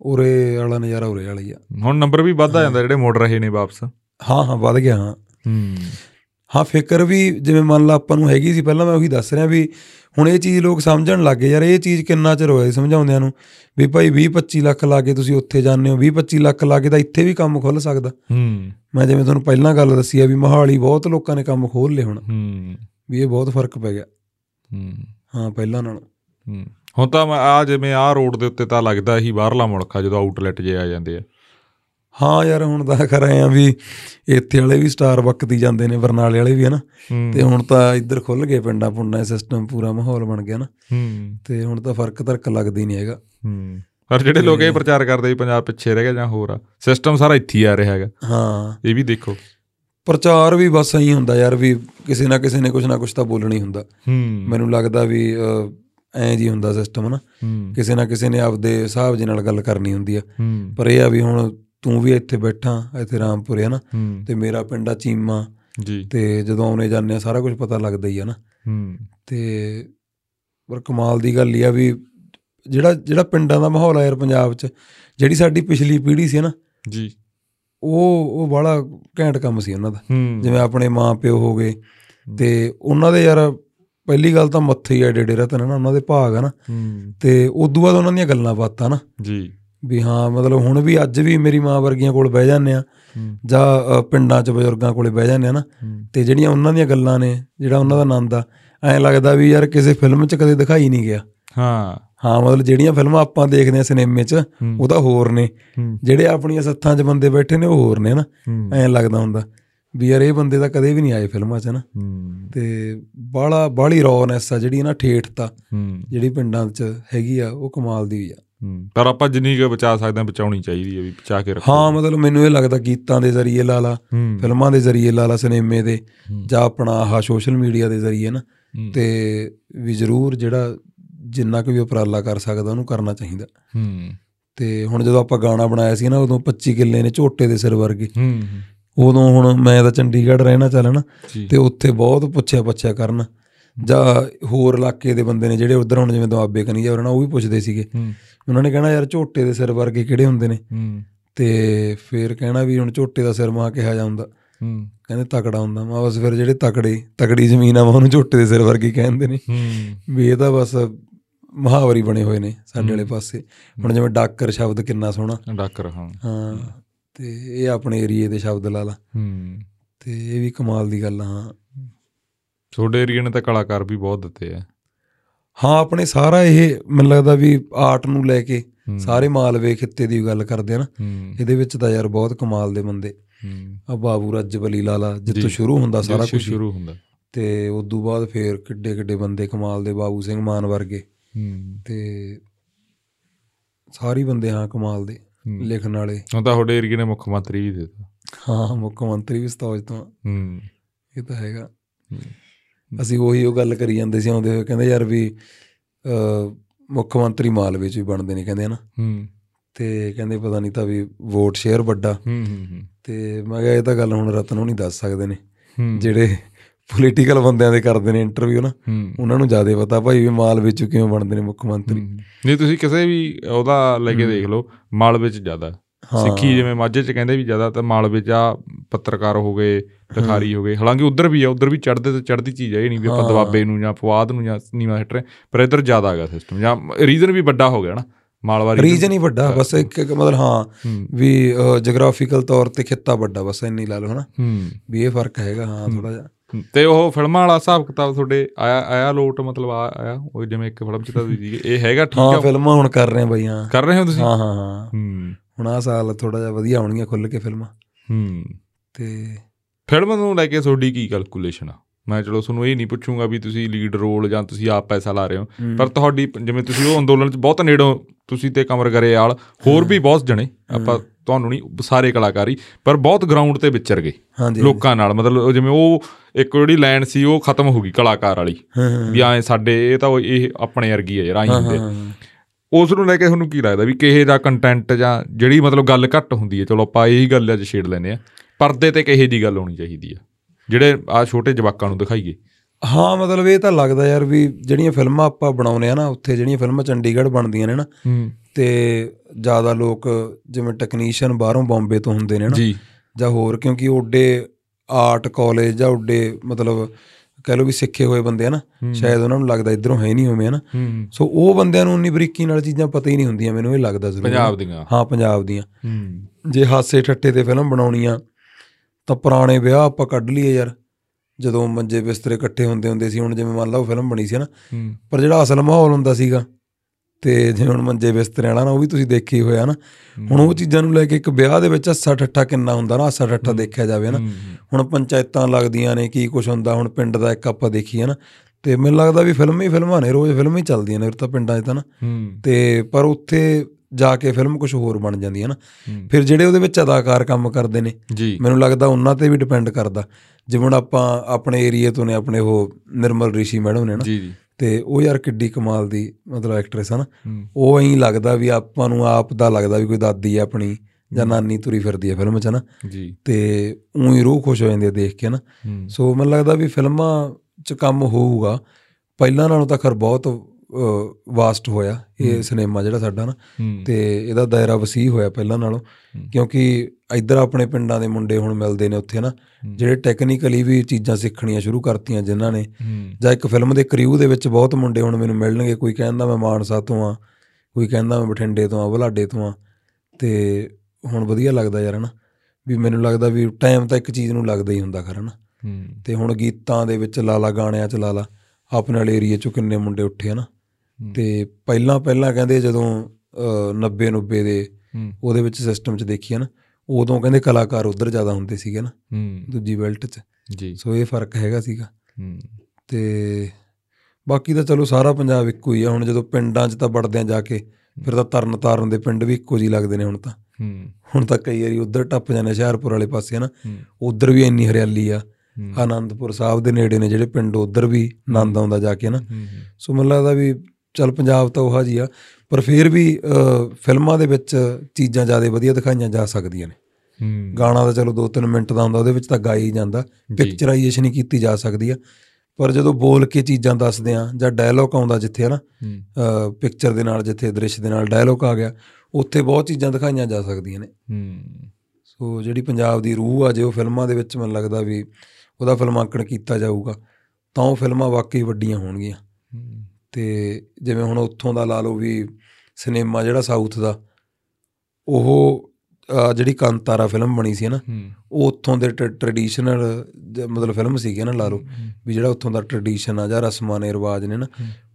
ਉਰੇ ਵਾਲਾ ਨਜ਼ਾਰਾ ਉਰੇ ਵਾਲਾ ਆ। ਹੁਣ ਨੰਬਰ ਵੀ ਵੱਧ ਆ ਜਾਂਦਾ ਜਿਹੜੇ ਮੁੜ ਰਹੇ ਨੇ ਵਾਪਸ। ਹਾਂ ਹਾਂ ਵੱਧ ਗਿਆ ਹਾਂ। ਹੂੰ ਫਿਕਰ ਵੀ ਜਿਵੇਂ ਮੰਨ ਲਾ ਆਪਾਂ ਨੂੰ ਹੈਗੀ ਸੀ ਪਹਿਲਾਂ ਮੈਂ ਉਹੀ ਦੱਸ ਰਿਹਾ ਵੀ ਹੁਣ ਇਹ ਚੀਜ਼ ਲੋਕ ਸਮਝਣ ਲੱਗੇ ਯਾਰ ਇਹ ਚੀਜ਼ ਕਿੰਨਾ ਚਿਰ ਹੋਇਆ ਸਮਝਾਉਂਦਿਆਂ ਨੂੰ? ਵੀ ਭਾਈ 20 25 ਲੱਖ ਲਾ ਕੇ ਤੁਸੀਂ ਉੱਥੇ ਜਾਂਦੇ ਹੋ 20 25 ਲੱਖ ਲਾ ਕੇ ਤਾਂ ਇੱਥੇ ਵੀ ਕੰਮ ਖੁੱਲ ਸਕਦਾ। ਹੂੰ। ਮੈਂ ਜਿਵੇਂ ਤੁਹਾਨੂੰ ਪਹਿਲਾਂ ਗੱਲ ਦੱਸੀ ਆ ਵੀ ਮਹਾਲੀ ਬਹੁਤ ਲੋਕਾਂ ਨੇ ਕੰਮ ਖੋਲ ਲਏ ਹੁਣ। ਹੂੰ। ਵੀ ਇਹ ਬਹੁਤ ਫ਼ਰਕ ਪੈ ਗਿਆ। ਹੂੰ। ਹਾਂ ਪਹਿਲਾਂ ਨਾਲੋਂ। ਹੂੰ। ਹੁਣ ਤਾਂ ਆ ਜਿਵੇਂ ਆ ਰੋਡ ਦੇ ਉੱਤੇ ਤਾਂ ਲੱਗਦਾ ਹੀ ਬਾਹਰਲਾ ਮੁਲਕ ਆ ਜਦੋਂ ਆਊਟਲੈਟ ਜੇ ਆ ਜਾਂਦੇ ਆ। ਹਾਂ ਯਾਰ ਹੁਣ ਤਾਂ ਕਰ ਆਏ ਆ ਵੀ ਇੱਥੇ ਵਾਲੇ ਵੀ ਸਟਾਰ ਵਕਤੀ ਜਾਂਦੇ ਨੇ ਬਰਨਾਲੇ ਵਾਲੇ ਵੀ ਹਨਾ ਤੇ ਹੁਣ ਤਾਂ ਇੱਧਰ ਖੁੱਲ ਗਏ ਪਿੰਡਾਂ ਪੁੰਡਾਂ ਸਿਸਟਮ ਪੂਰਾ ਮਾਹੌਲ ਬਣ ਗਿਆ ਨਾ। ਹੂੰ। ਤੇ ਹੁਣ ਤਾਂ ਫ਼ਰਕ ਧਰਕ ਲੱਗਦੀ ਨਹੀਂ ਹੈਗਾ। ਹੂੰ। ਪਰ ਜਿਹੜੇ ਲੋਕ ਇਹ ਪ੍ਰਚਾਰ ਕਰਦੇ ਵੀ ਪੰਜਾਬ ਪਿੱਛੇ ਰਹਿ ਗਿਆ ਜਾਂ ਹੋਰ ਆ ਸਿਸਟਮ ਸਾਰਾ ਇੱਥੇ ਹੀ ਆ ਰਿਹਾ ਹੈਗਾ। ਹਾਂ। ਇਹ ਵੀ ਦੇਖੋ। ਪ੍ਰਚਾਰ ਵੀ ਬਸ ਐਂ ਹੁੰਦਾ ਯਾਰ ਵੀ ਕਿਸੇ ਨਾ ਕਿਸੇ ਨੇ ਕੁਝ ਨਾ ਕੁਝ ਤਾਂ ਬੋਲਣਾ ਹੀ ਹੁੰਦਾ। ਹੂੰ। ਮੈਨੂੰ ਲੱਗਦਾ ਵੀ ਐਂ ਜੀ ਹੁੰਦਾ ਸਿਸਟਮ ਨਾ ਹੂੰ। ਕਿਸੇ ਨਾ ਕਿਸੇ ਨੇ ਆਪਦੇ ਹਿਸਾਬ ਜੀ ਨਾਲ ਗੱਲ ਕਰਨੀ ਹੁੰਦੀ ਆ। ਹੂੰ। ਪਰ ਇਹ ਆ ਵੀ ਹੁਣ ਤੂੰ ਵੀ ਇੱਥੇ ਬੈਠਾ ਇੱਥੇ ਰਾਮਪੁਰੇ ਆ ਨਾ ਹੂੰ। ਤੇ ਮੇਰਾ ਪਿੰਡ ਆ ਚੀਮਾ। ਜੀ। ਤੇ ਜਦੋਂ ਆਉਣੇ ਜਾਂਦੇ ਆ ਸਾਰਾ ਕੁਝ ਪਤਾ ਲੱਗਦਾ ਹੀ ਆ ਨਾ। ਹੂੰ। ਤੇ ਪਰ ਕਮਾਲ ਦੀ ਗੱਲ ਇਹ ਆ ਵੀ ਜਿਹੜਾ ਜਿਹੜਾ ਪਿੰਡਾਂ ਦਾ ਮਾਹੌਲ ਆ ਯਾਰ ਪੰਜਾਬ 'ਚ ਜਿਹੜੀ ਸਾਡੀ ਪਿਛਲੀ ਪੀੜ੍ਹੀ ਸੀ ਨਾ ਜੀ। ਉਹ ਉਹ ਬੜਾ ਘੈਂਟ ਕੰਮ ਸੀ ਉਹਨਾਂ ਦਾ। ਹੂੰ। ਜਿਵੇਂ ਆਪਣੇ ਮਾਂ ਪਿਓ ਹੋ ਗਏ ਤੇ ਉਹਨਾਂ ਦੇ ਯਾਰ ਪਹਿਲੀ ਗੱਲ ਤਾਂ ਮੱਥੇ ਹੀ ਆ ਡੇਡੇ ਰਤਨ ਨਾ ਉਹਨਾਂ ਦੇ ਭਾਗ ਆ ਨਾ। ਹੂੰ। ਤੇ ਉਦੋਂ ਬਾਅਦ ਉਹਨਾਂ ਦੀਆਂ ਗੱਲਾਂ ਬਾਤਾਂ ਨਾ। ਜੀ। ਵੀ ਹਾਂ ਮਤਲਬ ਹੁਣ ਵੀ ਅੱਜ ਵੀ ਮੇਰੀ ਮਾਂ ਵਰਗੀਆਂ ਕੋਲ ਬਹਿ ਜਾਂਦੇ ਆ ਜਾਂ ਪਿੰਡਾਂ 'ਚ ਬਜ਼ੁਰਗਾਂ ਕੋਲੇ ਬਹਿ ਜਾਂਦੇ ਆ ਨਾ ਤੇ ਜਿਹੜੀਆਂ ਉਹਨਾਂ ਦੀਆਂ ਗੱਲਾਂ ਨੇ ਜਿਹੜਾ ਉਹਨਾਂ ਦਾ ਆਨੰਦ ਆ ਐਂ ਲੱਗਦਾ ਵੀ ਯਾਰ ਕਿਸੇ ਫਿਲਮ 'ਚ ਕਦੇ ਦਿਖਾਈ ਨਹੀਂ ਗਿਆ। ਹਾਂ। ਹਾਂ ਮਤਲਬ ਜਿਹੜੀਆਂ ਫਿਲਮਾਂ ਆਪਾਂ ਦੇਖਦੇ ਆ ਸਿਨੇਮੇ 'ਚ। ਉਹ ਤਾਂ ਹੋਰ ਨੇ। ਜਿਹੜੇ ਆਪਣੀਆਂ ਸੱਥਾਂ 'ਚ ਬੰਦੇ ਬੈਠੇ ਨੇ ਉਹ ਹੋਰ ਨੇ ਨਾ। ਐਂ ਲੱਗਦਾ ਹੁੰਦਾ ਵੀ ਯਾਰ ਇਹ ਬੰਦੇ ਤਾਂ ਕਦੇ ਵੀ ਨਹੀਂ ਆਏ ਫਿਲਮਾਂ 'ਚ ਨਾ। ਤੇ ਬਾਲਾ ਬਾਲੀ ਰੌਨੈਸ ਆ ਜਿਹੜੀ ਨਾ ਠੇਠਤਾ ਜਿਹੜੀ ਪਿੰਡਾਂ 'ਚ ਹੈਗੀ ਆ ਉਹ ਕਮਾਲ ਦੀ ਆ। ਪਰ ਆਪਾਂ ਜਿੰਨੀ ਕੁ ਬਚਾ ਸਕਦੇ ਹਾਂ ਬਚਾਉਣੀ ਚਾਹੀਦੀ ਹੈ ਵੀ ਬਚਾ ਕੇ ਰੱਖੋ। ਹਾਂ ਮਤਲਬ ਮੈਨੂੰ ਇਹ ਲੱਗਦਾ ਗੀਤਾਂ ਦੇ ਜ਼ਰੀਏ ਲਾ ਲਾ ਫਿਲਮਾਂ ਦੇ ਜ਼ਰੀਏ ਲਾ ਲਾ ਸਿਨੇਮੇ ਦੇ। ਜਾਂ ਆਪਣਾ ਆਹ ਸੋਸ਼ਲ ਮੀਡੀਆ ਦੇ ਜ਼ਰੀਏ ਨਾ। ਤੇ ਵੀ ਜ਼ਰੂਰ ਜਿਹੜਾ ਜਿੰਨਾ ਕੁ ਵੀ ਉਪਰਾਲਾ ਕਰ ਸਕਦਾ ਉਹਨੂੰ ਕਰਨਾ ਚਾਹੀਦਾ। ਹੂੰ। ਤੇ ਹੁਣ ਜਦੋਂ ਆਪਾਂ ਗਾਣਾ ਬਣਾਇਆ ਸੀ ਨਾ ਉਦੋਂ 25 ਕਿੱਲੇ ਨੇ ਝੋਟੇ ਦੇ ਸਿਰ ਵਰਗੇ। ਹੂੰ ਉਦੋਂ ਹੁਣ ਮੈਂ ਤਾਂ ਚੰਡੀਗੜ੍ਹ ਰਹਿਣਾ ਚੱਲ ਨਾ ਤੇ ਉੱਥੇ ਬਹੁਤ ਪੁੱਛਿਆ ਪੁੱਛਿਆ ਕਰਨ। ਜਾਂ ਹੋਰ ਇਲਾਕੇ ਦੇ ਬੰਦੇ ਨੇ ਜਿਹੜੇ ਉਧਰ ਹੁਣ ਜਿਵੇਂ ਦੁਆਬੇ ਕਨੀ ਜਾ ਨਾ ਉਹ ਵੀ ਪੁੱਛਦੇ ਸੀਗੇ। ਉਹਨਾਂ ਨੇ ਕਹਿਣਾ ਯਾਰ ਝੋਟੇ ਦੇ ਸਿਰ ਵਰਗੇ ਕਿਹੜੇ ਹੁੰਦੇ ਨੇ? ਤੇ ਫਿਰ ਕਹਿਣਾ ਵੀ ਹੁਣ ਝੋਟੇ ਦਾ ਸਿਰ ਮਾਂ ਕਿਹਾ ਜਾਂਦਾ ਹੂੰ। ਕਹਿੰਦੇ ਤਕੜਾ ਹੁੰਦਾ। ਮੈਂ ਬਸ ਫਿਰ ਜਿਹੜੇ ਤਕੜੇ ਤਕੜੀ ਜ਼ਮੀਨ ਆ ਉਹਨੂੰ ਝੋਟੇ ਦੇ ਸਿਰ ਵਰਗੀ ਕਹਿੰਦੇ ਨੇ। ਹੂੰ। ਵੀ ਇਹ ਤਾਂ ਬਸ ਮੁਹਾਵਰੀ ਬਣੇ ਹੋਏ ਨੇ ਸਾਡੇ ਵਾਲੇ ਪਾਸੇ। ਹੁਣ ਜਿਵੇਂ ਡਾਕਰ ਸ਼ਬਦ ਕਿੰਨਾ ਸੋਹਣਾ। ਡਾਕਰ ਹਾਂ। ਹਾਂ ਤੇ ਇਹ ਆਪਣੇ ਏਰੀਏ ਦੇ ਸ਼ਬਦ ਲਾ ਲਾ। ਹੂੰ। ਤੇ ਇਹ ਵੀ ਕਮਾਲ ਦੀ ਗੱਲ ਆ ਹਾਂ। ਤੁਹਾਡੇ ਏਰੀਆ ਨੇ ਤਾਂ ਕਲਾਕਾਰ ਵੀ ਬਹੁਤ ਦਿੱਤੇ ਆ। ਹਾਂ ਆਪਣੇ ਸਾਰਾ ਇਹ ਮੈਨੂੰ ਲੱਗਦਾ ਵੀ ਆਰਟ ਨੂੰ ਲੈ ਕੇ। ਸਾਰੇ ਮਾਲਵੇ ਖਿੱਤੇ ਦੀ ਗੱਲ ਕਰਦੇ ਆ ਨਾ। ਇਹਦੇ ਵਿੱਚ ਤਾਂ ਯਾਰ ਬਹੁਤ ਕਮਾਲ ਦੇ ਬੰਦੇ। ਆ ਬਾਬੂ ਰੱਜਬਲੀ ਲਾਲਾ ਜਿੱਥੋਂ। ਸ਼ੁਰੂ ਹੁੰਦਾ ਸਾਰਾ ਕੁਝ ਸ਼ੁਰੂ ਹੁੰਦਾ। ਤੇ ਉਦੋਂ ਬਾਅਦ ਫੇਰ ਕਿੱਡੇ ਕਿੱਡੇ ਬੰਦੇ ਕਮਾਲ ਦੇ ਬਾਬੂ ਸਿੰਘ ਮਾਨ ਵਰਗੇ। ਤੇ ਸਾਰੇ ਬੰਦੇ ਹਾਂ ਕਮਾਲ ਦੇ। ਲਿਖਣ ਵਾਲੇ। ਹੁਣ ਤਾਂ ਤੁਹਾਡੇ ਏਰੀਏ ਨੇ ਮੁੱਖ ਮੰਤਰੀ ਵੀ ਦੇ ਦਿੱਤਾ। ਹਾਂ ਮੁੱਖ ਮੰਤਰੀ ਵੀ ਸਤੌਜ ਤੋਂ। ਹੂੰ। ਇਹ ਤਾਂ ਹੈਗਾ। ਅਸੀਂ ਉਹੀ ਉਹ ਗੱਲ ਕਰੀ ਜਾਂਦੇ ਸੀ ਆਉਂਦੇ ਹੋਏ ਕਹਿੰਦੇ ਯਾਰ ਵੀ ਮੁੱਖ ਮੰਤਰੀ ਮਾਲਵੇ ਚ ਵੀ ਬਣਦੇ ਨੇ ਕਹਿੰਦੇ ਹਨਾ। ਹੂੰ। ਤੇ ਕਹਿੰਦੇ ਪਤਾ ਨਹੀਂ ਤਾਂ ਵੀ ਵੋਟ ਸ਼ੇਅਰ ਵੱਡਾ। ਹੂੰ ਹੂੰ ਤੇ ਮੈਂ ਕਿਹਾ ਇਹ ਤਾਂ ਗੱਲ ਹੁਣ ਰਤਨ ਉਹ ਨਹੀਂ ਦੱਸ ਸਕਦੇ ਨੇ। ਜਿਹੜੇ ਪੋਲੀਟੀਕਲ ਬੰਦਿਆਂ ਦੇ ਕਰਦੇ ਨੇ ਇੰਟਰਵਿਊ ਨਾ ਉਹਨਾਂ ਨੂੰ ਜ਼ਿਆਦਾ ਪਤਾ ਭਾਈ ਵੀ ਮਾਲਵੇ ਚ ਕਿਵੇਂ ਬਣਦੇ ਨੇ ਮੁੱਖ ਮੰਤਰੀ। ਨਹੀਂ ਤੁਸੀਂ ਕਿਸੇ ਵੀ ਉਹਦਾ ਲੈ ਕੇ ਦੇਖ ਲਓ ਮਾਲਵੇ ਚ ਜ਼ਿਆਦਾ। ਸਿੱਖੀ ਜਿਵੇਂ ਮਾਝੇ ਚ ਕਹਿੰਦੇ ਵੀ ਜ਼ਿਆਦਾ ਤਾਂ ਮਾਲਵੇ ਚ ਆ ਪੱਤਰਕਾਰ ਹੋ ਗਏ ਲਿਖਾਰੀ ਹੋ। ਗਏ। ਹਾਲਾਂਕਿ ਉਧਰ ਵੀ ਆ ਉਧਰ ਵੀ ਚੜਦੇ ਤੇ ਚੜਦੀ ਚੀਜ਼ ਹੈ ਇਹ ਨਹੀਂ ਵੀ ਆਪਾਂ ਹਾਂ। ਦਵਾਬੇ ਨੂੰ ਜਾਂ ਫਵਾਦ ਨੂੰ ਜਾਂ ਨੀਵਾ ਹਿੱਟ ਰਹੇ ਪਰ ਇੱਧਰ ਜ਼ਿਆਦਾ ਹੈਗਾ ਸਿਸਟਮ ਜਾਂ ਰੀਜ਼ਨ ਵੀ ਵੱਡਾ ਹੋ ਗਿਆ ਨਾ ਮਾਲਵਾ। ਰੀਜਨ ਹੀ ਵੱਡਾ ਬਸ ਇੱਕ ਮਤਲਬ ਹਾਂ ਹੂੰ। ਵੀ ਜੀਓਗ੍ਰਾਫੀਕਲ ਤੌਰ ਤੇ ਖਿੱਤਾ ਵੱਡਾ ਬਸ ਇੰਨੀ ਲਾ ਲਓ ਹਨਾ। ਹੂੰ। ਵੀ ਇਹ ਫ਼ਰਕ ਹੈਗਾ ਹਾਂ ਥੋੜਾ ਜਿਹਾ। ਤੇ ਉਹ ਫਿਲਮਾਂ ਵਾਲਾ ਹਿਸਾਬ ਕਿਤਾਬ ਤੁਹਾਡੇ ਆਇਆ ਆਇਆ ਲੋਟ ਮਤਲਬ ਆਇਆ? ਉਹ ਜਿਵੇਂ ਇੱਕ ਫਿਲਮ ਚ ਤਾਂ ਇਹ ਹੈਗਾ ਠੀਕ ਹਾਂ ਆ। ਫਿਲਮਾਂ ਹੁਣ ਕਰ ਰਹੇ ਆ ਬਾਈ ਹਾਂ। ਕਰ ਰਹੇ ਹੋ ਤੁਸੀਂ? ਹਾਂ ਹਾਂ ਹਾਂ। ਹੂੰ। ਹੁਣ ਆ ਸਾਲ ਥੋੜਾ ਜਿਹਾ ਵਧੀਆ ਆਉਣਗੀਆਂ ਖੁੱਲ ਕੇ ਫਿਲਮਾਂ। ਹੂੰ। ਤੇ ਫਿਲਮ ਨੂੰ ਲੈ ਕੇ ਤੁਹਾਡੀ ਕੀ ਕੈਲਕੂਲੇਸ਼ਨ ਆ? ਮੈਂ ਚਲੋ ਤੁਹਾਨੂੰ ਇਹ ਨਹੀਂ ਪੁੱਛੂੰਗਾ ਵੀ ਤੁਸੀਂ ਲੀਡ ਰੋਲ ਜਾਂ ਤੁਸੀਂ ਆਪ ਪੈਸਾ ਲਾ ਰਹੇ ਹੋ ਪਰ ਤੁਹਾਡੀ ਜਿਵੇਂ ਤੁਸੀਂ ਉਹ ਅੰਦੋਲਨ ਚ ਬਹੁਤ ਨੇੜੋਂ ਤੁਸੀਂ ਤੇ ਕਮਰ ਗਰੇਵਾਲ ਹੋਰ ਵੀ ਬਹੁਤ ਜਣੇ ਆਪਾਂ ਤੁਹਾਨੂੰ ਨਹੀਂ ਸਾਰੇ ਕਲਾਕਾਰੀ ਪਰ ਬਹੁਤ ਗਰਾਊਂਡ ਤੇ ਵਿਚਰ ਗਏ ਲੋਕਾਂ ਨਾਲ ਮਤਲਬ ਜਿਵੇਂ ਉਹ ਇੱਕ ਜਿਹੜੀ ਲਾਈਨ ਸੀ ਉਹ ਖਤਮ ਹੋ ਗਈ ਕਲਾਕਾਰ ਵਾਲੀ। ਵੀ ਐ ਸਾਡੇ ਇਹ ਤਾਂ ਇਹ ਆਪਣੇ ਵਰਗੀ ਹੈ ਯਾਰ ਆਈ ਹੁੰਦੇ ਉਸ ਨੂੰ ਲੈ ਕੇ ਤੁਹਾਨੂੰ ਕੀ ਲੱਗਦਾ ਵੀ ਕਿਹੇ ਦਾ ਕੰਟੈਂਟ ਜਾਂ ਜਿਹੜੀ ਮਤਲਬ ਗੱਲ ਘੱਟ ਹੁੰਦੀ ਹੈ? ਚਲੋ ਆਪਾਂ ਇਹੀ ਗੱਲ ਅੱਜ ਛੇੜ ਲੈਨੇ ਆ ਪਰਦੇ ਤੇ ਕਿਹੇ ਦੀ ਗੱਲ ਹੋਣੀ ਚਾਹੀਦੀ ਆ ਜਿਹੜੇ ਆ ਛੋਟੇ ਜਵਾਕਾਂ ਨੂੰ ਦਿਖਾਈਏ। ਹਾਂ ਮਤਲਬ ਇਹ ਤਾਂ ਲੱਗਦਾ ਯਾਰ ਵੀ ਜਿਹੜੀਆਂ ਫਿਲਮਾਂ ਆਪਾਂ ਬਣਾਉਨੇ ਆ ਨਾ ਉੱਥੇ ਜਿਹੜੀਆਂ ਫਿਲਮਾਂ ਚੰਡੀਗੜ੍ਹ ਬਣਦੀਆਂ ਨੇ ਨਾ ਤੇ ਜ਼ਿਆਦਾ ਲੋਕ ਜਿਵੇਂ ਟੈਕਨੀਸ਼ੀਅਨ ਬਾਹਰੋਂ ਬੰਬੇ ਤੋਂ ਹੁੰਦੇ ਨੇ ਨਾ ਜੀ। ਜਾਂ ਹੋਰ ਕਿਉਂਕਿ ਓਡੇ ਆਰਟ ਕਾਲਜ ਜਾਂ ਓਡੇ ਮਤਲਬ ਕਹਿ ਲਓ ਵੀ ਸਿੱਖੇ ਹੋਏ ਬੰਦੇ ਆ ਨਾ ਸ਼ਾਇਦ ਉਹਨਾਂ ਨੂੰ ਲੱਗਦਾ ਇਧਰੋਂ ਹੈ ਨਹੀਂ ਹੋਵੇਂ ਨਾ ਹੂੰ। ਸੋ ਉਹ ਬੰਦਿਆਂ ਨੂੰ ਉਨੀ ਬਰੀਕੀ ਨਾਲ ਚੀਜ਼ਾਂ ਪਤਾ ਹੀ ਨਹੀਂ ਹੁੰਦੀਆਂ ਮੈਨੂੰ ਇਹ ਲੱਗਦਾ ਜ਼ਰੂਰ। ਪੰਜਾਬ ਦੀਆਂ। ਹਾਂ ਪੰਜਾਬ ਦੀਆਂ। ਜੇ ਹਾਸੇ ਠੱਟੇ ਤੇ ਫਿਲਮ ਬਣਾਉਣੀ ਆ ਤਾਂ ਪੁਰਾਣੇ ਵਿਆਹ ਆਪਾਂ ਕੱਢ ਲਈਏ ਯਾਰ। ਜਦੋਂ ਮੰਜੇ ਬਿਸਤਰੇ ਇਕੱਠੇ ਹੁੰਦੇ ਹੁੰਦੇ ਸੀ ਹੁਣ ਜਿਵੇਂ ਮੰਨ ਲਓ ਫਿਲਮ ਬਣੀ ਸੀ ਨਾ ਪਰ ਜਿਹੜਾ ਅਸਲ ਮਾਹੌਲ ਹੁੰਦਾ ਸੀਗਾ ਤੇ ਜਿਵੇਂ ਹੁਣ ਮੰਜੇ ਬਿਸਤਰੇ ਵਾਲਾ ਨਾ ਉਹ ਵੀ ਤੁਸੀਂ ਦੇਖੀ ਹੋਇਆ ਨਾ। ਹੁਣ ਉਹ ਚੀਜ਼ਾਂ ਨੂੰ ਲੈ ਕੇ ਇੱਕ ਵਿਆਹ ਦੇ ਵਿੱਚ ਹੱਸਾ ਠੱਠਾ ਕਿੰਨਾ ਹੁੰਦਾ ਨਾ ਹੱਸਾ ਠੱਠਾ ਦੇਖਿਆ ਜਾਵੇ ਨਾ। ਹੁਣ ਪੰਚਾਇਤਾਂ ਲੱਗਦੀਆਂ ਨੇ ਕੀ ਕੁਝ ਹੁੰਦਾ ਹੁਣ ਪਿੰਡ ਦਾ ਇੱਕ ਆਪਾਂ ਦੇਖੀਏ ਨਾ। ਤੇ ਮੈਨੂੰ ਲੱਗਦਾ ਵੀ ਫਿਲਮ ਹੀ ਫਿਲਮਾਂ ਨੇ ਰੋਜ਼ ਫਿਲਮਾਂ ਹੀ ਚੱਲਦੀਆਂ ਨੇ ਫਿਰ ਤਾਂ ਪਿੰਡਾਂ 'ਚ ਤਾਂ ਨਾ। ਤੇ ਪਰ ਉੱਥੇ ਜਾ ਕੇ ਫਿਲਮ ਕੁਝ ਹੋਰ ਬਣ ਜਾਂਦੀ ਹੈ। ਨਾ ਫਿਰ ਜਿਹੜੇ ਉਹਦੇ ਵਿੱਚ ਅਦਾਕਾਰ ਕੰਮ ਕਰਦੇ ਨੇ ਮੈਨੂੰ ਲੱਗਦਾ ਉਹਨਾਂ ਤੇ ਵੀ ਡਿਪੈਂਡ ਕਰਦਾ। ਜਿਵੇਂ ਆਪਾਂ ਆਪਣੇ ਏਰੀਏ ਤੋਂ ਨੇ ਆਪਣੇ ਉਹ ਨਿਰਮਲ ਰਿਸ਼ੀ ਮੈਡਮ ਨੇ ਨਾ। ਜੀ ਜੀ। ਤੇ ਉਹ ਯਾਰ ਕਿੱਡੀ ਕਮਾਲ ਦੀ ਮਤਲਬ ਐਕਟਰੈਸ ਹੈ ਨਾ। ਹੂੰ। ਉਹ ਐਂ ਲੱਗਦਾ ਵੀ ਆਪਾਂ ਨੂੰ ਆਪ ਦਾ ਲੱਗਦਾ ਵੀ ਕੋਈ ਦਾਦੀ ਹੈ ਆਪਣੀ ਜਾਂ ਨਾਨੀ ਤੁਰੀ ਫਿਰਦੀ ਹੈ ਫਿਲਮ 'ਚ ਨਾ। ਜੀ। ਤੇ ਉਹੀ ਰੂਹ ਖੁਸ਼ ਹੋ ਜਾਂਦੀ ਹੈ ਦੇਖ ਕੇ ਨਾ। ਸੋ ਮੈਨੂੰ ਲੱਗਦਾ ਵੀ ਫਿਲਮਾਂ 'ਚ ਕੰਮ ਹੋਊਗਾ। ਪਹਿਲਾਂ ਨਾਲੋਂ ਤਾਂ ਖਰ ਬਹੁਤ ਵਾਸਟ ਹੋਇਆ ਇਹ ਸਿਨੇਮਾ ਜਿਹੜਾ ਸਾਡਾ ਨਾ ਤੇ ਇਹਦਾ ਦਾਇਰਾ ਵਸੀਹ ਹੋਇਆ ਪਹਿਲਾਂ ਨਾਲੋਂ ਕਿਉਂਕਿ ਇੱਧਰ ਆਪਣੇ ਪਿੰਡਾਂ ਦੇ ਮੁੰਡੇ ਹੁਣ ਮਿਲਦੇ ਨੇ ਉੱਥੇ ਨਾ ਜਿਹੜੇ ਟੈਕਨੀਕਲੀ ਵੀ ਚੀਜ਼ਾਂ ਸਿੱਖਣੀਆਂ ਸ਼ੁਰੂ ਕਰਤੀਆਂ ਜਿਨ੍ਹਾਂ ਨੇ ਜਾਂ ਇੱਕ ਫਿਲਮ ਦੇ ਕ੍ਰਿਊ ਦੇ ਵਿੱਚ ਬਹੁਤ ਮੁੰਡੇ ਹੁਣ ਮੈਨੂੰ ਮਿਲਣਗੇ ਕੋਈ ਕਹਿੰਦਾ ਮੈਂ ਮਾਨਸਾ ਤੋਂ ਆ ਕੋਈ ਕਹਿੰਦਾ ਮੈਂ ਬਠਿੰਡੇ ਤੋਂ ਆ ਬੁਲਾਡੇ ਤੋਂ ਆ ਤੇ ਹੁਣ ਵਧੀਆ ਲੱਗਦਾ ਯਾਰ ਹਨਾ? ਵੀ ਮੈਨੂੰ ਲੱਗਦਾ ਵੀ ਟਾਈਮ ਤਾਂ ਇੱਕ ਚੀਜ਼ ਨੂੰ ਲੱਗਦਾ ਹੀ ਹੁੰਦਾ ਖਰ ਹਨਾ? ਤੇ ਹੁਣ ਗੀਤਾਂ ਦੇ ਵਿੱਚ ਲਾ ਲਾ ਗਾਣਿਆਂ ਚ ਲਾ ਲਾ ਆਪਣੇ ਵਾਲੇ ਏਰੀਏ ਚੋਂ ਕਿੰਨੇ ਮੁੰਡੇ ਉੱਠੇ ਹਨਾ? ਤੇ ਪਹਿਲਾਂ ਪਹਿਲਾਂ ਕਹਿੰਦੇ ਜਦੋਂ 90 90 ਦੇ ਉਹਦੇ ਵਿੱਚ ਸਿਸਟਮ ਚ ਦੇਖੀਏ ਨਾ ਉਦੋਂ ਕਹਿੰਦੇ ਕਲਾਕਾਰ ਉਧਰ ਜ਼ਿਆਦਾ ਹੁੰਦੇ ਸੀਗੇ ਨਾ ਦੂਜੀ ਬੈਲਟ 'ਚ। ਜੀ। ਸੋ ਇਹ ਫ਼ਰਕ ਹੈਗਾ ਸੀਗਾ। ਤੇ ਬਾਕੀ ਤਾਂ ਚਲੋ ਸਾਰਾ ਪੰਜਾਬ ਇੱਕੋ ਹੀ ਆ ਹੁਣ ਜਦੋਂ ਪਿੰਡਾਂ 'ਚ ਤਾਂ ਵੜਦੇ ਆ ਜਾ ਕੇ ਫਿਰ ਤਾਂ ਤਰਨ ਤਾਰਨ ਦੇ ਪਿੰਡ ਵੀ ਇੱਕੋ ਜਿਹੇ ਲੱਗਦੇ ਨੇ ਹੁਣ ਤਾਂ। ਹੁਣ ਤਾਂ ਕਈ ਵਾਰੀ ਉਧਰ ਟੱਪ ਜਾਂਦੇ ਹੁਸ਼ਿਆਰਪੁਰ ਵਾਲੇ ਪਾਸੇ ਨਾ ਉਧਰ ਵੀ ਇੰਨੀ ਹਰਿਆਲੀ ਆ। ਆਨੰਦਪੁਰ ਸਾਹਿਬ ਦੇ ਨੇੜੇ ਨੇ ਜਿਹੜੇ ਪਿੰਡ ਉਧਰ ਵੀ ਆਨੰਦ ਆਉਂਦਾ ਜਾ ਕੇ ਨਾ। ਸੋ ਮੈਨੂੰ ਲੱਗਦਾ ਵੀ ਚੱਲ ਪੰਜਾਬ ਤਾਂ ਉਹਾ ਜੀ ਆ ਪਰ ਫਿਰ ਵੀ ਫਿਲਮਾਂ ਦੇ ਵਿੱਚ ਚੀਜ਼ਾਂ ਜ਼ਿਆਦਾ ਵਧੀਆ ਦਿਖਾਈਆਂ ਜਾ ਸਕਦੀਆਂ ਨੇ। ਹੂੰ। ਗਾਣਾ ਤਾਂ ਚਲੋ 2-3 ਮਿੰਟ ਦਾ ਹੁੰਦਾ ਉਹਦੇ ਵਿੱਚ ਤਾਂ ਗਾਈ ਜਾਂਦਾ ਪਿਕਚਰਾਈਜੇਸ਼ਨ ਹੀ ਕੀਤੀ ਜਾ ਸਕਦੀ ਆ। ਪਰ ਜਦੋਂ ਬੋਲ ਕੇ ਚੀਜ਼ਾਂ ਦੱਸਦੇ ਆ ਜਾਂ ਡਾਇਲੋਗ ਆਉਂਦਾ ਜਿੱਥੇ ਹਨਾ ਪਿਕਚਰ ਦੇ ਨਾਲ ਜਿੱਥੇ ਦ੍ਰਿਸ਼ ਦੇ ਨਾਲ ਡਾਇਲੋਗ ਆ ਗਿਆ ਉੱਥੇ ਬਹੁਤ ਚੀਜ਼ਾਂ ਦਿਖਾਈਆਂ ਜਾ ਸਕਦੀਆਂ ਨੇ। ਹੂੰ। ਸੋ ਜਿਹੜੀ ਪੰਜਾਬ ਦੀ ਰੂਹ ਆ ਜੇ ਉਹ ਫਿਲਮਾਂ ਦੇ ਵਿੱਚ ਮੈਨੂੰ ਲੱਗਦਾ ਵੀ ਉਹਦਾ ਫਿਲਮਾਂਕਣ ਕੀਤਾ ਜਾਊਗਾ ਤਾਂ ਉਹ ਫਿਲਮਾਂ ਵਾਕਈ ਵੱਡੀਆਂ ਹੋਣਗੀਆਂ। ਹੂੰ। ਤੇ ਜਿਵੇਂ ਹੁਣ ਉੱਥੋਂ ਦਾ ਲਾ ਲਓ ਵੀ ਸਿਨੇਮਾ ਜਿਹੜਾ ਸਾਊਥ ਦਾ ਉਹ ਜਿਹੜੀ ਕਾਂਤਾਰਾ ਫਿਲਮ ਬਣੀ ਸੀ ਨਾ ਉਹ ਉੱਥੋਂ ਦੇ ਟ੍ਰੈਡੀਸ਼ਨਲ ਮਤਲਬ ਫਿਲਮ ਸੀਗੀ ਨਾ ਲਾ ਲਓ ਵੀ ਜਿਹੜਾ ਉੱਥੋਂ ਦਾ ਟ੍ਰੈਡੀਸ਼ਨ ਆ ਜਾਂ ਰਸਮਾਂ ਨੇ ਰਿਵਾਜ ਨੇ ਨਾ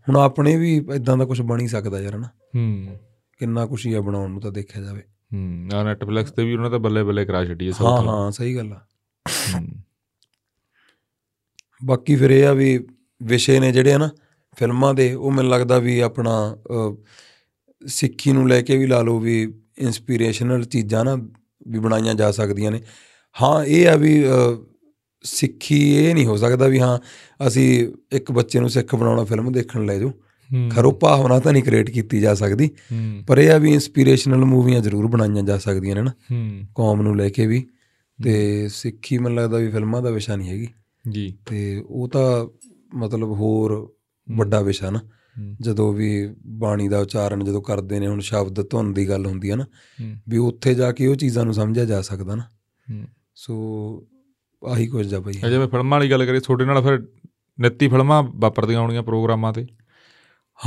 ਹੁਣ ਆਪਣੇ ਵੀ ਇਦਾਂ ਦਾ ਕੁਝ ਬਣ ਹੀ ਸਕਦਾ ਯਾਰ ਨਾ ਹੂੰ। ਕਿੰਨਾ ਕੁਛ ਹੀ ਆ ਬਣਾਉਣ ਨੂੰ ਤਾਂ ਦੇਖਿਆ ਜਾਵੇ। ਹੂੰ ਆ ਨੈਟਫਲਿਕਸ ਤੇ ਵੀ ਉਹਨਾਂ ਦਾ ਬੱਲੇ ਬੱਲੇ ਕਰਾ ਛੱਡੀ ਹੈ ਸਭ ਹਾਂ ਹਾਂ ਸਹੀ ਗੱਲ ਆ। ਬਾਕੀ ਫਿਰ ਇਹ ਆ ਵੀ ਵਿਸ਼ੇ ਨੇ ਜਿਹੜੇ ਆ ਨਾ ਫਿਲਮਾਂ ਦੇ ਉਹ ਮੈਨੂੰ ਲੱਗਦਾ ਵੀ ਆਪਣਾ ਸਿੱਖੀ ਨੂੰ ਲੈ ਕੇ ਵੀ ਲਾ ਲਓ ਵੀ ਇਨਸਪੀਰੇਸ਼ਨਲ ਚੀਜ਼ਾਂ ਨਾ ਵੀ ਬਣਾਈਆਂ ਜਾ ਸਕਦੀਆਂ ਨੇ। ਹਾਂ ਇਹ ਆ ਵੀ ਸਿੱਖੀ ਇਹ ਨਹੀਂ ਹੋ ਸਕਦਾ ਵੀ ਹਾਂ ਅਸੀਂ ਇੱਕ ਬੱਚੇ ਨੂੰ ਸਿੱਖ ਬਣਾਉਣਾ ਫਿਲਮ ਦੇਖਣ ਲੈ ਜਾਓ। ਖਰੋ ਭਾਵਨਾ ਤਾਂ ਨਹੀਂ ਕ੍ਰੀਏਟ ਕੀਤੀ ਜਾ ਸਕਦੀ। ਪਰ ਇਹ ਆ ਵੀ ਇਨਸਪੀਰੇਸ਼ਨਲ ਮੂਵੀਆਂ ਜ਼ਰੂਰ ਬਣਾਈਆਂ ਜਾ ਸਕਦੀਆਂ ਨੇ ਨਾ। ਕੌਮ ਨੂੰ ਲੈ ਕੇ ਵੀ। ਤੇ ਸਿੱਖੀ ਮੈਨੂੰ ਲੱਗਦਾ ਵੀ ਫਿਲਮਾਂ ਦਾ ਵਿਸ਼ਾ ਨਹੀਂ ਹੈਗੀ। ਜੀ। ਤੇ ਉਹ ਤਾਂ ਮਤਲਬ ਹੋਰ ਵੱਡਾ ਵਿਸ਼ਾ ਨਾ। ਜਦੋਂ ਵੀ ਬਾਣੀ ਦਾ ਉਚਾਰਨ ਜਦੋਂ ਕਰਦੇ ਨੇ ਹੁਣ ਸ਼ਬਦ ਧੁਨ ਦੀ ਗੱਲ ਹੁੰਦੀ ਹੈ ਨਾ ਵੀ ਉੱਥੇ ਜਾ ਕੇ ਉਹ ਚੀਜ਼ਾਂ ਨੂੰ ਸਮਝਿਆ ਜਾ ਸਕਦਾ ਨਾ। ਸੋ ਆਹੀ ਕੁਝ ਜਾ ਬਈ। ਅਜੇ ਮੈਂ ਫਿਲਮਾਂ ਵਾਲੀ ਗੱਲ ਕਰੀ ਤੁਹਾਡੇ ਨਾਲ ਫਿਰ ਨਿੱਤੀ ਫਿਲਮਾਂ ਵਾਪਰਦੀਆਂ ਹੋਣਗੀਆਂ ਪ੍ਰੋਗਰਾਮਾਂ ਤੇ।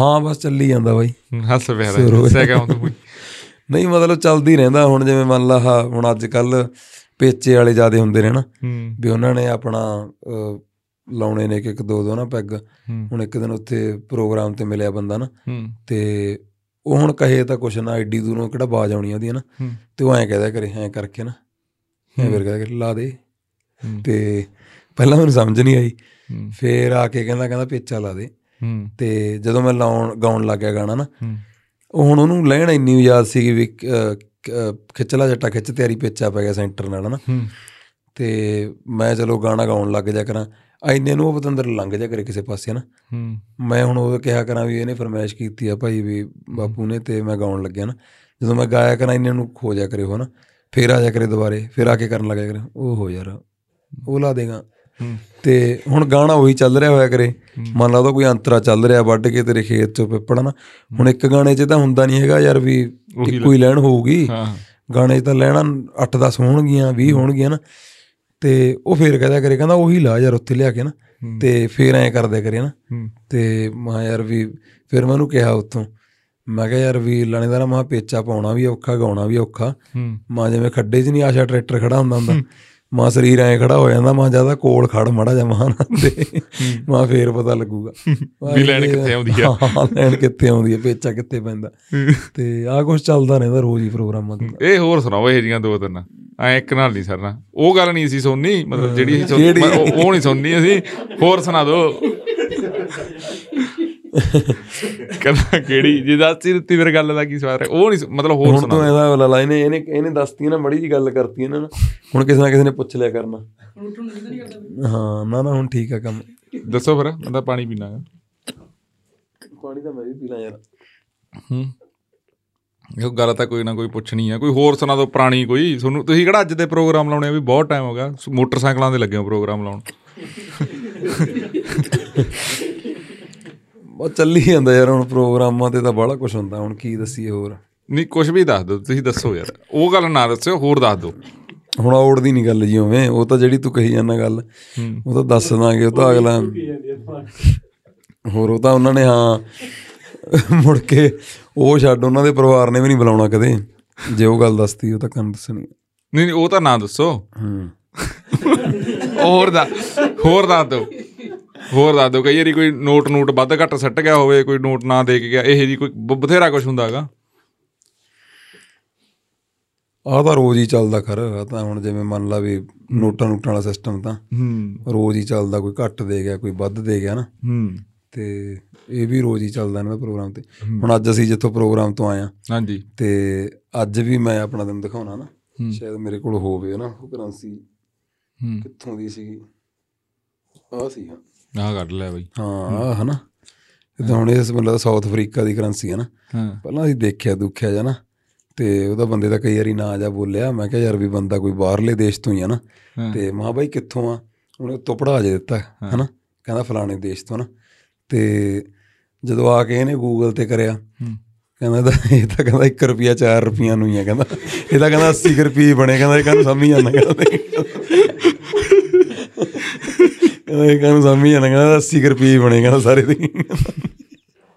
ਹਾਂ ਬਸ ਚੱਲੀ ਜਾਂਦਾ ਬਾਈ। ਹੱਸ ਪਿਆ ਸੁਰ ਹੋ ਦੱਸਿਆ ਕਿਉਂ ਤੂੰ ਨਹੀਂ ਮਤਲਬ ਚੱਲਦੀ ਰਹਿੰਦਾ ਹੁਣ ਜਿਵੇਂ ਮੰਨ ਲਾ ਹੁਣ ਅੱਜ ਕੱਲ ਪੇਚੇ ਵਾਲੇ ਜਿਆਦੇ ਹੁੰਦੇ ਨੇ ਨਾ ਵੀ ਉਹਨਾਂ ਨੇ ਆਪਣਾ ਲਾਉਣੇ ਨੇ ਕਿ ਇੱਕ ਦੋ ਦੋ ਨਾ ਪੈਗ। ਹੁਣ ਇੱਕ ਦਿਨ ਉੱਥੇ ਪ੍ਰੋਗਰਾਮ ਤੇ ਮਿਲਿਆ ਬੰਦਾ ਨਾ। ਤੇ ਉਹ ਹੁਣ ਕਹੇ ਤਾਂ ਕੁਛ ਨਾ ਐਡੀ ਦੂਰੋਂ ਕਿਹੜਾ ਬਾਜ ਆਉਣੀ ਉਹਦੀ ਨਾ ਤੇ ਉਹ ਐਂ ਕਹਦਾ ਕਰੇ ਐਂ ਕਰਕੇ ਨਾ। ਐਂ। ਫਿਰ ਕਹਦਾ ਲਾ ਦੇ। ਤੇ ਪਹਿਲਾਂ ਮੈਨੂੰ ਸਮਝ ਨਹੀਂ ਆਈ। ਫੇਰ ਆ ਕੇ ਕਹਿੰਦਾ ਕਹਿੰਦਾ ਪੇਚਾ ਲਾ ਦੇ। ਤੇ ਜਦੋਂ ਮੈਂ ਲਾਉਣ ਗਾਉਣ ਲੱਗਿਆ ਗਾਣਾ ਨਾ ਉਹ ਹੁਣ ਉਹਨੂੰ ਲੈਣ ਇੰਨੀ ਯਾਦ ਸੀਗੀ ਵੀ ਖਿੱਚਲਾ ਜੱਟਾ ਖਿੱਚ ਤਿਆਰੀ ਪੇਚਾ ਪੈ ਗਿਆ ਸੈਂਟਰ ਨਾਲ ਨਾ ਤੇ ਮੈਂ ਚਲੋ ਗਾਣਾ ਗਾਉਣ ਲੱਗ ਜਾ ਕਰਾਂ। ਐਨੇ ਨੂੰ ਉਹ ਪਤੰਦਰ ਲੰਘ ਜਾ ਕਰੇ ਕਿਸੇ ਪਾਸੇ ਨਾ ਹੂੰ। ਮੈਂ ਹੁਣ ਉਹ ਕਿਹਾ ਕਰਾਂ ਵੀ ਇਹਨੇ ਫਰਮਾਇਸ਼ ਕੀਤੀ ਆ ਭਾਈ ਵੀ ਬਾਪੂ ਨੇ ਤੇ ਮੈਂ ਗਾਉਣ ਲੱਗਿਆ ਨਾ। ਜਦੋਂ ਮੈਂ ਗਾਇਆ ਕਰਾਂ ਇੰਨੇ ਨੂੰ ਖੋ ਜਾ ਕਰੇ ਉਹ ਨਾ ਫੇਰ ਆ ਜਾ ਕਰੇ ਦੁਬਾਰੇ ਫੇਰ ਆ ਕੇ ਕਰਨ ਲੱਗਿਆ ਕਰੇ। ਉਹ ਹੋ ਯਾਰ ਉਹ ਲਾ ਦੇਗਾ। ਹੂੰ। ਤੇ ਹੁਣ ਗਾਣਾ ਉਹੀ ਚੱਲ ਰਿਹਾ ਹੋਇਆ ਕਰੇ। ਮੰਨ ਲਾ ਉਹਦਾ ਕੋਈ ਅੰਤਰਾ ਚੱਲ ਰਿਹਾ ਵੱਢ ਕੇ ਤੇਰੇ ਖੇਤ ਚੋਂ ਪਿੱਪੜ ਨਾ ਹੁਣ ਇੱਕ ਗਾਣੇ 'ਚ ਤਾਂ ਹੁੰਦਾ ਨਹੀਂ ਹੈਗਾ ਯਾਰ ਵੀ ਇੱਕੋ ਹੀ ਲੈਣ ਹੋਊਗੀ। ਹਾਂ। ਗਾਣੇ 'ਚ ਤਾਂ ਲੈਣਾ 8-10 ਹੋਣਗੀਆਂ 20 ਹੋਣਗੀਆਂ ਨਾ ਤੇ ਉਹ ਫੇਰ ਕਹਦਾ ਕਰੇ ਕਹਿੰਦਾ ਉਹੀ ਲਾ ਯਾਰ ਉੱਥੇ ਲਿਆ ਕੇ ਨਾ ਤੇ ਫੇਰ ਐਂ ਕਰਦੇ ਕਰੇ ਨਾ। ਤੇ ਮੈਂ ਯਾਰ ਵੀ ਫਿਰ ਮੈਂ ਉਹਨੂੰ ਕਿਹਾ ਉੱਥੋਂ ਮੈਂ ਕਿਹਾ ਯਾਰ ਵੀ ਲਾਣੇਦਾਰਾ ਮਾ ਪੇਚਾ ਪਾਉਣਾ ਵੀ ਔਖਾ ਗਾਉਣਾ ਵੀ ਔਖਾ। ਮਾਂ ਜਿਵੇਂ ਖੱਡੇ 'ਚ ਨਹੀਂ ਆਸ਼ਾ ਟਰੈਕਟਰ ਖੜਾ ਹੁੰਦਾ ਹੁੰਦਾ ਮਾਂ ਸਰੀਰ ਐ ਖੜਾ ਹੋ ਜਾਂਦਾ ਮਾਂ ਜ਼ਿਆਦਾ ਕੋਲ ਖੜ ਮੜਾ ਜਾ ਮਾਂ ਤੇ ਮਾਂ ਫੇਰ ਪਤਾ ਲੱਗੂਗਾ। ਵੀ ਲੈਣ ਕਿੱਥੇ ਆਉਂਦੀ ਆ। ਹਾਂ ਲੈਣ ਕਿੱਥੇ ਆਉਂਦੀ ਆ ਪੇਚਾ ਕਿੱਥੇ ਪੈਂਦਾ। ਤੇ ਆਹ ਕੁਝ ਚੱਲਦਾ ਰਹਿੰਦਾ ਰੋਜ਼ ਹੀ ਪ੍ਰੋਗਰਾਮਾਂ ਤੇ ਇਹ ਹੋਰ ਸੁਣਾਓ ਇਹ ਜੀਆਂ ਦੋ ਤਿੰਨ। ਐ ਇੱਕ ਨਾਲ ਨਹੀਂ ਸਰਨਾ। ਉਹ ਗੱਲ ਨਹੀਂ ਸੀ ਸੁਣਨੀ ਮਤਲਬ ਜਿਹੜੀ ਉਹ ਨਹੀਂ ਸੁਣਨੀ ਅਸੀਂ। ਹੋਰ ਸੁਣਾ ਦਿਓ *laughs* ਕਹਿੰਦਾ ਕਿਹੜੀ? ਜੇ ਦੱਸੀ ਦਿੱਤੀ ਫਿਰ ਗੱਲ ਦਾ ਕੀ ਸਵਾਦ ਹੈ? ਉਹ ਨਹੀਂ ਮਤਲਬ ਹੋਰ ਹੁਣ ਸੁਣਾ ਤੋਂ ਇਹਦਾ ਵਾਲਾ ਲਾਈਨ ਇਹਨੇ ਇਹਨੇ ਦੱਸਤੀ ਨਾ ਬੜੀ ਜੀ ਗੱਲ ਕਰਤੀ ਇਹਨਾਂ ਨੇ। ਹੁਣ ਕਿਸੇ ਨਾ ਕਿਸੇ ਨੇ ਪੁੱਛ ਲਿਆ ਕਰਨਾ। ਹਾਂ ਨਾ ਨਾ ਹੁਣ ਠੀਕ ਆ ਕੰਮ। ਦੱਸੋ ਫਿਰ ਮੈਂ ਤਾਂ ਪਾਣੀ ਪੀਣਾ ਹੈ ਪਾਣੀ ਤਾਂ ਮੈਂ ਵੀ ਪੀ ਲਾਂ ਯਾਰ। ਹੂੰ। ਇਹ ਗੱਲ ਤਾਂ ਕੋਈ ਨਾ ਕੋਈ ਪੁੱਛਣੀ ਆ। ਕੋਈ ਹੋਰ ਸੁਣਾ ਦਿਓ ਪੁਰਾਣੀ ਕੋਈ। ਤੁਹਾਨੂੰ ਤੁਸੀਂ ਕਿਹੜਾ ਅੱਜ ਦੇ ਪ੍ਰੋਗਰਾਮ ਲਾਉਣੇ ਆ? ਵੀ ਬਹੁਤ ਟਾਈਮ ਹੋ ਗਿਆ। ਮੋਟਰਸਾਈਕਲਾਂ ਦੇ ਲੱਗੇ ਹੋ ਪ੍ਰੋਗਰਾਮ ਲਾਉਣ। ਉਹ ਚੱਲੀ ਜਾਂਦਾ ਯਾਰ ਹੁਣ ਪ੍ਰੋਗਰਾਮਾਂ ਤੇ ਤਾਂ ਬੜਾ ਕੁਝ ਹੁੰਦਾ ਹੁਣ ਕੀ ਦੱਸੀਏ ਹੋਰ? ਨਹੀਂ ਕੁਝ ਵੀ ਦੱਸ ਦਿਓ ਤੁਸੀਂ ਦੱਸੋ ਯਾਰ। ਉਹ ਗੱਲ ਨਾ ਦੱਸਿਓ ਹੋਰ ਦੱਸ ਦਿਓ। ਹੁਣ ਔੜਦੀ ਨਹੀਂ ਗੱਲ ਜੀ ਉਵੇਂ ਉਹ ਤਾਂ ਜਿਹੜੀ ਤੂੰ ਕਹੀ ਜਾਂਦਾ ਗੱਲ ਉਹ ਤਾਂ ਦੱਸ ਦਾਂਗੇ ਉਹ ਤਾਂ ਅਗਲਾ ਹੋਰ ਉਹ ਤਾਂ ਉਹਨਾਂ ਨੇ ਹਾਂ ਮੁੜ ਕੇ ਉਹ ਛੱਡ ਉਹਨਾਂ ਦੇ ਪਰਿਵਾਰ ਨੇ ਵੀ ਨਹੀਂ ਬੁਲਾਉਣਾ ਕਦੇ। ਜੇ ਉਹ ਗੱਲ ਦੱਸਤੀ ਉਹ ਤਾਂ ਕੰਨ ਦੱਸਣੀ। ਨਹੀਂ ਨਹੀਂ ਉਹ ਤਾਂ ਨਾ ਦੱਸੋ। ਹੂੰ। ਹੋਰ ਦਾ ਹੋਰ ਦੱਸ ਦਿਓ। ਹੋਰ ਦੱਸ ਦਿਓ ਕਈ ਵਾਰੀ ਕੋਈ ਨੋਟ ਨੂਟ ਵੱਧ ਘੱਟ ਸੱਟ ਗਿਆ ਹੋਵੇ ਕੋਈ ਨੋਟ ਨਾ ਦੇ ਕੇ ਗਿਆ ਇਹ ਜੀ ਕੋਈ ਬ- ਬਥੇਰਾ ਕੁਝ ਹੁੰਦਾ ਹੈਗਾ ਆਹ ਤਾਂ ਰੋਜ਼ ਹੀ ਚੱਲਦਾ ਖਰ ਆ ਤਾਂ ਹੁਣ ਜਿਵੇਂ ਮੰਨ ਲਾ ਵੀ ਨੋਟਾਂ ਨੋਟਾਂ ਵਾਲਾ ਸਿਸਟਮ ਤਾਂ ਹੂੰ। ਰੋਜ਼ ਹੀ ਚੱਲਦਾ ਕੋਈ ਘੱਟ ਦੇ ਗਿਆ ਕੋਈ ਵੱਧ ਦੇ ਗਿਆ ਨਾ। ਹੂੰ। ਤੇ ਇਹ ਵੀ ਰੋਜ਼ ਹੀ ਚੱਲਦਾ ਇਹਨਾਂ ਦਾ ਪ੍ਰੋਗਰਾਮ ਤੇ। ਹੁਣ ਅੱਜ ਅਸੀਂ ਜਿੱਥੋਂ ਪ੍ਰੋਗਰਾਮ ਤੋਂ ਆਏ ਆ ਹਾਂਜੀ। ਤੇ ਅੱਜ ਵੀ ਮੈਂ ਆਪਣਾ ਦਿਨ ਦਿਖਾਉਣਾ ਨਾ ਹੂੰ। ਸ਼ਾਇਦ ਮੇਰੇ ਕੋਲ ਹੋਵੇ ਨਾ ਉਹ ਕਰੰਸੀ ਹੂੰ। ਕਿੱਥੋਂ ਦੀ ਸੀਗੀ? ਆਹ ਸੀ ਹਾਂ। ਆਹ ਕੱਢ ਲਿਆ ਬਈ। ਹਾਂ ਹਨਾ। ਤਾਂ ਹੁਣ ਇਸ ਮਤਲਬ ਸਾਊਥ ਅਫਰੀਕਾ ਦੀ ਕਰੰਸੀ ਹੈ ਨਾ। ਹਾਂ। ਪਹਿਲਾਂ ਅਸੀਂ ਦੇਖਿਆ ਦੁੱਖਿਆ ਜਾਂ ਨਾ ਤੇ ਉਹਦਾ ਬੰਦੇ ਦਾ ਕਈ ਵਾਰੀ ਨਾਂ ਜਾ ਬੋਲਿਆ ਮੈਂ ਕਿਹਾ ਯਾਰ ਵੀ ਬੰਦਾ ਕੋਈ ਬਾਹਰਲੇ ਦੇਸ਼ ਤੋਂ ਹੀ ਆ ਨਾ। ਹਾਂ। ਤੇ ਮਾਂ ਬਾਈ ਕਿੱਥੋਂ ਆ? ਉਹਨੇ ਉੱਤੋਂ ਪੜਾ ਜੇ ਦਿੱਤਾ ਹਨਾ। ਕਹਿੰਦਾ ਫਲਾਣੇ ਦੇਸ਼ ਤੋਂ ਨਾ। ਤੇ ਜਦੋਂ ਆ ਕੇ ਇਹਨੇ ਗੂਗਲ ਤੇ ਕਰਿਆ ਹੂੰ। ਕਹਿੰਦਾ ਇਹਦਾ ਇਹ ਤਾਂ ਕਹਿੰਦਾ 1 ਰੁਪਿਆ 4 ਰੁਪਈਆਂ ਨੂੰ ਹੀ ਆ ਕਹਿੰਦਾ। ਇਹ ਤਾਂ ਕਹਿੰਦਾ 80 ਕੁ ਰੁਪਏ ਹੀ ਬਣੇ ਕਹਿੰਦਾ ਇਹ ਕਹਿੰਦਾ ਸਮਝ ਜਾਂਦਾ ਕਹਿੰਦਾ ਕਹਿੰਦਾ ਇਹ ਕਹਿੰਦਾ ਸਮਝ ਜਾਂਦਾ ਕਹਿੰਦਾ 80 ਕੁ ਰੁਪਏ ਬਣੇ ਕਹਿੰਦਾ ਸਾਰੇ ਦੇ।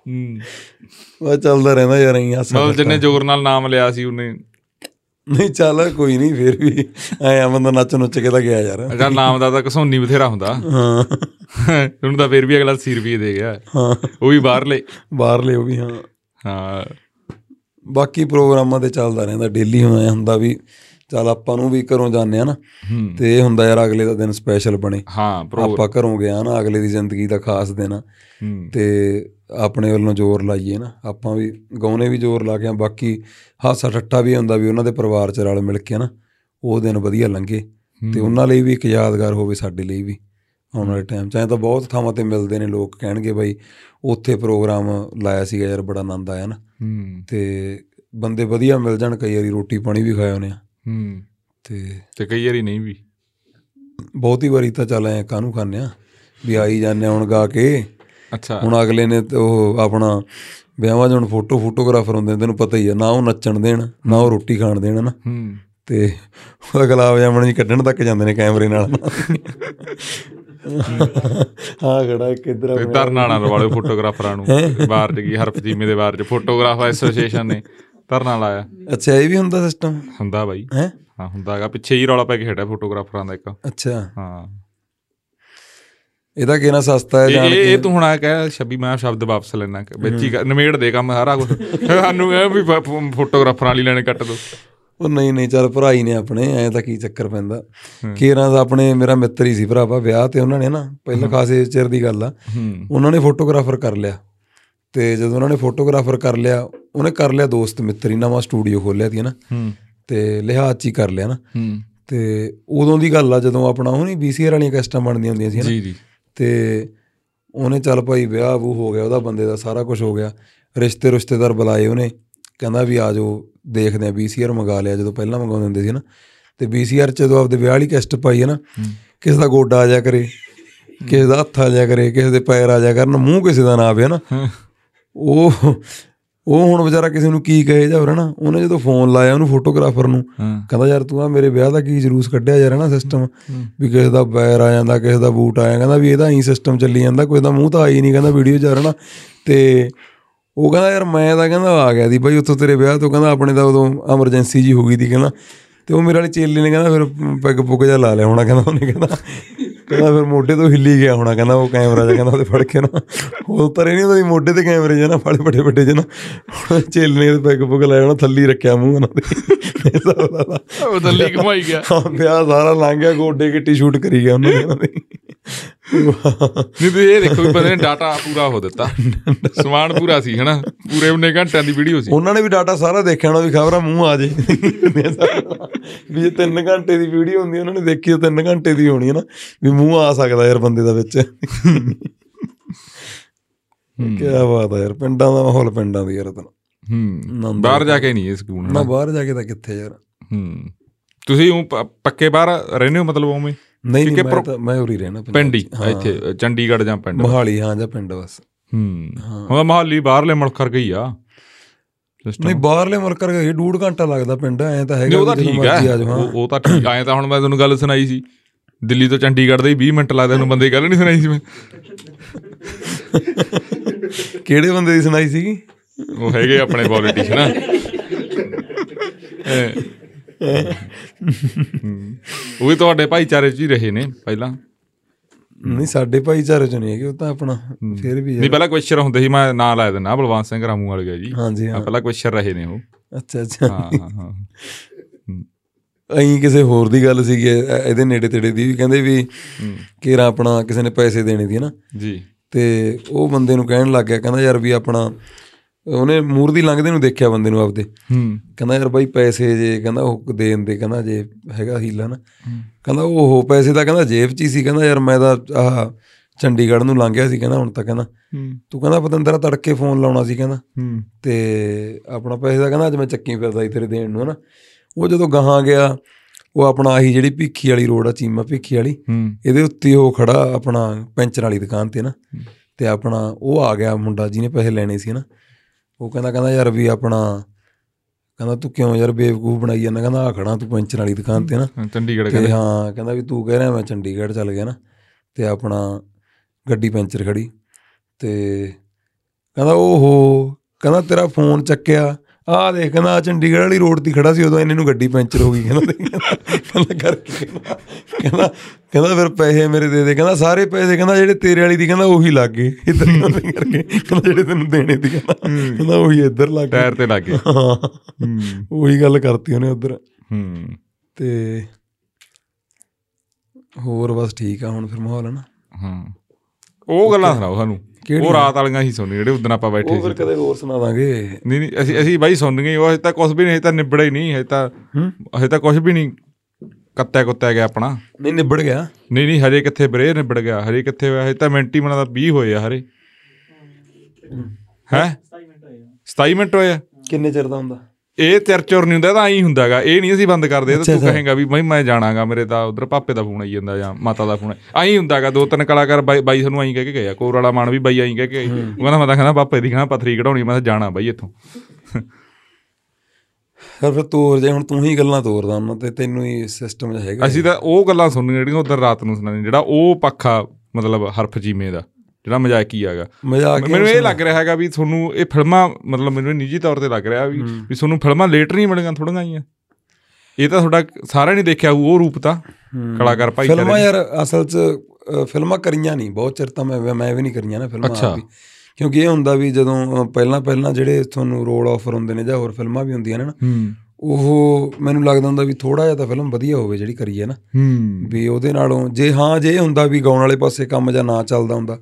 ਹੂੰ। ਉਹ ਚੱਲਦਾ ਰਹਿੰਦਾ ਯਾਰ ਐਂ ਹਾਸਾ ਮਤਲਬ ਜਿੰਨੇ ਜ਼ੋਰ ਨਾਲ ਨਾਮ ਲਿਆ ਸੀ ਉਹਨੇ। ਨਹੀਂ ਚੱਲ ਕੋਈ ਨਹੀਂ ਫਿਰ ਵੀ ਐ ਬੰਦਾ ਨੱਚ ਨੁੱਚ ਕੇ ਤਾਂ ਗਿਆ ਯਾਰ। ਅਗਰ ਨਾਮ ਦਾ ਤਾਂ ਕਸੌਨੀ ਬਥੇਰਾ ਹੁੰਦਾ। ਹਾਂ। ਉਹਨੂੰ ਤਾਂ ਫਿਰ ਵੀ ਅਗਲਾ 80 ਰੁਪਏ ਦੇ ਗਿਆ। ਹਾਂ। ਉਹ ਵੀ ਬਾਹਰਲੇ। ਬਾਹਰਲੇ ਉਹ ਵੀ ਹਾਂ। ਹਾਂ। ਬਾਕੀ ਪ੍ਰੋਗਰਾਮਾਂ ਤੇ ਚੱਲਦਾ ਰਹਿੰਦਾ ਡੇਲੀ ਹੋਇਆ ਹੁੰਦਾ ਵੀ ਚੱਲ ਆਪਾਂ ਨੂੰ ਵੀ ਘਰੋਂ ਜਾਂਦੇ ਆ ਨਾ ਤੇ ਇਹ ਹੁੰਦਾ ਯਾਰ ਅਗਲੇ ਦਾ ਦਿਨ ਸਪੈਸ਼ਲ ਬਣੇ। ਹਾਂ ਆਪਾਂ ਘਰੋਂ ਗਿਆ ਨਾ ਅਗਲੇ ਦੀ ਜ਼ਿੰਦਗੀ ਦਾ ਖਾਸ ਦਿਨ ਆ। ਤੇ ਆਪਣੇ ਵੱਲੋਂ ਜ਼ੋਰ ਲਾਈਏ ਨਾ ਆਪਾਂ ਵੀ ਗਾਉਣੇ ਵੀ ਜ਼ੋਰ ਲਾ ਕੇ ਆ ਬਾਕੀ ਹਾਸਾ ਠੱਟਾ ਵੀ ਹੁੰਦਾ ਵੀ ਉਹਨਾਂ ਦੇ ਪਰਿਵਾਰ ਚ ਰਲ ਮਿਲ ਕੇ ਨਾ ਉਹ ਦਿਨ ਵਧੀਆ ਲੰਘੇ। ਤੇ ਉਹਨਾਂ ਲਈ ਵੀ ਇੱਕ ਯਾਦਗਾਰ ਹੋਵੇ ਸਾਡੇ ਲਈ ਵੀ ਆਉਣ ਵਾਲੇ ਟਾਈਮ ਚ। ਐਂ ਤਾਂ ਬਹੁਤ ਥਾਵਾਂ ਤੇ ਮਿਲਦੇ ਨੇ ਲੋਕ ਕਹਿਣਗੇ ਬਾਈ ਉੱਥੇ ਪ੍ਰੋਗਰਾਮ ਲਾਇਆ ਸੀਗਾ ਯਾਰ ਬੜਾ ਆਨੰਦ ਆਇਆ ਨਾ। ਤੇ ਬੰਦੇ ਵਧੀਆ ਮਿਲ ਜਾਣ ਕਈ ਵਾਰੀ ਰੋਟੀ ਪਾਣੀ ਵੀ ਖਾਏ ਹੋਣੇ ਆ। ਹੂੰ ਤੇ ਤੇ ਕਈ ਵਾਰੀ ਨਹੀਂ ਵੀ। ਬਹੁਤੀ ਵਾਰੀ ਤਾਂ ਚੱਲ ਐ ਕਾਹਨੂੰ ਖਾਂਦੇ ਆ? ਵੀ ਆਈ ਜਾਂਦੇ ਆ ਹੁਣ ਗਾ ਕੇ। ਅੱਛਾ। ਹੁਣ ਅਗਲੇ ਨੇ ਉਹ ਆਪਣਾ ਵਿਆਹਾਂ 'ਚ ਹੁਣ ਫੋਟੋ ਫੋਟੋਗ੍ਰਾਫਰ ਹੁੰਦੇ ਨੇ ਤੈਨੂੰ ਪਤਾ ਹੀ ਆ ਨਾ ਉਹ ਨੱਚਣ ਦੇਣ ਨਾ ਉਹ ਰੋਟੀ ਖਾਣ ਦੇਣ ਨਾ ਹੂੰ। ਤੇ ਉਹ ਗੁਲਾਬ ਜਾਮਣ ਜੀ ਕੱਢਣ ਤੱਕ ਜਾਂਦੇ ਨੇ ਕੈਮਰੇ ਨਾਲ। ਹਾਂ ਖੜਾ ਇੱਕ ਇੱਧਰ ਤੇ ਧਰਨਾ ਨਾ ਲਵਾਲਿਓ ਫੋਟੋਗ੍ਰਾਫਰਾਂ ਨੂੰ। ਬਾਹਰ ਚ ਕੀ ਹਰਫਜੀਮੇ ਦੇ ਬਾਹਰ ਚ ਫੋਟੋਗ੍ਰਾਫਰ ਐਸੋਸੀਏਸ਼ਨ ਨੇ। ਧਰਨਾ ਲਾਇਆ ਅੱਛਾ ਇਹ ਵੀ ਹੁੰਦਾ ਸਿਸਟਮ ਹੁੰਦਾ ਬਾਈ। ਹੈ? ਹਾਂ ਹੁੰਦਾ ਹੈਗਾ। ਪਿੱਛੇ ਹੀ ਰੌਲਾ ਪੈ ਕੇ ਹਟਿਆ ਫੋਟੋਗ੍ਰਾਫਰਾਂ ਦਾ ਇੱਕ। ਅੱਛਾ। ਹਾਂ। ਇਹਦਾ ਕਿਹਨਾਂ ਸਸਤਾ ਹੈ ਜਾਣ ਕੇ। ਇਹ ਤੂੰ ਹੁਣ ਆ ਕਹਿ ਛੱਬੀ ਮੈਂ ਸ਼ਬਦ ਵਾਪਸ ਲੈਣਾ ਵਿੱਚ ਹੀ ਨਿਮੇੜ ਦੇ ਕੰਮ ਸਾਰਾ ਕੁਝ ਸਾਨੂੰ ਇਹ ਵੀ ਫੋਟੋਗ੍ਰਾਫਰਾਂ ਵਾਲੀ ਲੈਣੇ ਕੱਟ ਦੋ। ਉਹ ਨਹੀਂ ਨਹੀਂ ਚੱਲ ਭਰਾ ਹੀ ਨੇ ਆਪਣੇ ਐ ਤਾਂ ਕੀ ਚੱਕਰ ਪੈਂਦਾ। ਕੇਰਾਂ ਦਾ ਆਪਣੇ ਮੇਰਾ ਮਿੱਤਰ ਹੀ ਸੀ ਭਰਾਵਾ ਵਿਆਹ ਤੇ ਉਹਨਾਂ ਨੇ ਨਾ ਪਹਿਲਾਂ ਖਾਸੇ ਚਿਰ ਦੀ ਗੱਲ ਆ। ਉਹਨਾਂ ਨੇ ਫੋਟੋਗ੍ਰਾਫਰ ਕਰ ਲਿਆ। ਤੇ ਜਦੋਂ ਉਹਨਾਂ ਨੇ ਫੋਟੋਗ੍ਰਾਫਰ ਕਰ ਲਿਆ ਉਹਨੇ ਕਰ ਲਿਆ ਦੋਸਤ ਮਿੱਤਰ ਨਵਾਂ ਸਟੂਡੀਓ ਖੋਲਿਆ ਸੀ ਨਾ ਤੇ ਲਿਹਾਜ਼ 'ਚ ਹੀ ਕਰ ਲਿਆ ਨਾ। ਤੇ ਉਦੋਂ ਦੀ ਗੱਲ ਆ ਜਦੋਂ ਆਪਣਾ ਉਹ ਨਹੀਂ ਵੀਸੀਆਰ ਵਾਲੀਆਂ ਕੈਸਟਾਂ ਬਣਦੀਆਂ ਹੁੰਦੀਆਂ ਸੀ ਨਾ ਜੀ ਜੀ। ਤੇ ਉਹਨੇ ਚੱਲ ਭਾਈ ਵਿਆਹ ਵੂ ਹੋ ਗਿਆ ਉਹਦਾ ਬੰਦੇ ਦਾ ਸਾਰਾ ਕੁਝ ਹੋ ਗਿਆ। ਰਿਸ਼ਤੇ ਰਿਸ਼ਤੇਦਾਰ ਬੁਲਾਏ ਉਹਨੇ ਕਹਿੰਦਾ ਵੀ ਆ ਜਾਓ ਦੇਖਦੇ ਆ ਵੀਸੀਆਰ ਮੰਗਾ ਲਿਆ ਜਦੋਂ ਪਹਿਲਾਂ ਮੰਗਾਉਂਦੇ ਹੁੰਦੇ ਸੀ ਨਾ ਤੇ ਵੀਸੀਆਰ ਚ ਜਦੋਂ ਆਪਦੇ ਵਿਆਹ ਵਾਲੀ ਕੈਸਟ ਪਾਈ ਹੈ ਨਾ ਕਿਸੇ ਦਾ ਗੋਡਾ ਆ ਜਾ ਕਰੇ ਕਿਸੇ ਦਾ ਹੱਥ ਆ ਜਾ ਕਰੇ ਕਿਸੇ ਦੇ ਪੈਰ ਆ ਜਾ ਕਰਨ ਮੂੰਹ ਕਿਸੇ ਦਾ ਨਾ ਆਵੇ ਨਾ ਉਹ ਉਹ ਹੁਣ ਵਿਚਾਰਾ ਕਿਸੇ ਨੂੰ ਕੀ ਕਹੇ ਜਾ ਨਾ ਉਹਨੇ ਜਦੋਂ ਫੋਨ ਲਾਇਆ ਉਹਨੂੰ ਫੋਟੋਗ੍ਰਾਫਰ ਨੂੰ ਕਹਿੰਦਾ ਯਾਰ ਤੂੰ ਆ ਮੇਰੇ ਵਿਆਹ ਦਾ ਕੀ ਜਲੂਸ ਕੱਢਿਆ ਯਾਰ ਨਾ ਸਿਸਟਮ ਵੀ ਕਿਸੇ ਦਾ ਪੈਰ ਆ ਜਾਂਦਾ ਕਿਸੇ ਦਾ ਬੂਟ ਆਇਆ ਕਹਿੰਦਾ ਵੀ ਇਹਦਾ ਹੀ ਸਿਸਟਮ ਚੱਲੀ ਜਾਂਦਾ ਕੋਈ ਦਾ ਮੂੰਹ ਤਾਂ ਆਈ ਨਹੀਂ ਕਹਿੰਦਾ ਵੀਡੀਓ 'ਚ ਨਾ ਤੇ ਉਹ ਕਹਿੰਦਾ ਯਾਰ ਮੈਂ ਤਾਂ ਕਹਿੰਦਾ ਆ ਗਿਆ ਦੀ ਬਾਈ ਉੱਥੋਂ ਤੇਰੇ ਵਿਆਹ ਤੋਂ ਕਹਿੰਦਾ ਆਪਣੇ ਦਾ ਉਦੋਂ ਐਮਰਜੈਂਸੀ ਜੀ ਹੋ ਗਈ ਦੀ ਕਹਿੰਦਾ ਤੇ ਉਹ ਮੇਰੇ ਵਾਲੀ ਚੇਲੀ ਨੇ ਕਹਿੰਦਾ ਫਿਰ ਪੈਗ ਪੁੱਗ ਜਾ ਲਾ ਲਿਆ ਹੋਣਾ ਕਹਿੰਦਾ ਉਹਨੇ ਕਹਿੰਦਾ। ਕਹਿੰਦਾ ਫਿਰ ਮੋਢੇ ਤੋਂ ਹਿੱਲੀ ਗਿਆ ਹੋਣਾ ਕਹਿੰਦਾ ਉਹ ਕੈਮਰਾ ਜਿਹਾ ਕਹਿੰਦਾ ਉਹਦੇ ਫੜ ਕੇ ਨਾ। ਉਹ ਤਰੇ ਨਹੀਂ ਉਹਦੇ ਮੋਢੇ ਤੇ ਕੈਮਰੇ ਜਿਹਾ ਨਾ ਫੜੇ ਵੱਡੇ ਵੱਡੇ ਜਿਹਾ ਨਾ। ਹੁਣ ਚੇਲੀ ਨੇ ਪੈਗ ਪੁੱਗ ਲਾਇਆ ਹੋਣਾ ਥੱਲੀ ਰੱਖਿਆ ਮੂੰਹ ਉਹਨਾਂ ਦੇ। ਉਹ ਦੱਲੀ ਕਮਾਈ ਗਿਆ। ਹਾਂ ਵਿਆਹ ਸਾਰਾ ਲੰਘ ਗਿਆ ਗੋਡੇ ਗਿੱਟੀ ਸ਼ੂਟ ਕਰੀ ਗਿਆ ਉਹਨਾਂ ਨੇ ਉਹਨਾਂ ਦੇ। ਨਹੀਂ ਤੇ ਇਹ ਦੇਖੋ ਬੰਦੇ ਨੇ ਡਾਟਾ ਪੂਰਾ ਹੋ ਦਿੱਤਾ। ਸਮਾਨ ਪੂਰਾ ਸੀ ਹਨਾ? ਪੂਰੇ ਉਹਨੇ ਘੰਟਿਆਂ ਦੀ ਵੀਡੀਓ ਸੀ। ਉਹਨਾਂ ਨੇ ਵੀ ਡਾਟਾ ਸਾਰਾ ਦੇਖਿਆ ਹੋਣਾ ਵੀ ਖਬਰਾਂ ਮੂੰਹ ਆ ਜੇ। ਵੀ ਜੇ 3 ਘੰਟੇ ਦੀ ਵੀਡੀਓ ਹੁੰਦੀ ਉਹਨਾਂ ਨੇ ਦੇਖੀ ਉਹ 3 ਘੰਟੇ ਦੀ ਹੋਣੀ ਹੈ ਨਾ ਵੀ ਮੂੰਹ ਆ ਸਕਦਾ ਯਾਰ ਬੰਦੇ ਦਾ ਵਿੱਚ। ਕੀ ਬਾਤ ਹੈ ਯਾਰ ਪਿੰਡਾਂ ਦਾ ਮਾਹੌਲ ਪਿੰਡਾਂ ਦੀ ਯਾਰ ਤਾਂ ਹੂੰ। ਬਾਹਰ ਜਾ ਕੇ ਨਹੀਂ ਇਹ ਸਕੂਨ ਨਾ ਬਾਹਰ ਜਾ ਕੇ ਤਾਂ ਕਿੱਥੇ ਯਾਰ? ਹੂੰ। ਤੁਸੀਂ ਉਹ ਪੱਕੇ ਬਾਹਰ ਰਹਿੰਦੇ ਹੋ ਮਤਲਬ ਉਵੇਂ? ਨਹੀਂ ਨਹੀਂ ਮੈਂ ਤਾਂ ਮੈਂ ਉਰੀ ਰਹਿਣਾ ਪਿੰਡ ਹੀ। ਹਾਂ, ਇੱਥੇ ਚੰਡੀਗੜ੍ਹ ਜਾਂ ਪਿੰਡ ਮੋਹਾਲੀ ਹਾਂ ਜਾਂ ਪਿੰਡ ਬਸ। ਹੂੰ। ਹੁਣ ਮਹਾਲੀ ਬਾਹਰਲੇ ਮੁਲਕ ਕਰ ਗਈ ਆ। ਨਹੀਂ ਬਾਹਰਲੇ ਮੁਲਕ ਕਰਕੇ ਡੂਢ ਘੰਟਾ ਲੱਗਦਾ ਪਿੰਡ ਐ ਤਾਂ ਹੈਗਾ ਉਹ ਤਾਂ ਠੀਕ ਹੈ ਹਾਂ। ਉਹ ਤਾਂ ਠੀਕ ਆਏ ਤਾਂ ਹੁਣ ਮੈਂ ਤੁਹਾਨੂੰ ਗੱਲ ਸੁਣਾਈ ਸੀ। ਦਿੱਲੀ ਤੋਂ ਚੰਡੀਗੜ੍ਹ ਦੇ ਹੀ 20 ਮਿੰਟ ਲੱਗਦੇ ਨੂੰ ਬੰਦੇ ਗੱਲ ਨਹੀਂ ਸੁਣਾਈ ਸੀ ਮੈਂ। ਕਿਹੜੇ ਬੰਦੇ ਦੀ ਸੁਣਾਈ ਸੀਗੀ? ਉਹ ਹੈਗੇ ਆਪਣੇ ਪੋਲੀਟੀਸ਼ੀਅਨ *laughs* ਉਹ ਵੀ ਤੁਹਾਡੇ ਭਾਈਚਾਰੇ 'ਚ ਹੀ ਰਹੇ ਨੇ ਪਹਿਲਾਂ। ਨਹੀਂ ਸਾਡੇ ਭਾਈਚਾਰੇ ਚ ਨਹੀਂ ਹੈਗੇ ਉਹ ਤਾਂ ਆਪਣਾ ਫਿਰ ਵੀ ਨਹੀਂ ਪਹਿਲਾਂ ਕੁਐਸਚਰ ਹੁੰਦੇ ਸੀ ਮੈਂ ਨਾਂ ਲਾ ਦਿੰਦਾ ਬਲਵੰਤ ਸਿੰਘ ਰਾਮੂ ਵਾਲੇ ਗਿਆ ਜੀ। ਹਾਂਜੀ ਹਾਂ। ਪਹਿਲਾਂ ਕੁਐਸਚਰ ਰਹੇ ਨੇ ਉਹ। ਅੱਛਾ ਅੱਛਾ। ਹਾਂ ਹਾਂ ਹਾਂ। ਅਹੀਂ ਕਿਸੇ ਹੋਰ ਦੀ ਗੱਲ ਸੀਗੀ ਇਹ- ਇਹਦੇ ਨੇੜੇ ਤੇੜੇ ਦੀ ਵੀ ਕਹਿੰਦੇ ਵੀ ਕੇਰਾ ਆਪਣਾ ਕਿਸੇ ਨੇ ਪੈਸੇ ਦੇਣੇ ਦੀ ਨਾ। ਜੀ। ਤੇ ਉਹ ਬੰਦੇ ਨੂੰ ਕਹਿਣ ਲੱਗ ਗਿਆ ਕਹਿੰਦਾ ਯਾਰ ਵੀ ਆਪਣਾ ਉਹਨੇ ਮੂਰਤੀ ਲੰਘਦੇ ਨੂੰ ਦੇਖਿਆ ਬੰਦੇ ਨੂੰ ਆਪਦੇ। ਹੂੰ। ਕਹਿੰਦਾ ਯਾਰ ਬਾਈ ਪੈਸੇ ਜੇ ਕਹਿੰਦਾ ਉਹ ਦੇਣ ਦੇ ਕਹਿੰਦਾ ਜੇ ਹੈਗਾ ਹੀਲਾ ਨਾ। ਕਹਿੰਦਾ ਉਹ ਪੈਸੇ ਤਾਂ ਕਹਿੰਦਾ ਜੇਬ 'ਚ ਹੀ ਸੀ ਕਹਿੰਦਾ ਯਾਰ ਮੈਂ ਤਾਂ ਆਹ ਚੰਡੀਗੜ੍ਹ ਨੂੰ ਲੰਘਿਆ ਸੀ ਕਹਿੰਦਾ ਹੁਣ ਤਾਂ ਕਹਿੰਦਾ। ਤੂੰ ਕਹਿੰਦਾ ਪਤੰਦਰਾ ਤੜਕੇ ਫੋਨ ਲਾਉਣਾ ਸੀ ਕਹਿੰਦਾ। ਤੇ ਆਪਣਾ ਪੈਸੇ ਦਾ ਕਹਿੰਦਾ ਅੱਜ ਮੈਂ ਚੱਕੀ ਫਿਰਦਾ ਸੀ ਤੇਰੇ ਦੇਣ ਨੂੰ ਹਨਾ। ਉਹ ਜਦੋਂ ਗਾਹਾਂ ਗਿਆ ਉਹ ਆਪਣਾ ਆਹੀ ਜਿਹੜੀ ਭਿੱਖੀ ਵਾਲੀ ਰੋਡ ਆ ਚੀਮਾ ਭਿੱਖੀ ਵਾਲੀ ਇਹਦੇ ਉੱਤੇ ਉਹ ਖੜਾ ਆਪਣਾ ਪੈਂਚਰ ਵਾਲੀ ਦੁਕਾਨ ਤੇ ਨਾ। ਤੇ ਆਪਣਾ ਉਹ ਆ ਗਿਆ ਮੁੰਡਾ ਜਿਹਨੇ ਪੈਸੇ ਲੈਣੇ ਸੀ ਨਾ ਉਹ ਕਹਿੰਦਾ ਕਹਿੰਦਾ ਯਾਰ ਵੀ ਆਪਣਾ ਕਹਿੰਦਾ ਤੂੰ ਕਿਉਂ ਯਾਰ ਬੇਵਕੂਫ ਬਣਾਈ ਜਾਂਦਾ? ਕਹਿੰਦਾ ਆ ਖੜਾ ਤੂੰ ਪੈਂਚਰ ਵਾਲੀ ਦੁਕਾਨ ਤੇ ਨਾ। ਚੰਡੀਗੜ੍ਹ ਕਹਿੰਦੇ। ਹਾਂ ਕਹਿੰਦਾ ਵੀ ਤੂੰ ਕਹਿ ਰਿਹਾ ਮੈਂ ਚੰਡੀਗੜ੍ਹ ਚੱਲ ਗਿਆ ਨਾ ਤੇ ਆਪਣਾ ਗੱਡੀ ਪੈਂਚਰ ਖੜੀ। ਤੇ ਕਹਿੰਦਾ ਓਹੋ ਕਹਿੰਦਾ ਤੇਰਾ ਫੋਨ ਚੱਕਿਆ। ਆਹ ਦੇਖ ਕਹਿੰਦਾ ਚੰਡੀਗੜ੍ਹ ਵਾਲੀ ਰੋਡ ਤੇ ਖੜਾ ਸੀ ਉਦੋਂ ਇਹਨੇ ਨੂੰ ਗੱਡੀ ਪੈਂਚਰ ਹੋ ਗਈ ਕਹਿੰਦਾ ਕਹਿੰਦਾ ਕਰਕੇ ਕਹਿੰਦਾ ਕਹਿੰਦਾ ਫਿਰ ਪੈਸੇ ਮੇਰੇ ਦੇ ਦੇ ਕਹਿੰਦਾ ਸਾਰੇ ਪੈਸੇ ਕਹਿੰਦਾ ਜਿਹੜੇ ਤੇਰੇ ਵਾਲੀ ਦੀ ਕਹਿੰਦਾ ਉਹੀ ਲੱਗ ਗਏ ਇੱਧਰ ਕਰਕੇ ਕਹਿੰਦਾ ਜਿਹੜੇ ਤੈਨੂੰ ਦੇਣੇ ਸੀ ਕਹਿੰਦਾ ਕਹਿੰਦਾ ਉਹੀ ਇੱਧਰ ਲੱਗ ਗਏ। ਟਾਇਰ ਤੇ ਲੱਗ ਗਏ। ਉਹੀ ਗੱਲ ਕਰਤੀ ਉਹਨੇ ਉਧਰ। ਹੂੰ। ਤੇ ਹੋਰ ਬਸ ਠੀਕ ਆ ਹੁਣ ਫਿਰ ਮਾਹੌਲ ਹੈ ਨਾ। ਹਾਂ। ਉਹ ਗੱਲਾਂ ਸੁਣਾਓ ਸਾਨੂੰ। ਕਿਹੜੀਆਂ? ਉਹ ਰਾਤ ਵਾਲੀਆਂ ਹੀ ਸੁਣੀ ਜਿਹੜੇ ਉਦੋਂ ਆਪਾਂ ਬੈਠੇ ਉਹ ਫਿਰ ਸੀ ਕਦੇ ਹੋਰ ਸੁਣਾ ਦਾਂਗੇ। ਨਹੀਂ ਨਹੀਂ ਅਸੀਂ ਅਸੀਂ ਬਾਈ ਸੁਣ ਗਏ ਉਹ ਹਜੇ ਤਾਂ ਕੁਝ ਵੀ ਨਹੀਂ ਹਜੇ ਤਾਂ ਨਿਬੜਿਆ ਹੀ ਨਹੀਂ ਹਜੇ ਤਾਂ ਹਜੇ ਤਾਂ ਕੁਝ ਵੀ ਨਹੀਂ ਕੱਤਿਆ ਕੁੱਤਿਆ ਗਿਆ ਆਪਣਾ। ਨਹੀਂ ਨਿਬੜ ਗਿਆ? ਨਹੀਂ ਨਹੀਂ ਹਜੇ ਕਿੱਥੇ ਬਰੇ ਨਿਬੜ ਗਿਆ ਹਜੇ ਕਿੱਥੇ ਹੋਇਆ ਹਜੇ ਤਾਂ ਮਿੰਟ ਹੀ ਮਨਾ ਦਾ 20 ਹੋਏ ਆ ਹਰੇ। ਹੈ। 27 ਮਿੰਟ ਹੋਏ ਆ। ਕਿੰਨੇ ਚਿਰ ਦਾ ਹੁੰਦਾ? ਇਹ ਚਰਚਰ ਨਹੀਂ ਹੁੰਦਾ ਤਾਂ ਐਂ ਹੁੰਦਾਗਾ। ਇਹ ਨਹੀਂ ਅਸੀਂ ਬੰਦ ਕਰਦੇ ਤਾਂ ਤੂੰ। ਕਹੇਗਾ ਵੀ ਬਈ ਮੈਂ ਜਾਣਾਗਾ ਮੇਰੇ ਤਾਂ ਉਧਰ ਪਾਪੇ ਦਾ ਫੋਨ ਆਈ ਜਾਂਦਾ ਜਾਂ ਮਾਤਾ ਦਾ ਫੋਨ ਐਂ ਹੁੰਦਾਗਾ ਦੋ ਤਿੰਨ ਕਲਾਕਾਰ ਬਾਈ ਸਾਨੂੰ ਐਂ ਕਹਿ ਕੇ ਗਏ ਆ ਕੋਰ ਵਾਲਾ ਮਾਨ ਵੀ ਬਾਈ ਐਂ ਕਹਿ ਕੇ। ਉਹ ਕਹਿੰਦਾ ਮੈਂ ਤਾਂ ਕਹਿੰਦਾ ਪਾਪੇ ਦੀ ਕਹਿੰਦਾ ਪਥਰੀ ਕਢਾਉਣੀ ਮੈਂ ਤਾਂ ਜਾਣਾ ਬਾਈ ਇੱਥੋਂ। ਫਿਰ ਤੋਰ ਜੇ ਹੁਣ ਤੂੰ ਹੀ ਗੱਲਾਂ ਤੋਰਦਾ ਉਹਨਾਂ ਤੇ ਤੈਨੂੰ ਹੀ ਸਿਸਟਮ ਜਿਹਾ ਹੈਗਾ ਅਸੀਂ ਤਾਂ ਉਹ ਗੱਲਾਂ ਸੁਣਨੀਆਂ ਜਿਹੜੀਆਂ ਉਧਰ ਰਾਤ ਨੂੰ ਸੁਣਾਉਂਦੇ ਜਿਹੜਾ ਉਹ ਪੱਖਾ ਮਤਲਬ ਹਰਫ ਜੀਮੇ ਦਾ। ਜਿਹੜਾ ਮਜ਼ਾਕੀ ਹੈਗਾ। ਮੈਨੂੰ ਇਹ ਲੱਗ ਰਿਹਾ ਹੈਗਾ ਵੀ ਤੁਹਾਨੂੰ ਇਹ ਫਿਲਮਾਂ ਮਤਲਬ ਮੈਨੂੰ ਨਿੱਜੀ ਤੌਰ ਤੇ ਲੱਗ ਰਿਹਾ ਵੀ ਵੀ ਤੁਹਾਨੂੰ ਫਿਲਮਾਂ ਲੇਟ ਨਹੀਂ ਮਿਲੀਆਂ ਥੋੜੀਆਂ ਹੀ ਆ ਇਹ ਤਾਂ ਤੁਹਾਡਾ ਸਾਰਿਆਂ ਨੇ ਦੇਖਿਆ ਉਹ ਰੂਪ ਤਾਂ। ਕਲਾਕਾਰ ਭਾਈ ਫਿਲਮਾਂ ਯਾਰ ਅਸਲ 'ਚ ਫਿਲਮਾਂ ਕਰੀਆਂ ਨਹੀਂ ਬਹੁਤ ਚਿਰ ਤਾਂ ਮੈਂ ਮੈਂ ਵੀ ਨਹੀਂ ਕਰੀਆਂ ਨਾ ਫਿਲਮਾਂ। ਆਪ ਵੀ ਕਿਉਂਕਿ ਇਹ ਹੁੰਦਾ ਵੀ ਜਦੋਂ ਪਹਿਲਾਂ ਪਹਿਲਾਂ ਜਿਹੜੇ ਤੁਹਾਨੂੰ ਰੋਲ ਆਫਰ ਹੁੰਦੇ ਨੇ ਜਾਂ ਹੋਰ ਫਿਲਮਾਂ ਵੀ ਹੁੰਦੀਆਂ ਨੇ ਨਾ ਉਹ ਮੈਨੂੰ ਲੱਗਦਾ ਹੁੰਦਾ ਵੀ ਥੋੜਾ ਜਿਹਾ ਤਾਂ ਫਿਲਮ ਵਧੀਆ ਹੋਵੇ ਜਿਹੜੀ ਕਰੀ ਹੈ ਨਾ। ਹੂੰ। ਵੀ ਉਹਦੇ ਨਾਲੋਂ ਜੇ ਹਾਂ ਜੇ ਹੁੰਦਾ ਵੀ ਗਾਉਣ ਵਾਲੇ ਪਾਸੇ ਕੰਮ ਜਾਂ ਨਾ ਚੱਲਦਾ ਹੁੰਦਾ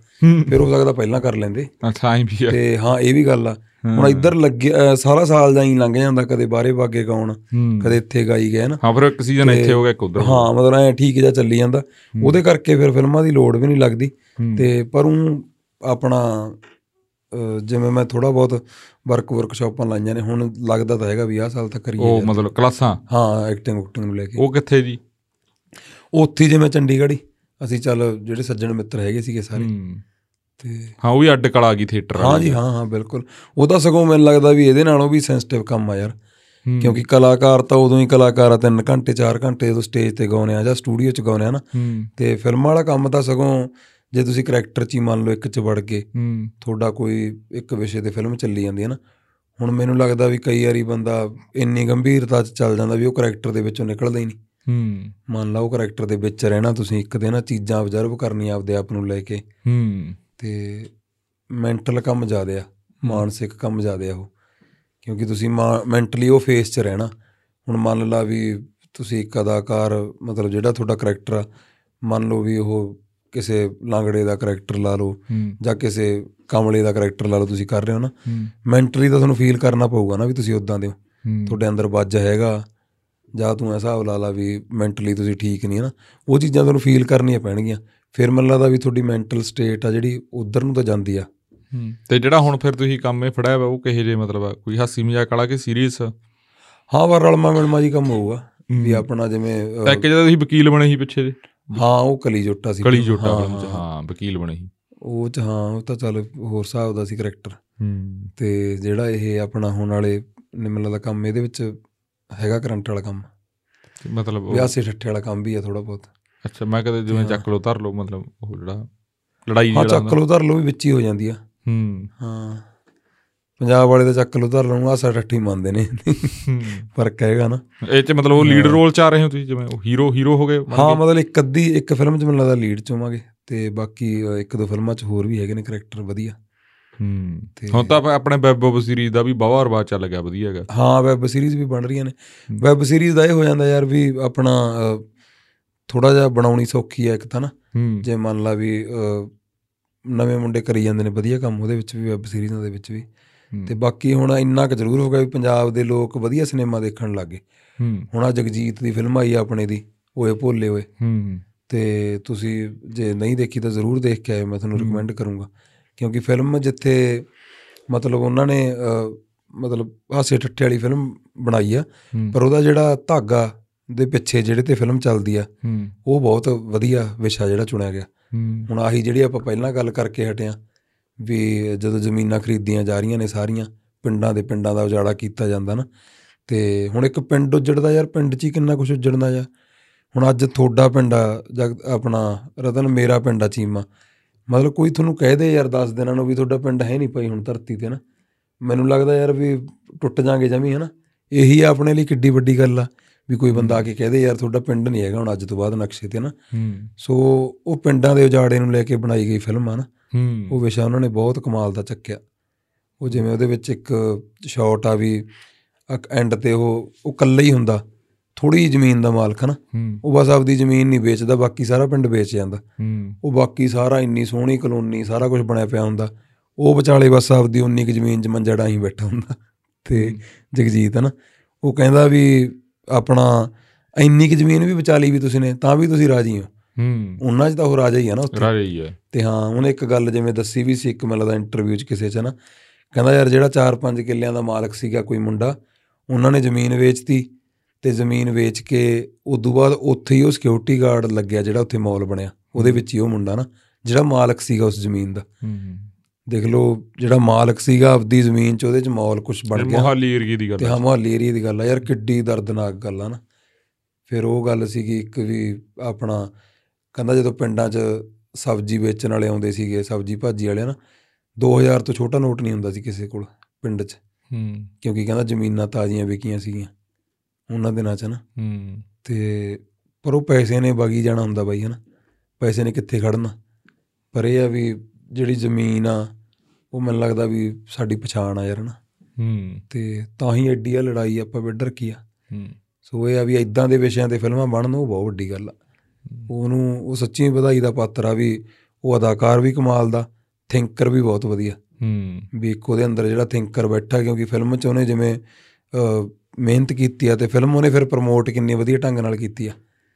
ਫਿਰ ਹੋ ਸਕਦਾ ਪਹਿਲਾਂ ਕਰ ਲੈਂਦੇ। ਅੱਛਾ ਐਂ ਵੀ ਤੇ ਹਾਂ ਇਹ ਵੀ ਗੱਲ ਆ। ਹੁਣ ਇੱਧਰ ਲੱਗੇ ਅ, ਸਾਰਾ ਸਾਲ ਜਾਂ ਹੀ ਲੰਘ ਜਾਂਦਾ ਕਦੇ ਬਾਹਰੇ ਵਾਗੇ ਗਾਉਣ ਕਦੇ ਇੱਥੇ ਗਾਈ ਗਏ ਨਾ। ਹਾਂ ਫਿਰ ਇੱਕ ਸੀਜ਼ਨ ਇੱਥੇ ਹੋ ਗਿਆ ਇੱਕ ਉਧਰ ਹਾਂ ਮਤਲਬ ਐ ਠੀਕ ਜਿਹਾ ਚੱਲੀ ਜਾਂਦਾ। ਉਹਦੇ ਕਰਕੇ ਫਿਰ ਫਿਲਮਾਂ ਦੀ ਲੋੜ ਵੀ ਨਹੀਂ ਲੱਗਦੀ। ਤੇ ਪਰ ਉਹ ਆਪਣਾ ਜਿਵੇਂ ਮੈਂ ਥੋੜਾ ਬਹੁਤ ਵਰਕ ਵਰਕਸ਼ਾਪਾਂ ਲਾਈਆਂ ਨੇ ਹੁਣ ਲੱਗਦਾ ਤਾਂ ਹੈਗਾ ਵੀ ਆਹ ਸਾਲ ਤੱਕ ਕਰੀਏ ਉਹ। ਮਤਲਬ ਕਲਾਸਾਂ? ਹਾਂ ਐਕਟਿੰਗ ਉਕਟਿੰਗ ਨੂੰ ਲੈ ਕੇ। ਉਹ ਕਿੱਥੇ ਜੀ? ਉੱਥੇ ਜਿਵੇਂ ਚੰਡੀਗੜ੍ਹ ਅਸੀਂ ਚੱਲ ਜਿਹੜੇ ਸੱਜਣ ਮਿੱਤਰ ਹੈਗੇ ਸੀਗੇ ਸਾਰੇ। ਤੇ ਹਾਂ ਉਹ ਵੀ ਅੱਡ ਕਲਾ ਗਈ ਥੀਏਟਰ ਹਾਂ ਜੀ ਹਾਂ ਹਾਂ ਬਿਲਕੁਲ। ਉਹ ਤਾਂ ਸਗੋਂ ਮੈਨੂੰ ਲੱਗਦਾ ਵੀ ਇਹਦੇ ਨਾਲੋਂ ਵੀ ਸੈਂਸਿਟਿਵ ਕੰਮ ਆ ਯਾਰ। ਕਿਉਂਕਿ ਕਲਾਕਾਰ ਤਾਂ ਉਦੋਂ ਹੀ ਕਲਾਕਾਰ ਆ 3 ਘੰਟੇ 4 ਘੰਟੇ ਜਦੋਂ ਸਟੇਜ ਤੇ ਗਾਉਨੇ ਆ ਜਾਂ ਸਟੂਡੀਓ 'ਚ ਗਾਉਨੇ ਆ ਨਾ। ਤੇ ਫਿਲਮਾਂ ਵਾਲਾ ਕੰਮ ਤਾਂ ਸਗੋਂ ਜੇ ਤੁਸੀਂ ਕਰੈਕਟਰ 'ਚ ਹੀ ਮੰਨ ਲਓ ਇੱਕ 'ਚ ਵੜ ਗਏ ਤੁਹਾਡਾ ਕੋਈ ਇੱਕ ਵਿਸ਼ੇ ਤੇ ਫਿਲਮ ਚੱਲੀ ਜਾਂਦੀ ਹੈ ਨਾ ਹੁਣ ਮੈਨੂੰ ਲੱਗਦਾ ਵੀ ਕਈ ਵਾਰੀ ਬੰਦਾ ਇੰਨੀ ਗੰਭੀਰਤਾ 'ਚ ਚੱਲ ਜਾਂਦਾ ਵੀ ਉਹ ਕਰੈਕਟਰ ਦੇ ਵਿੱਚੋਂ ਨਿਕਲਦਾ ਹੀ ਨਹੀਂ। ਹੂੰ। ਮੰਨ ਲਓ ਉਹ ਕਰੈਕਟਰ ਦੇ ਵਿੱਚ ਰਹਿਣਾ ਤੁਸੀਂ ਇੱਕ ਦਿਨ ਨਾ ਚੀਜ਼ਾਂ ਆਬਜ਼ਰਵ ਕਰਨੀਆਂ ਆਪਦੇ ਆਪ ਨੂੰ ਲੈ ਕੇ। ਹੂੰ। ਤੇ ਮੈਂਟਲ ਕੰਮ ਜ਼ਿਆਦੇ ਆ ਮਾਨਸਿਕ ਕੰਮ ਜ਼ਿਆਦੇ ਆ ਉਹ। ਕਿਉਂਕਿ ਤੁਸੀਂ ਮੈਂਟਲੀ ਉਹ ਫੇਸ 'ਚ ਰਹਿਣਾ। ਹੁਣ ਮੰਨ ਲਾ ਵੀ ਤੁਸੀਂ ਇੱਕ ਅਦਾਕਾਰ ਮਤਲਬ ਜਿਹੜਾ ਤੁਹਾਡਾ ਕਰੈਕਟਰ ਆ ਮੰਨ ਲਓ ਵੀ ਉਹ ਕਿਸੇ ਲਾਂਗੜੇ ਦਾ ਕਰੈਕਟਰ ਲਾ ਲਓ ਜਾਂ ਕਿਸੇ ਕਮਲੇ ਦਾ ਕਰੈਕਟਰ ਲਾ ਲਓ ਤੁਸੀਂ ਕਰ ਰਹੇ ਹੋ ਨਾ ਹੂੰ। ਮੈਂਟਲੀ ਤਾਂ ਤੁਹਾਨੂੰ ਫੀਲ ਕਰਨਾ ਪਊਗਾ ਨਾ ਵੀ ਤੁਸੀਂ ਉਦਾਂ ਦੇ ਹੋ। ਤੁਹਾਡੇ ਅੰਦਰ ਵੱਜ ਹੈਗਾ ਜਾਂ ਤੂੰ ਐਸਾ ਹਿਸਾਬ ਲਾ ਲਾ ਵੀ ਮੈਂਟਲੀ ਤੁਸੀਂ ਠੀਕ ਨਹੀਂ ਹੈ ਨਾ ਉਹ ਚੀਜ਼ਾਂ ਤੁਹਾਨੂੰ ਫੀਲ ਕਰਨੀਆਂ ਪੈਣਗੀਆਂ। ਫਿਰ ਮੈਨੂੰ ਲੱਗਦਾ ਵੀ ਤੁਹਾਡੀ ਮੈਂਟਲ ਸਟੇਟ ਆ ਜਿਹੜੀ ਉਧਰ ਨੂੰ ਤਾਂ ਜਾਂਦੀ ਆ। ਤੇ ਜਿਹੜਾ ਹੁਣ ਫਿਰ ਤੁਸੀਂ ਕੰਮ ਇਹ ਫੜਿਆ ਵਾ ਉਹ ਕਿਹੇ ਜੇ ਮਤਲਬ ਆ? ਕੋਈ ਹਾਸੀ ਮਜ਼ਾਕ ਵਾਲਾ ਕਿ ਸੀਰੀਅਸ ਹਾਂ ਵਾਰ ਰਲਮਾ ਮਿਲਮਾ ਜੀ ਕੰਮ ਹੋਊਗਾ ਵੀ। ਆਪਣਾ ਜਿਵੇਂ ਇੱਕ ਜਿਹੜਾ ਤੁਸੀਂ ਵਕੀਲ ਬਣੇ ਸੀ ਪਿੱਛੇ ਜੇ। ਹਾਂ ਉਹ ਕਲੀ ਜੋਟਾ ਸੀ। ਕਲੀ ਜੋਟਾ ਹਾਂ, ਫਿਲਮ ਚ ਹਾਂ। ਹਾਂ ਵਕੀਲ ਬਣੇ ਸੀ। ਉਹ ਚ ਹਾਂ ਉਹ ਤਾਂ ਚੱਲ ਹੋਰ ਹਿਸਾਬ ਦਾ ਸੀ ਕਰੈਕਟਰ। ਹੂੰ। ਤੇ ਜਿਹੜਾ ਇਹ ਆਪਣਾ ਹੁਣ ਵਾਲੇ ਨਿਮਲ ਦਾ ਕੰਮ ਇਹਦੇ ਵਿੱਚ ਹੈਗਾ ਕਰੰਟ ਵਾਲਾ ਕੰਮ। ਮਤਲਬ ਉਹ- ਵਿਆਸੇ ਠੱਠੇ ਵਾਲਾ ਕੰਮ ਵੀ ਆ ਥੋੜਾ ਬਹੁਤ। ਅੱਛਾ ਮੈਂ ਕਦੇ ਜਿਵੇਂ ਹਾਂ। ਚੱਕ ਲੋ ਧਰ ਲੋ ਮਤਲਬ ਉਹ ਜਿਹੜਾ ਲੜਾਈ ਹਾਂ ਜਿਹੜਾ ਚੱਕ ਲੋ ਧਰ ਲੋ ਵੀ ਵਿੱਚ ਹੀ ਹੋ ਜਾਂਦੀ ਆ। ਹੂੰ। ਹਾਂ। ਪੰਜਾਬ ਵਾਲੇ ਤਾਂ ਚੱਕ ਲੋ ਧਰ ਲੋ ਆਸਾ ਠੱਠੀ ਮੰਨਦੇ ਨੇ। ਫ਼ਰਕ ਹੈਗਾ ਨਾ ਇਹ ਚ ਮਤਲਬ ਉਹ ਲੀਡ ਰੋਲ ਚ ਆ ਰਹੇ ਹੋ ਤੁਸੀਂ ਜਿਵੇਂ ਉਹ ਹੀਰੋ ਹੀਰੋ ਹੋ ਗਏ ਹਾਂ? ਮਤਲਬ ਇੱਕ ਅੱਧੀ ਇੱਕ ਫਿਲਮ 'ਚ ਮੈਨੂੰ ਲੱਗਦਾ ਲੀਡ 'ਚ ਹੋਵਾਂਗੇ ਤੇ ਬਾਕੀ ਇੱਕ ਦੋ ਫਿਲਮਾਂ 'ਚ ਹੋਰ ਵੀ ਹੈਗੇ ਨੇ ਕਰੈਕਟਰ ਵਧੀਆ ਹੂੰ ਹੁਣ ਤਾਂ ਆਪਾਂ ਆਪਣੇ ਵੈਬ ਵੈਬ ਸੀਰੀਜ਼ ਦਾ ਵੀ ਬਾਵਾ ਰਵਾ ਚੱਲ ਗਿਆ ਵਧੀਆ ਹੈਗਾ ਹਾਂ ਵੈਬ ਸੀਰੀਜ਼ ਵੀ ਬਣ ਰਹੀਆਂ ਨੇ। ਵੈਬ ਸੀਰੀਜ਼ ਦਾ ਇਹ ਹੋ ਜਾਂਦਾ ਯਾਰ ਵੀ ਆਪਣਾ ਥੋੜਾ ਜਿਹਾ ਬਣਾਉਣੀ ਸੌਖੀ ਹੈ ਇੱਕ ਤਾਂ ਨਾ ਜੇ ਮੰਨ ਲਾ ਵੀ ਨਵੇਂ ਮੁੰਡੇ ਕਰੀ ਜਾਂਦੇ ਨੇ ਵਧੀਆ ਕੰਮ ਉਹਦੇ ਵਿੱਚ ਵੀ ਵੈਬ ਸੀਰੀਜ਼ਾਂ ਦੇ ਵਿੱਚ ਵੀ। ਤੇ ਬਾਕੀ ਹੁਣ ਇੰਨਾ ਕੁ ਜ਼ਰੂਰ ਹੋ ਗਿਆ ਵੀ ਪੰਜਾਬ ਦੇ ਲੋਕ ਵਧੀਆ ਸਿਨੇਮਾ ਦੇਖਣ ਲੱਗੇ ਹੁਣ ਆ ਜਗਜੀਤ ਦੀ ਫਿਲਮ ਆਈ ਆਪਣੇ ਦੀ ਓਏ ਭੋਲੇ ਓਏ। ਤੇ ਤੁਸੀਂ ਜੇ ਨਹੀਂ ਦੇਖੀ ਤਾਂ ਜ਼ਰੂਰ ਦੇਖ ਕੇ ਆਇਓ ਮੈਂ ਤੁਹਾਨੂੰ। ਰეკਮੈਂਡ ਕਰੂੰਗਾ। ਕਿਉਂਕਿ ਫਿਲਮ ਜਿੱਥੇ ਮਤਲਬ ਉਹਨਾਂ ਨੇ ਮਤਲਬ ਹਾਸੇ ਠੱਠੇ ਵਾਲੀ ਫਿਲਮ ਬਣਾਈ ਆ ਪਰ ਉਹਦਾ ਜਿਹੜਾ ਧਾਗਾ ਦੇ ਪਿੱਛੇ ਜਿਹੜੇ ਤੇ ਫਿਲਮ ਚੱਲਦੀ ਆ ਉਹ ਬਹੁਤ ਵਧੀਆ ਵਿਸ਼ਾ ਜਿਹੜਾ ਚੁਣਿਆ ਗਿਆ। ਹੁਣ ਆਹੀ ਜਿਹੜੀ ਆਪਾਂ ਪਹਿਲਾਂ ਗੱਲ ਕਰਕੇ ਹਟਿਆ ਵੀ ਜਦੋਂ ਜ਼ਮੀਨਾਂ ਖਰੀਦੀਆਂ ਜਾ ਰਹੀਆਂ ਨੇ ਸਾਰੀਆਂ ਪਿੰਡਾਂ ਦੇ ਪਿੰਡਾਂ ਦਾ ਉਜਾੜਾ ਕੀਤਾ ਜਾਂਦਾ ਨਾ। ਤੇ ਹੁਣ ਇੱਕ ਪਿੰਡ ਉਜੜਦਾ ਯਾਰ ਪਿੰਡ 'ਚ ਹੀ ਕਿੰਨਾ ਕੁਝ ਉਜੜਦਾ ਆ ਹੁਣ ਅੱਜ ਤੁਹਾਡਾ ਪਿੰਡ ਆ ਜਗ ਆਪਣਾ ਰਤਨ ਮੇਰਾ ਪਿੰਡ ਆ ਚੀਮਾ। ਮਤਲਬ ਕੋਈ ਤੁਹਾਨੂੰ ਕਹਿ ਦੇ ਯਾਰ 10 ਦਿਨਾਂ ਨੂੰ ਵੀ ਤੁਹਾਡਾ ਪਿੰਡ ਹੈ ਨਹੀਂ ਪਈ ਹੁਣ ਧਰਤੀ ਤੇ ਨਾ। ਮੈਨੂੰ ਲੱਗਦਾ ਯਾਰ ਵੀ ਟੁੱਟ ਜਾਾਂਗੇ ਜਮੀ ਹਨਾ ਇਹੀ ਆ ਆਪਣੇ ਲਈ ਕਿੱਡੀ ਵੱਡੀ ਗੱਲ ਆ ਵੀ ਕੋਈ ਬੰਦਾ ਆ ਕੇ ਕਹਿ ਦੇ ਯਾਰ ਤੁਹਾਡਾ ਪਿੰਡ ਨਹੀਂ ਹੈਗਾ ਹੁਣ ਅੱਜ ਤੋਂ ਬਾਅਦ ਨਕਸ਼ੇ ਤੇ ਨਾ। ਸੋ ਉਹ ਪਿੰਡਾਂ ਦੇ ਉਜਾੜੇ ਨੂੰ ਲੈ ਕੇ ਬਣਾਈ ਗਈ ਫਿਲਮ ਆ ਨਾ। ਉਹ ਵਿਸ਼ਾ ਉਹਨਾਂ ਨੇ ਬਹੁਤ ਕਮਾਲ ਦਾ ਚੱਕਿਆ। ਉਹ ਜਿਵੇਂ ਉਹਦੇ ਵਿੱਚ ਇੱਕ ਸ਼ਾਟ ਆ ਵੀ ਐਂਡ ਤੇ ਉਹ ਉਹ ਇਕੱਲਾ ਹੀ ਹੁੰਦਾ। ਥੋੜੀ ਜ਼ਮੀਨ ਦਾ ਮਾਲਕ ਨਾ ਹੂੰ। ਉਹ ਬਸ ਆਪਦੀ ਜ਼ਮੀਨ ਨਹੀਂ ਵੇਚਦਾ ਬਾਕੀ ਸਾਰਾ ਪਿੰਡ ਵੇਚ ਜਾਂਦਾ। ਹੂੰ। ਉਹ ਬਾਕੀ ਸਾਰਾ ਇੰਨੀ ਸੋਹਣੀ ਕਲੋਨੀ ਸਾਰਾ ਕੁਝ ਬਣਿਆ ਪਿਆ ਹੁੰਦਾ। ਉਹ ਵਿਚਾਲੇ ਬਸ ਆਪਦੀ ਉਨੀ ਕੁ ਜ਼ਮੀਨ 'ਚ ਮੰਜਾ ਡਾਹੀਂ ਬੈਠਾ ਹੁੰਦਾ। ਤੇ ਜਗਜੀਤ ਹੈ ਨਾ ਉਹ ਕਹਿੰਦਾ ਵੀ ਆਪਣਾ ਇੰਨੀ ਕੁ ਜ਼ਮੀਨ ਵੀ ਵਿਚਾਲੀ ਵੀ ਤੁਸੀਂ ਨੇ ਤਾਂ ਵੀ ਤੁਸੀਂ ਰਾਜੀ ਹੋ। ਹੂੰ। ਉਹਨਾਂ 'ਚ ਤਾਂ ਉਹ ਰਾਜਾ ਹੀ ਆ ਨਾ ਉੱਥੇ। ਰਾਜੇ ਹੀ ਹੈ ਤੇ ਹਾਂ ਉਹਨੇ ਇੱਕ ਗੱਲ ਜਿਵੇਂ ਦੱਸੀ ਵੀ ਸੀ ਇੱਕ ਮੈਨੂੰ ਲੱਗਦਾ ਇੰਟਰਵਿਊ 'ਚ ਕਿਸੇ 'ਚ ਨਾ। ਕਹਿੰਦਾ ਯਾਰ ਜਿਹੜਾ 4-5 ਕਿੱਲਿਆਂ ਦਾ ਮਾਲਕ ਸੀਗਾ ਕੋਈ ਮੁੰਡਾ ਉਹਨਾਂ ਨੇ ਜ਼ਮੀਨ ਵੇਚਤੀ ਤੇ ਜ਼ਮੀਨ ਵੇਚ ਕੇ ਉਦੋਂ ਬਾਅਦ ਉੱਥੇ ਹੀ ਉਹ ਸਿਕਿਉਰਿਟੀ ਗਾਰਡ ਲੱਗਿਆ ਜਿਹੜਾ ਉੱਥੇ ਮਾਲ ਬਣਿਆ। ਉਹਦੇ ਵਿੱਚ ਹੀ ਉਹ ਮੁੰਡਾ ਨਾ ਜਿਹੜਾ ਮਾਲਕ ਸੀਗਾ ਉਸ ਜ਼ਮੀਨ ਦਾ। ਹੂੰ ਦੇਖ ਲਓ ਜਿਹੜਾ ਮਾਲਕ ਸੀਗਾ ਆਪਦੀ ਜ਼ਮੀਨ 'ਚ ਉਹਦੇ 'ਚ ਮਾਲ ਕੁਝ ਬਣ ਗਿਆ। ਮੋਹਾਲੀ ਏਰੀਏ ਦੀ ਗੱਲ ਤੇ ਹੈ ਮੁਹੱਲੀ ਏਰੀਆ ਦੀ ਗੱਲ ਆ। ਯਾਰ ਕਿੱਡੀ ਦਰਦਨਾਕ ਗੱਲ ਆ ਨਾ। ਫਿਰ ਉਹ ਗੱਲ ਸੀਗੀ ਇੱਕ ਵੀ ਆਪਣਾ ਕਹਿੰਦਾ ਜਦੋਂ ਪਿੰਡਾਂ 'ਚ ਸਬਜ਼ੀ ਵੇਚਣ ਵਾਲੇ ਆਉਂਦੇ ਸੀਗੇ ਸਬਜ਼ੀ ਭਾਜੀ ਵਾਲੇ ਨਾ 2000 ਤੋਂ ਛੋਟਾ ਨੋਟ ਨਹੀਂ ਹੁੰਦਾ ਸੀ ਕਿਸੇ ਕੋਲ ਪਿੰਡ 'ਚ। ਹੂੰ। ਕਿਉਂਕਿ ਕਹਿੰਦਾ ਜ਼ਮੀਨਾਂ ਤਾਜ਼ੀਆਂ ਵਿਕੀਆਂ ਸੀਗੀਆਂ ਉਹਨਾਂ ਦਿਨਾਂ 'ਚ ਨਾ। ਹੂੰ। ਤੇ ਪਰ ਉਹ ਪੈਸੇ ਨੇ ਵਗੀ ਜਾਣਾ ਹੁੰਦਾ ਬਾਈ ਹਨਾ ਪੈਸੇ ਨੇ ਕਿੱਥੇ ਖੜਨਾ ਪਰ ਇਹ ਆ ਵੀ ਜਿਹੜੀ ਜ਼ਮੀਨ ਆ ਉਹ ਮੈਨੂੰ ਲੱਗਦਾ ਵੀ ਸਾਡੀ ਪਛਾਣ ਆ ਯਾਰ ਹਨਾ। ਹੂੰ। ਤੇ ਤਾਂ ਹੀ ਐਡੀ ਆ ਲੜਾਈ ਆਪਾਂ ਵਿੱਢ ਰੱਖੀ ਆ। ਹੂੰ। ਸੋ ਇਹ ਆ ਵੀ ਇਦਾਂ ਦੇ ਵਿਸ਼ਿਆਂ ਤੇ ਫਿਲਮਾਂ ਬਣਨ ਉਹ ਬਹੁਤ ਵੱਡੀ ਗੱਲ ਆ। ਉਹਨੂੰ ਉਹ ਸੱਚੀ ਵਧਾਈ ਦਾ ਪਾਤਰ ਆ ਵੀ ਉਹ ਅਦਾਕਾਰ ਵੀ ਕਮਾਲ ਦਾ ਥਿੰਕਰ ਵੀ ਬਹੁਤ ਵਧੀਆ। ਹੂੰ। ਵੀ ਇੱਕ ਉਹਦੇ ਅੰਦਰ ਜਿਹੜਾ ਥਿੰਕਰ ਬੈਠਾ ਕਿਉਂਕਿ ਫਿਲਮ 'ਚ ਉਹਨੇ ਜਿਵੇਂ ਮਿਹਨਤ ਕੀਤੀ ਆ ਤੇ ਫਿਲਮ ਉਹਨੇ ਫਿਰ ਪ੍ਰਮੋਟ ਕਿੰਨੀ ਵਧੀਆ ਢੰਗ ਨਾਲ ਕੀਤੀ ਆ।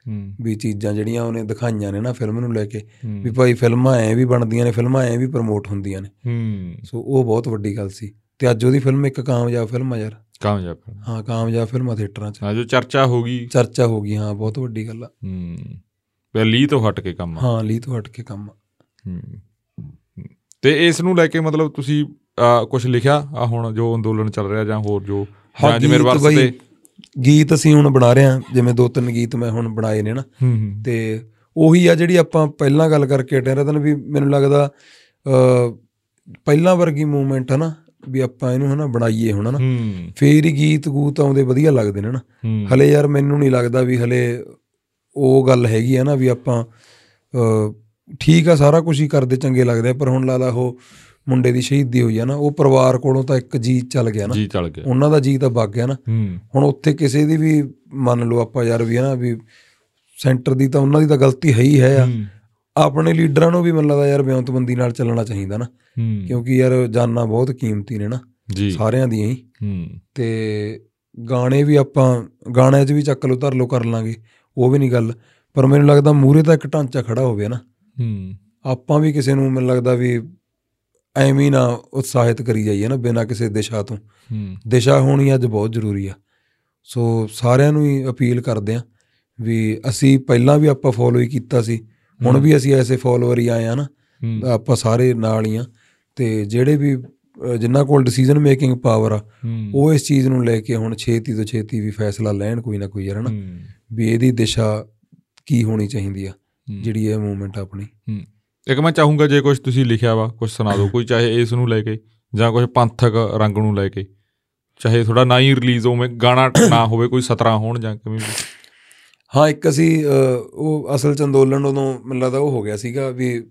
ਹੂੰ। ਵੀ ਚੀਜ਼ਾਂ ਜਿਹੜੀਆਂ ਉਹਨੇ ਦਿਖਾਈਆਂ ਨੇ ਨਾ ਫਿਲਮ ਨੂੰ ਲੈ ਕੇ ਵੀ ਭਾਈ ਫਿਲਮਾਂ ਐ ਵੀ ਬਣਦੀਆਂ ਨੇ ਫਿਲਮਾਂ ਐ ਵੀ ਪ੍ਰਮੋਟ ਹੁੰਦੀਆਂ ਨੇ। ਹੂੰ। ਸੋ ਉਹ ਬਹੁਤ ਵੱਡੀ ਗੱਲ ਸੀ। ਤੇ ਅੱਜ ਉਹਦੀ ਫਿਲਮ ਇੱਕ ਕਾਮਯਾਬ ਫਿਲਮ ਆ ਯਾਰ। ਕਾਮਯਾਬ। ਹਾਂ ਕਾਮਯਾਬ ਫਿਲਮ ਆ ਥੀਏਟਰਾਂ 'ਚ। ਹਾਂ ਜੋ ਚਰਚਾ ਹੋ ਗਈ। ਚਰਚਾ ਹੋ ਗਈ ਹਾਂ ਬਹੁਤ ਵੱਡੀ ਗੱਲ ਆ। ਹੂੰ। ਪਹਿਲੀ ਤੋਂ ਹਟ ਕੇ ਕੰਮ ਆ। ਹਾਂ ਲੀ ਤੋਂ ਹਟ ਕੇ ਕੰਮ ਤੇ ਇਸ ਨੂੰ ਲੈ ਕੇ ਮਤਲਬ ਤੁਸੀਂ ਕੁਝ ਲਿਖਿਆ? ਆ ਹੁਣ ਜੋ ਅੰਦੋਲਨ ਚੱਲ ਰਿਹਾ ਜਾਂ ਹੋਰ ਜੋ ਜਿਵੇਂ ਗੀਤ ਰਿਵਰਸ ਬਈ- ਤੇ ਗੀਤ ਅਸੀਂ ਹੁਣ ਬਣਾ ਰਹੇ ਹਾਂ ਜਿਵੇਂ ਦੋ ਤਿੰਨ ਗੀਤ ਮੈਂ ਹੁਣ ਬਣਾਏ ਨੇ ਨਾ। ਤੇ ਉਹੀ ਆ ਜਿਹੜੀ ਆਪਾਂ ਪਹਿਲਾਂ ਗੱਲ ਕਰਕੇ ਹਟੇ ਰਤਨ ਵੀ ਮੈਨੂੰ ਲੱਗਦਾ ਪਹਿਲਾਂ ਵਰਗੀ ਮੂਵਮੈਂਟ ਹੈ ਨਾ ਵੀ ਆਪਾਂ ਇਹਨੂੰ ਹਨਾ ਬਣਾਈਏ ਹੁਣ ਹਨਾ। ਫੇਰ ਹੀ ਗੀਤ ਗੂਤ ਆਉਂਦੇ ਵਧੀਆ ਲੱਗਦੇ ਨੇ ਨਾ। ਹਲੇ ਯਾਰ ਮੈਨੂੰ ਨਹੀਂ ਲੱਗਦਾ ਵੀ ਹਲੇ ਉਹ ਗੱਲ ਹੈਗੀ ਆ ਨਾ ਵੀ ਆਪਾਂ ਠੀਕ ਆ ਸਾਰਾ ਕੁਝ ਹੀ ਕਰਦੇ ਚੰਗੇ ਲੱਗਦੇ ਆ ਪਰ ਹੁਣ ਲਾ ਲਾ ਉਹ ਮੁੰਡੇ ਦੀ ਸ਼ਹੀਦੀ ਹੋਈ ਆ ਨਾ ਉਹ ਪਰਿਵਾਰ ਕੋਲੋਂ ਤਾਂ ਇੱਕ ਜੀ ਚੱਲ ਗਿਆ ਨਾ। ਜੀ ਚੱਲ ਗਿਆ। ਉਹਨਾਂ ਦਾ ਜੀ ਤਾਂ ਵਗ ਗਿਆ ਨਾ। ਹੁਣ ਉੱਥੇ ਕਿਸੇ ਦੀ ਵੀ ਮੰਨ ਲਓ ਆਪਾਂ ਯਾਰ ਵੀ ਹਨਾ ਵੀ ਸੈਂਟਰ ਦੀ ਤਾਂ ਉਹਨਾਂ ਦੀ ਤਾਂ ਗਲਤੀ ਹੈ ਹੀ ਹੈ ਆ। ਆਪਣੇ ਲੀਡਰਾਂ ਨੂੰ ਵੀ ਮੈਨੂੰ ਲੱਗਦਾ ਯਾਰ ਬਿਉਂਤਬੰਦੀ ਨਾਲ ਚੱਲਣਾ ਚਾਹੀਦਾ ਨਾ। ਕਿਉਂਕਿ ਯਾਰ ਜਾਨਾਂ ਬਹੁਤ ਕੀਮਤੀ ਨੇ ਨਾ ਸਾਰਿਆਂ ਦੀਆਂ ਹੀ। ਤੇ ਗਾਣੇ ਵੀ ਆਪਾਂ ਗਾਣਿਆਂ 'ਚ ਵੀ ਚੱਕ ਲਓ ਧਰ ਲਓ ਕਰ ਲਾਂਗੇ। ਉਹ ਵੀ ਨਹੀਂ ਗੱਲ ਪਰ ਮੈਨੂੰ ਲੱਗਦਾ ਮੂਰੇ ਤਾਂ ਇੱਕ ਢਾਂਚਾ ਖੜਾ ਹੋਵੇ ਨਾ। ਹੂੰ। ਆਪਾਂ ਵੀ ਕਿਸੇ ਨੂੰ ਮੈਨੂੰ ਲੱਗਦਾ ਵੀ ਐਵੇਂ ਨਾ ਉਤਸ਼ਾਹਿਤ ਕਰੀ ਜਾਈਏ ਨਾ ਬਿਨਾਂ ਕਿਸੇ ਦਿਸ਼ਾ ਤੋਂ। ਹੂੰ। ਦਿਸ਼ਾ ਹੋਣੀ ਅੱਜ ਬਹੁਤ ਜ਼ਰੂਰੀ ਆ। ਸੋ ਸਾਰਿਆਂ ਨੂੰ ਹੀ ਅਪੀਲ ਕਰਦੇ ਆ ਵੀ ਅਸੀਂ ਪਹਿਲਾਂ ਵੀ ਆਪਾਂ ਫੋਲੋ ਹੀ ਕੀਤਾ ਸੀ ਹੁਣ ਵੀ ਅਸੀਂ ਐਸੇ ਫੋਲੋਅਰ ਹੀ ਆਏ ਆ ਨਾ ਆਪਾਂ ਸਾਰੇ ਨਾਲ ਹੀ ਆ। ਤੇ ਜਿਹੜੇ ਵੀ ਅ, ਜਿਨ੍ਹਾਂ ਕੋਲ ਡਿਸੀਜਨ ਮੇਕਿੰਗ ਪਾਵਰ ਆ ਉਹ ਇਸ ਚੀਜ਼ ਨੂੰ ਲੈ ਕੇ ਹੁਣ ਛੇਤੀ ਤੋਂ ਛੇਤੀ ਵੀ ਫੈਸਲਾ ਲੈਣ ਕੋਈ ਨਾ ਕੋਈ ਯਾਰ ਹਨਾ ਵੀ ਇਹਦੀ ਦਿਸ਼ਾ ਕੀ ਹੋਣੀ ਚਾਹੀਦੀ ਆ। ਜਿਹੜੀ ਇਹ ਮੂਵਮੈਂਟ ਆਪਣੀ। ਇੱਕ ਮੈਂ ਚਾਹੂੰਗਾ ਜੇ ਕੁਝ ਤੁਸੀਂ ਲਿਖਿਆ ਵਾ ਕੁਝ ਸੁਣਾ ਦਿਓ ਕੋਈ ਚਾਹੇ ਇਸ ਨੂੰ ਲੈ ਕੇ ਜਾਂ ਕੁਝ ਪੰਥਕ ਰੰਗ ਨੂੰ ਲੈ ਕੇ। ਚਾਹੇ ਥੋੜਾ ਨਾ ਹੀ ਰਿਲੀਜ਼ ਹੋਵੇ ਗਾਣਾ ਨਾ ਹੋਵੇ ਕੋਈ ਸਤਰਾਂ ਹੋਣ ਜਾਂ ਕਿਵੇਂ ਵੀ। ਹਾਂ ਇੱਕ ਅਸੀਂ ਉਹ ਅਸਲ ਚ ਅੰਦੋਲਨ ਉਦੋਂ ਮੈਨੂੰ ਲੱਗਦਾ ਉਹ ਹੋ ਗਿਆ ਸੀਗਾ ਵੀ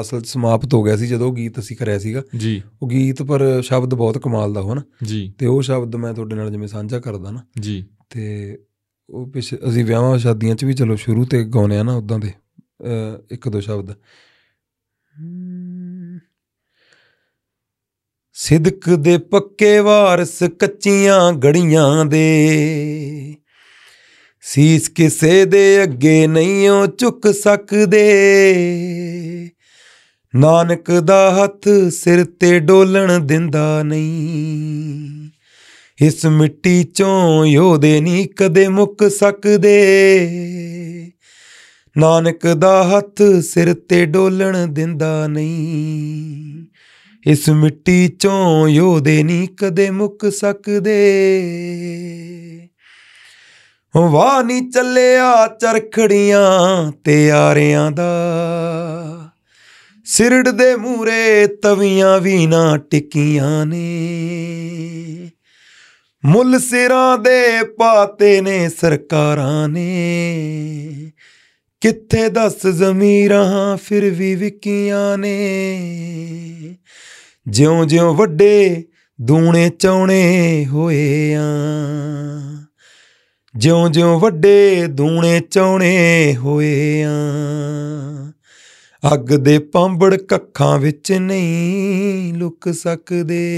ਅਸਲ ਚ ਸਮਾਪਤ ਹੋ ਗਿਆ ਸੀ ਜਦੋਂ ਗੀਤ ਅਸੀਂ ਕਰਿਆ ਸੀਗਾ। ਜੀ। ਉਹ ਗੀਤ ਪਰ ਸ਼ਬਦ ਬਹੁਤ ਕਮਾਲ ਦਾ ਹੋ ਨਾ। ਜੀ। ਤੇ ਉਹ ਸ਼ਬਦ ਮੈਂ ਤੁਹਾਡੇ ਨਾਲ ਜਿਵੇਂ ਸਾਂਝਾ ਕਰਦਾ ਨਾ। ਜੀ। ਤੇ ਉਹ ਪਿਛ ਅਸੀਂ ਵਿਆਹਾਂ ਸ਼ਾਦੀਆਂ 'ਚ ਵੀ ਚਲੋ ਸ਼ੁਰੂ ਤੇ ਗਾਉਨੇ ਆ ਨਾ ਉਦਾਂ ਦੇ ਅ, ਇੱਕ ਦੋ ਸ਼ਬਦ। ਸਿਦਕ ਦੇ ਪੱਕੇ ਵਾਰਸ ਕੱਚੀਆਂ ਗੜੀਆਂ ਦੇ ਸੀਸ ਕਿਸੇ ਦੇ ਅੱਗੇ ਨਹੀਂ ਉਹ ਝੁਕ ਸਕਦੇ। ਨਾਨਕ ਦਾ ਹੱਥ ਸਿਰ ਤੇ ਡੋਲਣ ਦਿੰਦਾ ਨਹੀਂ। ਇਸ ਮਿੱਟੀ ਚੋਂ ਯੋਧੇ ਨਹੀਂ ਕਦੇ ਮੁੱਕ ਸਕਦੇ। ਨਾਨਕ ਦਾ ਹੱਥ ਸਿਰ ਤੇ ਡੋਲਣ ਦਿੰਦਾ ਨਹੀਂ। ਇਸ ਮਿੱਟੀ ਚੋਂ ਯੋਧੇ ਨਹੀਂ ਕਦੇ ਮੁੱਕ ਸਕਦੇ। ਵਾਹ ਨਹੀਂ ਚੱਲਿਆ ਚਰਖੜੀਆਂ ਤੇ ਆਰਿਆਂ ਦਾ। ਸਿਰੜ ਦੇ ਮੂਰੇ ਤਵੀਆਂ ਵੀ ਨਾ ਟਿਕੀਆਂ ਨੇ। ਮੁੱਲ ਸਿਰਾਂ ਦੇ ਪਾਤੇ ਨੇ ਸਰਕਾਰਾਂ ਨੇ। ਕਿੱਥੇ ਦੱਸ ਜ਼ਮੀਰਾਂ ਫਿਰ ਵੀ ਵਿਕੀਆਂ ਨੇ। ਜਿਉਂ-ਜਿਉਂ ਵੱਡੇ ਦੂਣੇ ਚਾਉਣੇ ਹੋਏ ਆ। ਜਿਉਂ-ਜਿਉਂ ਵੱਡੇ ਦੂਣੇ ਚਾਉਣੇ ਹੋਏ ਆ। ਅੱਗ ਦੇ ਪਾਂਬੜ ਕੱਖਾਂ ਵਿੱਚ ਨਹੀਂ ਲੁਕ ਸਕਦੇ।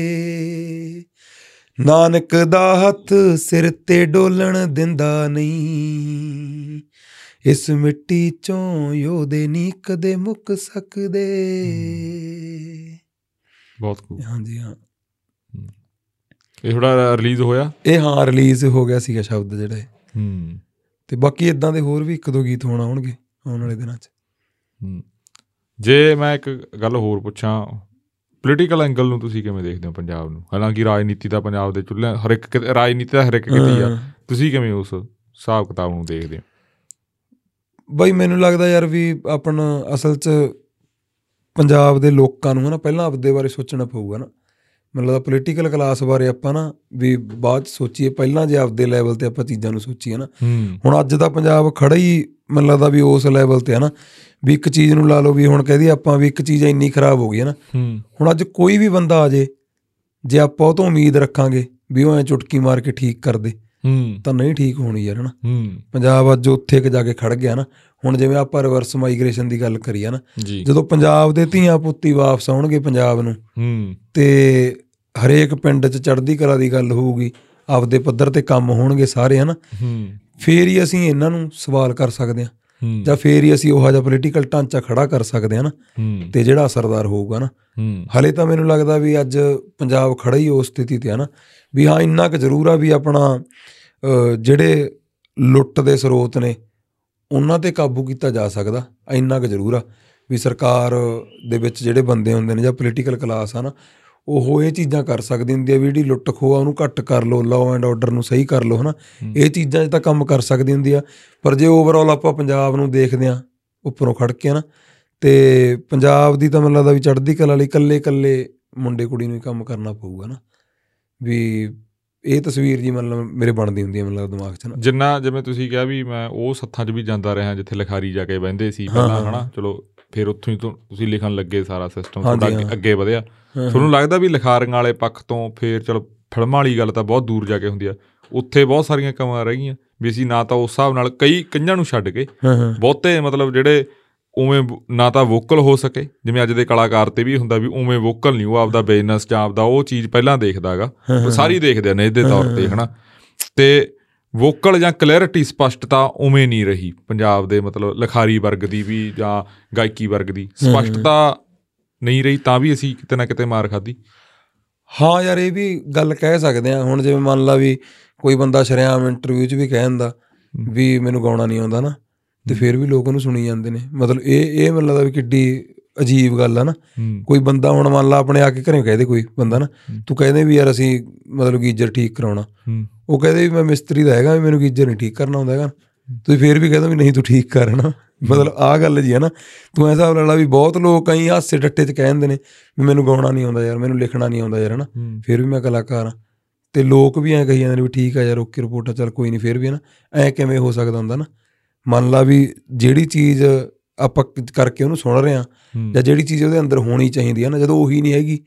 ਨਾਨਕ ਦਾ ਹੱਥ ਸਿਰ ਤੇ ਡੋਲਣ ਦਿੰਦਾ ਨਹੀਂ। ਇਸ ਮਿੱਟੀ ਚੋਂ ਯੋਧੇ ਨਹੀਂ ਕਦੇ ਮੁੱਕ ਸਕਦੇ। ਬਹੁਤ cool। ਹਾਂਜੀ ਹਾਂ। ਇਹ ਥੋੜਾ ਰਿਲੀਜ਼ ਹੋਇਆ? ਇਹ ਹਾਂ ਰਿਲੀਜ਼ ਹੋ ਗਿਆ ਸੀਗਾ ਸ਼ਬਦ ਜਿਹੜੇ। ਹੂੰ। ਤੇ ਬਾਕੀ ਇਦਾਂ ਦੇ ਹੋਰ ਵੀ ਇੱਕ ਦੋ ਗੀਤ ਹੋਣਾ ਹੋਣਗੇ ਆਉਣ ਵਾਲੇ ਦਿਨਾਂ 'ਚ। ਹੂੰ। ਜੇ ਮੈਂ ਇੱਕ ਗੱਲ ਹੋਰ ਪੁੱਛਾਂ ਪੋਲੀਟੀਕਲ ਐਂਗਲ ਨੂੰ ਤੁਸੀਂ ਕਿਵੇਂ ਦੇਖਦੇ ਹੋ ਪੰਜਾਬ ਨੂੰ? ਹਾਲਾਂਕਿ ਰਾਜਨੀਤੀ ਦਾ ਪੰਜਾਬ ਦੇ ਚੁੱਲ੍ਹੇ ਹਰ ਇੱਕ ਰਾਜਨੀਤੀ ਦਾ ਹਰ ਇੱਕ ਕਿਤੇ ਆ। ਤੁਸੀਂ ਕਿਵੇਂ ਉਸ ਹਿਸਾਬ ਕਿਤਾਬ ਨੂੰ ਦੇਖਦੇ ਹੋ? ਬਈ ਮੈਨੂੰ ਲੱਗਦਾ ਯਾਰ ਵੀ ਆਪਣਾ ਅਸਲ 'ਚ ਪੰਜਾਬ ਦੇ ਲੋਕਾਂ ਨੂੰ ਨਾ ਪਹਿਲਾਂ ਆਪਦੇ ਬਾਰੇ ਸੋਚਣਾ ਪਊਗਾ ਨਾ। ਮੈਨੂੰ ਲੱਗਦਾ ਪੋਲੀਟੀਕਲ ਕਲਾਸ ਬਾਰੇ ਆਪਾਂ ਨਾ ਵੀ ਬਾਅਦ ਸੋਚੀਏ ਪਹਿਲਾਂ ਜੇ ਆਪਦੇ ਲੈਵਲ ਤੇ ਆਪਾਂ ਚੀਜ਼ਾਂ ਨੂੰ ਸੋਚੀਏ ਨਾ ਹੁਣ ਅੱਜ ਦਾ ਪੰਜਾਬ ਖੜਾ ਹੀ ਮੈਨੂੰ ਲੱਗਦਾ ਵੀ ਉਸ ਲੈਵਲ ਤੇ ਹੈ ਨਾ ਵੀ ਇੱਕ ਚੀਜ਼ ਨੂੰ ਲਾ ਲਓ ਵੀ ਹੁਣ ਕਹਦੀ ਆਪਾਂ ਵੀ ਇੱਕ ਚੀਜ਼ ਇੰਨੀ ਖਰਾਬ ਹੋ ਗਈ ਹੈ ਨਾ ਹੁਣ ਅੱਜ ਕੋਈ ਵੀ ਬੰਦਾ ਆ ਜੇ ਜੇ ਆਪਾਂ ਉਹ ਤੋਂ ਉਮੀਦ ਰੱਖਾਂਗੇ ਵੀ ਉਹ ਐ ਚੁਟਕੀ ਮਾਰ ਕੇ ਠੀਕ ਕਰ ਦੇ ਤਾਂ ਨਹੀਂ ਠੀਕ ਹੋਣੀ ਯਾਰ ਹਨਾ? ਪੰਜਾਬ ਅੱਜ ਉੱਥੇ ਕਿ ਜਾ ਕੇ ਖੜ ਗਿਆ ਨਾ। ਹੁਣ ਜਿਵੇਂ ਆਪਾਂ ਰਿਵਰਸ ਮਾਈਗ੍ਰੇਸ਼ਨ ਦੀ ਗੱਲ ਕਰੀਏ ਨਾ ਜੀ। ਜਦੋਂ ਪੰਜਾਬ ਦੇ ਧੀਆਂ ਪੁੱਤੀ ਵਾਪਸ ਆਉਣਗੇ ਪੰਜਾਬ ਨੂੰ ਹੂੰ। ਤੇ ਹਰੇਕ ਪਿੰਡ 'ਚ ਚੜ੍ਹਦੀ ਕਲਾ ਦੀ ਗੱਲ ਹੋਊਗੀ ਆਪਦੇ ਪੱਧਰ ਤੇ ਕੰਮ ਹੋਣਗੇ ਸਾਰੇ ਹਨਾ? ਹੂੰ। ਫੇਰ ਹੀ ਅਸੀਂ ਇਹਨਾਂ ਨੂੰ ਸਵਾਲ ਕਰ ਸਕਦੇ ਹੂੰ। ਜਾਂ ਫੇਰ ਹੀ ਅਸੀਂ ਉਹੋ ਜਿਹਾ ਪੋਲੀਟੀਕਲ ਢਾਂਚਾ ਖੜਾ ਕਰ ਸਕਦੇ ਹਾਂ ਨਾ ਤੇ ਜਿਹੜਾ ਅਸਰਦਾਰ ਹੋਊਗਾ ਨਾ। ਹਲੇ ਤਾਂ ਮੈਨੂੰ ਲੱਗਦਾ ਵੀ ਅੱਜ ਪੰਜਾਬ ਖੜਾ ਹੀ ਉਸ ਸਥਿਤੀ ਤੇ ਆ ਨਾ ਵੀ ਹਾਂ ਇੰਨਾ ਕੁ ਜ਼ਰੂਰ ਆ ਵੀ ਆਪਣਾ ਜਿਹੜੇ ਲੁੱਟ ਦੇ ਸਰੋਤ ਨੇ ਉਹਨਾਂ ਤੇ ਕਾਬੂ ਕੀਤਾ ਜਾ ਸਕਦਾ ਇੰਨਾ ਕੁ ਜ਼ਰੂਰ ਆ। ਵੀ ਸਰਕਾਰ ਦੇ ਵਿੱਚ ਜਿਹੜੇ ਬੰਦੇ ਹੁੰਦੇ ਨੇ ਜਾਂ ਪੋਲੀਟੀਕਲ ਕਲਾਸ ਆ ਨਾ ਉਹ ਇਹ ਚੀਜ਼ਾਂ ਕਰ ਸਕਦੀ ਹੁੰਦੀ ਆ ਵੀ ਜਿਹੜੀ ਲੁੱਟ ਖੋਹ ਆ ਉਹਨੂੰ ਘੱਟ ਕਰ ਲਓ ਲਾਅ ਐਂਡ ਆਰਡਰ ਨੂੰ ਸਹੀ ਕਰ ਲਓ ਹਨਾ? ਇਹ ਚੀਜ਼ਾਂ 'ਚ ਤਾਂ ਕੰਮ ਕਰ ਸਕਦੀ ਹੁੰਦੀ ਆ। ਪਰ ਜੇ ਓਵਰਆਲ ਆਪਾਂ ਪੰਜਾਬ ਨੂੰ ਦੇਖਦੇ ਆ ਉੱਪਰੋਂ ਖੜ ਕੇ ਨਾ ਤੇ ਪੰਜਾਬ ਦੀ ਤਾਂ ਮੈਨੂੰ ਲੱਗਦਾ ਵੀ ਚੜ੍ਹਦੀ ਕਲਾ ਲਈ ਕੱਲੇ ਕੱਲੇ ਮੁੰਡੇ ਕੁੜੀ ਨੂੰ ਹੀ ਕੰਮ ਕਰਨਾ ਪਊਗਾ ਨਾ ਵੀ ਇਹ ਤਸਵੀਰ ਜੀ ਮਤਲਬ ਮੇਰੇ ਬਣਦੀ ਹੁੰਦੀ ਹੈ ਮਤਲਬ ਦਿਮਾਗ 'ਚ ਨਾ। ਜਿੰਨਾ ਜਿਵੇਂ ਤੁਸੀਂ ਕਿਹਾ ਵੀ ਮੈਂ ਉਹ ਸੱਥਾਂ 'ਚ ਵੀ ਜਾਂਦਾ ਰਿਹਾ ਜਿੱਥੇ ਲਿਖਾਰੀ ਜਾ ਕੇ ਬਹਿੰਦੇ ਸੀ ਪਹਿਲਾਂ। ਹਨਾ? ਚਲੋ ਫਿਰ ਉੱਥੋਂ ਹੀ ਤੁਸੀਂ ਲਿਖਣ ਲੱਗੇ ਸਾਰਾ ਸਿਸਟਮ ਤੁਹਾਡਾ। ਅੱਗੇ- ਵਧਿਆ। ਤੁਹਾਨੂੰ ਲੱਗਦਾ ਵੀ ਲਿਖਾਰੀਆਂ ਵਾਲੇ ਪੱਖ ਤੋਂ ਫਿਰ ਚਲੋ ਫਿਲਮਾਂ ਵਾਲੀ ਗੱਲ ਤਾਂ ਬਹੁਤ ਦੂਰ ਜਾ ਕੇ ਹੁੰਦੀ ਆ। ਉੱਥੇ ਬਹੁਤ ਸਾਰੀਆਂ ਕਮਾਂ ਰਹੀਆਂ ਵੀ ਅਸੀਂ ਨਾ ਤਾਂ ਉਸ ਹਿਸਾਬ ਨਾਲ ਕਈ ਕਈਆਂ ਨੂੰ ਛੱਡ ਕੇ ਬਹੁਤੇ ਮਤਲਬ ਜਿਹੜੇ ਉਵੇਂ ਨਾ ਤਾਂ ਵੋਕਲ ਹੋ ਸਕੇ ਜਿਵੇਂ ਅੱਜ ਦੇ ਕਲਾਕਾਰ ਤੇ ਵੀ ਹੁੰਦਾ ਵੀ ਉਵੇਂ ਵੋਕਲ ਨਹੀਂ ਉਹ ਆਪਦਾ ਬਿਜ਼ਨਸ ਜਾਂ ਆਪਦਾ ਉਹ ਚੀਜ਼ ਪਹਿਲਾਂ ਦੇਖਦਾਗਾ ਸਾਰੀ ਦੇਖਦੇ ਨੇ ਇਹਦੇ ਤੌਰ ਤੇ ਹਨਾ। ਤੇ ਵੋਕਲ ਜਾਂ ਕਲੈਰਿਟੀ ਸਪਸ਼ਟਤਾ ਉਵੇਂ ਨਹੀਂ ਰਹੀ ਪੰਜਾਬ ਦੇ ਮਤਲਬ ਲਿਖਾਰੀ ਵਰਗ ਦੀ ਵੀ ਜਾਂ ਗਾਇਕੀ ਵਰਗ ਦੀ। ਸਪਸ਼ਟਤਾ ਨਹੀਂ ਰਹੀ ਤਾਂ ਵੀ ਅਸੀਂ ਕਿਤੇ ਨਾ ਕਿਤੇ ਮਾਰ ਖਾਦੀ ਹਾਂ ਯਾਰ ਇਹ ਵੀ ਗੱਲ ਕਹਿ ਸਕਦੇ ਆ ਹੁਣ ਜਿਵੇਂ ਮੰਨ ਲਾ ਵੀ ਕੋਈ ਬੰਦਾ ਸ਼ਰੇਆਮ ਇੰਟਰਵਿਊ 'ਚ ਵੀ ਕਹਿ ਦਿੰਦਾ ਵੀ ਮੈਨੂੰ ਗਾਉਣਾ ਨਹੀਂ ਆਉਂਦਾ ਨਾ ਤੇ ਫਿਰ ਵੀ ਲੋਕ ਉਹਨੂੰ ਸੁਣੀ ਜਾਂਦੇ ਨੇ। ਮਤਲਬ ਇਹ ਇਹ ਮੈਨੂੰ ਲੱਗਦਾ ਵੀ ਕਿੱਡੀ ਅਜੀਬ ਗੱਲ ਆ ਨਾ। ਕੋਈ ਬੰਦਾ ਹੁਣ ਮੰਨ ਲਾ ਆਪਣੇ ਆ ਕੇ ਘਰੇ ਕਹਦੇ ਕੋਈ ਬੰਦਾ ਨਾ ਤੂੰ ਕਹਿੰਦੇ ਵੀ ਯਾਰ ਅਸੀਂ ਮਤਲਬ ਗੀਜ਼ਰ ਠੀਕ ਕਰਾਉਣਾ। ਉਹ ਕਹਿੰਦੇ ਵੀ ਮੈਂ ਮਿਸਤਰੀ ਦਾ ਹੈਗਾ ਵੀ ਮੈਨੂੰ ਗੀਜ਼ਰ ਨਹੀਂ ਠੀਕ ਕਰਨਾ ਆਉਂਦਾ ਹੈਗਾ। ਤੁਸੀਂ ਫੇਰ ਵੀ ਕਹਿੰਦੇ ਵੀ ਨਹੀਂ ਤੂੰ ਠੀਕ ਕਰ ਨਾ। ਮਤਲਬ ਆਹ ਗੱਲ ਜੀ ਹੈ ਨਾ। ਤੂੰ ਐਸਾ ਲਾ ਵੀ ਬਹੁਤ ਲੋਕ ਕਈ ਹਾਸੇ ਟੱਟੇ 'ਚ ਕਹਿੰਦੇ ਨੇ ਵੀ ਮੈਨੂੰ ਗਾਉਣਾ ਨਹੀਂ ਆਉਂਦਾ ਯਾਰ ਮੈਨੂੰ ਲਿਖਣਾ ਨਹੀਂ ਆਉਂਦਾ ਯਾਰ ਹਨਾ। ਫਿਰ ਵੀ ਮੈਂ ਕਲਾਕਾਰ ਹਾਂ। ਤੇ ਲੋਕ ਵੀ ਐਂ ਕਹੀ ਜਾਂਦੇ ਨੇ ਵੀ ਠੀਕ ਆ ਯਾਰ ਓਕੇ ਰਿਪੋਰਟ ਆ ਚੱਲ ਕੋਈ ਨਹੀਂ ਫਿਰ ਵੀ ਹੈ ਨਾ। ਐ ਕਿਵੇਂ ਹੋ ਸਕਦਾ ਹੁੰਦਾ ਨਾ। ਮੰਨ ਲਾ ਵੀ ਜਿਹੜੀ ਚੀਜ਼ ਆਪਾਂ ਕਰਕੇ ਉਹਨੂੰ ਸੁਣ ਰਹੇ ਆ ਜਾਂ ਜਿਹੜੀ ਚੀਜ਼ ਉਹਦੇ ਅੰਦਰ ਹੋਣੀ ਚਾਹੀਦੀ ਹੈ ਨਾ ਜਦੋਂ ਉਹੀ ਨਹੀਂ ਹੈਗੀ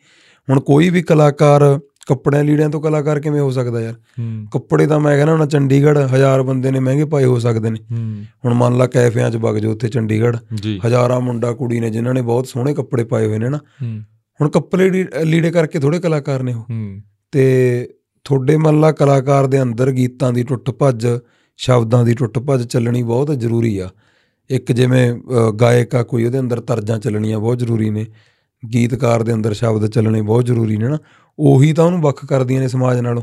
ਹੁਣ ਕੋਈ ਵੀ ਕਲਾਕਾਰ ਕੱਪੜਿਆਂ ਲੀੜਿਆਂ ਤੋਂ ਕਲਾਕਾਰ ਕਿਵੇਂ ਹੋ ਸਕਦਾ ਯਾਰ? ਕੱਪੜੇ ਤਾਂ ਮੈਂ ਕਹਿੰਦਾ ਹੁਣ ਚੰਡੀਗੜ੍ਹ ਹਜ਼ਾਰ ਬੰਦੇ ਨੇ ਮਹਿੰਗੇ ਪਾਏ ਹੋ ਸਕਦੇ ਨੇ। ਹੁਣ ਮੰਨ ਲਾ ਕੈਫਿਆਂ 'ਚ ਵਗ ਜਾਓ ਉੱਥੇ ਚੰਡੀਗੜ੍ਹ ਹਜ਼ਾਰਾਂ ਮੁੰਡਾ ਕੁੜੀ ਨੇ ਜਿਨ੍ਹਾਂ ਨੇ ਬਹੁਤ ਸੋਹਣੇ ਕੱਪੜੇ ਪਾਏ ਹੋਏ ਨੇ ਨਾ। ਹੁਣ ਕੱਪੜੇ ਲੀੜੇ ਕਰਕੇ ਥੋੜੇ ਕਲਾਕਾਰ ਨੇ ਉਹ। ਤੇ ਤੁਹਾਡੇ ਮੰਨ ਲਾ ਕਲਾਕਾਰ ਦੇ ਅੰਦਰ ਗੀਤਾਂ ਦੀ ਟੁੱਟ ਭੱਜ ਸ਼ਬਦਾਂ ਦੀ ਟੁੱਟ ਭੱਜ ਚੱਲਣੀ ਬਹੁਤ ਜ਼ਰੂਰੀ ਆ। ਇੱਕ ਜਿਵੇਂ ਗਾਇਕ ਆ ਕੋਈ ਉਹਦੇ ਅੰਦਰ ਤਰਜ਼ਾਂ ਚੱਲਣੀਆਂ ਬਹੁਤ ਜ਼ਰੂਰੀ ਨੇ ਗੀਤਕਾਰ ਦੇ ਅੰਦਰ ਸ਼ਬਦ ਚੱਲਣੇ ਬਹੁਤ ਜ਼ਰੂਰੀ ਨੇ ਨਾ ਉਹੀ ਤਾਂ ਉਹਨੂੰ ਵੱਖ ਕਰਦੀਆਂ ਨੇ ਸਮਾਜ ਨਾਲੋਂ।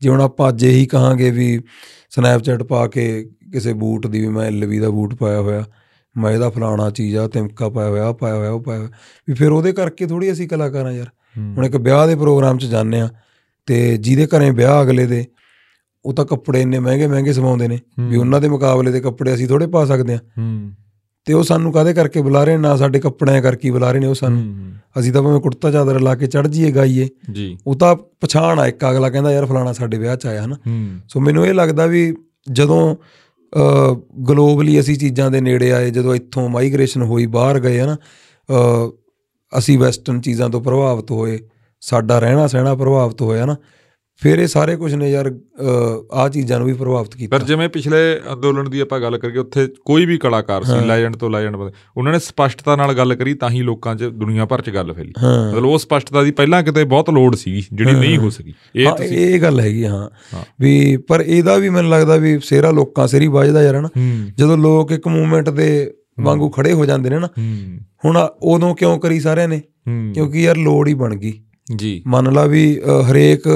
ਜੇ ਹੁਣ ਆਪਾਂ ਅੱਜ ਇਹੀ ਕਹਾਂਗੇ ਵੀ ਸਨੈਪਚੈਟ ਪਾ ਕੇ ਕਿਸੇ ਬੂਟ ਦੀ ਵੀ ਮੈਂ ਐਲਵੀ ਦਾ ਬੂਟ ਪਾਇਆ ਹੋਇਆ ਮੈਂ ਇਹਦਾ ਫਲਾਣਾ ਚੀਜ਼ ਆ ਤਿਮਕਾ ਪਾਇਆ ਹੋਇਆ ਪਾਇਆ ਹੋਇਆ ਉਹ ਪਾਇਆ ਵੀ ਫਿਰ ਉਹਦੇ ਕਰਕੇ ਥੋੜੀ ਅਸੀਂ ਕਲਾਕਾਰ ਆ ਯਾਰ ਹੁਣ ਇੱਕ ਵਿਆਹ ਦੇ ਪ੍ਰੋਗਰਾਮ 'ਚ ਜਾਂਦੇ ਆ ਤੇ ਜਿਹਦੇ ਘਰੇ ਵਿਆਹ ਅਗਲੇ ਦੇ ਉਹ ਤਾਂ ਕੱਪੜੇ ਇੰਨੇ ਮਹਿੰਗੇ ਮਹਿੰਗੇ ਸਵਾਉਂਦੇ ਨੇ ਵੀ ਉਹਨਾਂ ਦੇ ਮੁਕਾਬਲੇ ਦੇ ਕੱਪੜੇ ਅਸੀਂ ਥੋੜੇ ਪਾ ਸਕਦੇ ਆ ਤੇ ਉਹ ਸਾਨੂੰ ਕਾਦੇ ਕਰਕੇ ਬੁਲਾ ਰਹੇ ਨੇ? ਸਾਡੇ ਕੱਪੜਿਆਂ ਕਰਕੇ ਬੁਲਾ ਰਹੇ ਨੇ ਉਹ ਸਾਨੂੰ। ਅਸੀਂ ਤਾਂ ਭਾਵੇਂ ਕੁੜਤਾ ਚਾਦਰ ਲਾ ਕੇ ਚੜ ਜੀਏ ਗਾਈਏ। ਜੀ। ਉਹ ਤਾਂ ਪਛਾਣ ਆ ਇੱਕ ਅਗਲਾ ਕਹਿੰਦਾ ਯਾਰ ਫਲਾਣਾ ਸਾਡੇ ਵਿਆਹ 'ਚ ਆਇਆ ਹਨਾ? ਸੋ ਮੈਨੂੰ ਇਹ ਲੱਗਦਾ ਵੀ ਜਦੋਂ ਗਲੋਬਲੀ ਅਸੀਂ ਚੀਜ਼ਾਂ ਦੇ ਨੇੜੇ ਆਏ ਜਦੋਂ ਇੱਥੋਂ ਮਾਈਗ੍ਰੇਸ਼ਨ ਹੋਈ ਬਾਹਰ ਗਏ ਹਨਾ ਅਸੀਂ ਵੈਸਟਰਨ ਚੀਜ਼ਾਂ ਤੋਂ ਪ੍ਰਭਾਵਿਤ ਹੋਏ ਸਾਡਾ ਰਹਿਣਾ ਸਹਿਣਾ ਪ੍ਰਭਾਵਿਤ ਹੋਇਆ ਨਾ ਫਿਰ ਇਹ ਸਾਰੇ ਕੁਝ ਨੇ ਯਾਰ ਆ ਚੀਜ਼ਾਂ ਨੂੰ ਵੀ ਪ੍ਰਭਾਵਿਤ ਕੀਤਾ। ਪਰ ਜਿਵੇਂ ਪਿਛਲੇ ਅੰਦੋਲਨ ਦੀ ਆਪਾਂ ਗੱਲ ਕਰੀਏ ਉੱਥੇ ਕੋਈ ਵੀ ਕਲਾਕਾਰ ਸੀ ਲੈਜੈਂਡ ਤੋਂ ਲੈਜੈਂਡ ਉਹਨਾਂ ਨੇ ਸਪਸ਼ਟਤਾ ਨਾਲ ਗੱਲ ਕਰੀ ਤਾਂ ਹੀ ਲੋਕਾਂ 'ਚ ਦੁਨੀਆ ਭਰ 'ਚ ਗੱਲ ਫੈਲੀ। ਮਤਲਬ ਉਹ ਸਪਸ਼ਟਤਾ ਦੀ ਪਹਿਲਾਂ ਕਿਤੇ ਬਹੁਤ ਲੋੜ ਸੀ ਜਿਹੜੀ ਨਹੀਂ ਹੋ ਸਕੀ। ਇਹ ਤੁਸੀਂ ਇਹ ਗੱਲ ਹੈਗੀ ਹਾਂ। ਵੀ ਪਰ ਇਹਦਾ ਵੀ ਮੈਨੂੰ ਲੱਗਦਾ ਵੀ ਸੇਰਾ ਲੋਕਾਂ ਸਿਰ ਵੱਜਦਾ ਯਾਰ ਹਨਾ। ਜਦੋਂ ਲੋਕ ਇੱਕ ਮੂਵਮੈਂਟ ਦੇ ਵਾਂਗੂ ਖੜੇ ਹੋ ਜਾਂਦੇ ਨੇ ਨਾ ਹੁਣ ਉਦੋਂ ਕਿਉਂ ਕਰੀ ਸਾਰਿਆਂ ਨੇ? ਕਿਉਂਕਿ ਯਾਰ ਲੋੜ ਹੀ ਬਣ ਗਈ। ਜੀ। ਮੰਨ ਲਾ ਵੀ ਹਰੇਕ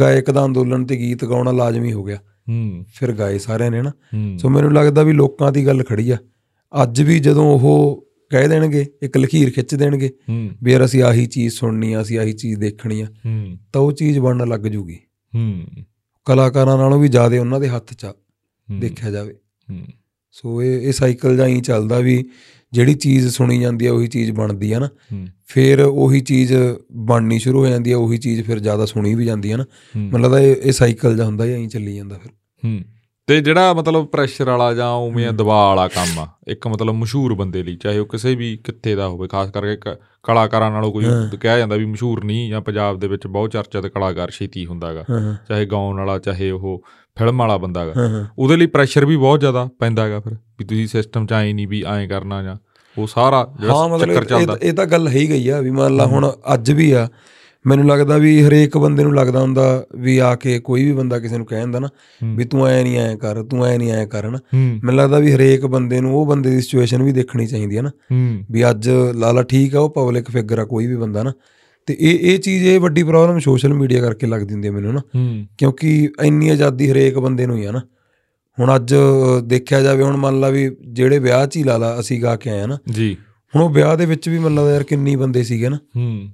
ਗਾਇਕ ਦਾ ਅੰਦੋਲਨ ਤੇ ਗੀਤ ਗਾਉਣਾ ਲਾਜ਼ਮੀ ਹੋ ਗਿਆ। ਹੂੰ। ਫਿਰ ਗਾਏ ਸਾਰਿਆਂ ਨੇ ਨਾ। ਸੋ ਮੈਨੂੰ ਲੱਗਦਾ ਵੀ ਲੋਕਾਂ ਦੀ ਗੱਲ ਖੜੀ ਆ। ਅੱਜ ਵੀ ਜਦੋਂ ਉਹ ਕਹਿ ਦੇਣਗੇ ਇੱਕ ਲਖੀਰ ਖਿੱਚ ਦੇਣਗੇ ਵੀ ਯਾਰ ਅਸੀਂ ਆਹੀ ਚੀਜ਼ ਸੁਣਨੀ ਆ ਅਸੀਂ ਆਹੀ ਚੀਜ਼ ਦੇਖਣੀ ਆ ਤਾਂ ਉਹ ਚੀਜ਼ ਬਣਨ ਲੱਗ ਜੂਗੀ। ਹੂੰ। ਕਲਾਕਾਰਾਂ ਨਾਲੋਂ ਵੀ ਜ਼ਿਆਦਾ ਉਹਨਾਂ ਦੇ ਹੱਥ 'ਚ ਦੇਖਿਆ ਜਾਵੇ। ਹੂੰ। ਸੋ ਇਹ ਇਹ ਸਾਈਕਲ ਜਾਂ ਹੀ ਚੱਲਦਾ ਵੀ ਜਿਹੜੀ ਚੀਜ਼ ਸੁਣੀ ਜਾਂਦੀ ਆ ਉਹੀ ਚੀਜ਼ ਬਣਦੀ ਆ ਨਾ। ਹੂੰ। ਫਿਰ ਉਹੀ ਚੀਜ਼ ਬਣਨੀ ਸ਼ੁਰੂ ਹੋ ਜਾਂਦੀ ਆ ਉਹੀ ਚੀਜ਼ ਫਿਰ ਜ਼ਿਆਦਾ ਸੁਣੀ ਵੀ ਜਾਂਦੀ ਆ ਨਾ। ਹੂੰ। ਮੈਨੂੰ ਲੱਗਦਾ ਇਹ ਇਹ ਸਾਈਕਲ ਜਾਂ ਹੁੰਦਾ ਹੀ ਚੱਲੀ ਜਾਂਦਾ ਫਿਰ। ਹੂੰ। ਤੇ ਜਿਹੜਾ ਮਤਲਬ ਪ੍ਰੈਸ਼ਰ ਵਾਲਾ ਜਾਂ ਉਵੇਂ ਦਬਾਅ ਵਾਲਾ ਕੰਮ ਆ ਇੱਕ ਮਤਲਬ ਮਸ਼ਹੂਰ ਬੰਦੇ ਲਈ ਚਾਹੇ ਉਹ ਕਿਸੇ ਵੀ ਕਿੱਤੇ ਦਾ ਹੋਵੇ ਖਾਸ ਕਰਕੇ ਕਲਾਕਾਰਾਂ ਨਾਲੋਂ ਕੋਈ ਕਿਹਾ ਜਾਂਦਾ ਵੀ ਮਸ਼ਹੂਰ ਨਹੀਂ ਜਾਂ ਪੰਜਾਬ ਦੇ ਵਿੱਚ ਬਹੁਤ ਚਰਚਿਤ ਕਲਾਕਾਰ ਛੇਤੀ ਹੁੰਦਾਗਾ। ਹਾਂ ਹਾਂ। ਚਾਹੇ ਗਾਉਣ ਵਾਲਾ ਚਾਹੇ ਉਹ ਫਿਲਮ ਵਾਲਾ ਬੰਦਾਗਾ ਹਾਂ ਹਾਂ। ਉਹਦੇ ਲਈ ਪ੍ਰੈਸ਼ਰ ਵੀ ਬਹੁਤ ਜ਼ਿਆਦਾ ਪੈਂਦਾਗਾ ਫਿਰ ਵੀ ਤੁਸੀਂ ਸਿਸਟਮ ਚ ਆਏ ਨਹੀਂ ਵੀ ਐਂ ਕਰਨਾ ਜਾਂ ਉਹ ਸਾਰਾ ਜਿਹੜਾ ਚੱਕਰ ਚੱਲਦਾ। ਇਹ ਤਾਂ ਗੱਲ ਹੈ ਹੀ ਗਈ ਆ ਵੀ ਮੰਨ ਲਾ ਹੁਣ ਅੱਜ ਵੀ ਆ ਮੈਨੂੰ ਲੱਗਦਾ ਵੀ ਹਰੇਕ ਬੰਦੇ ਨੂੰ ਲੱਗਦਾ ਹੁੰਦਾ ਵੀ ਆ ਕੇ ਕੋਈ ਵੀ ਬੰਦਾ ਕਿਸੇ ਨੂੰ ਕਹਿ ਦਿੰਦਾ ਨਾ ਵੀ ਤੂੰ ਐ ਨਹੀਂ ਐ ਕਰ ਤੂੰ ਐ ਨਹੀਂ ਐ ਕਰ ਨਾ ਮੈਨੂੰ ਲੱਗਦਾ ਵੀ ਹਰੇਕ ਬੰਦੇ ਨੂੰ ਉਹ ਬੰਦੇ ਦੀ ਸਿਚੁਏਸ਼ਨ ਵੀ ਦੇਖਣੀ ਚਾਹੀਦੀ ਹੈ ਨਾ। ਵੀ ਅੱਜ ਲਾਲਾ ਠੀਕ ਆ ਉਹ ਪਬਲਿਕ ਫਿਗਰ ਆ ਕੋਈ ਵੀ ਬੰਦਾ ਨਾ। ਤੇ ਇਹ ਇਹ ਚੀਜ਼ ਇਹ ਵੱਡੀ ਪ੍ਰੋਬਲਮ ਸੋਸ਼ਲ ਮੀਡੀਆ ਕਰਕੇ ਲੱਗਦੀ ਹੁੰਦੀ ਹੈ ਮੈਨੂੰ ਨਾ। ਕਿਉਂਕਿ ਇੰਨੀ ਆਜ਼ਾਦੀ ਹਰੇਕ ਬੰਦੇ ਨੂੰ ਹੀ ਆ ਨਾ। ਹੁਣ ਅੱਜ ਦੇਖਿਆ ਜਾਵੇ ਹੁਣ ਮੰਨ ਲਾ ਵੀ ਜਿਹੜੇ ਵਿਆਹ 'ਚ ਹੀ ਲਾ ਲਾ ਅਸੀਂ ਗਾ ਕੇ ਆਏ ਆ ਨਾ। ਜੀ। ਹੁਣ ਉਹ ਵਿਆਹ ਦੇ ਵਿੱਚ ਵੀ ਮੰਨ ਲਾ ਯਾਰ ਕਿੰਨੀ ਬੰਦੇ ਸੀਗੇ ਨਾ।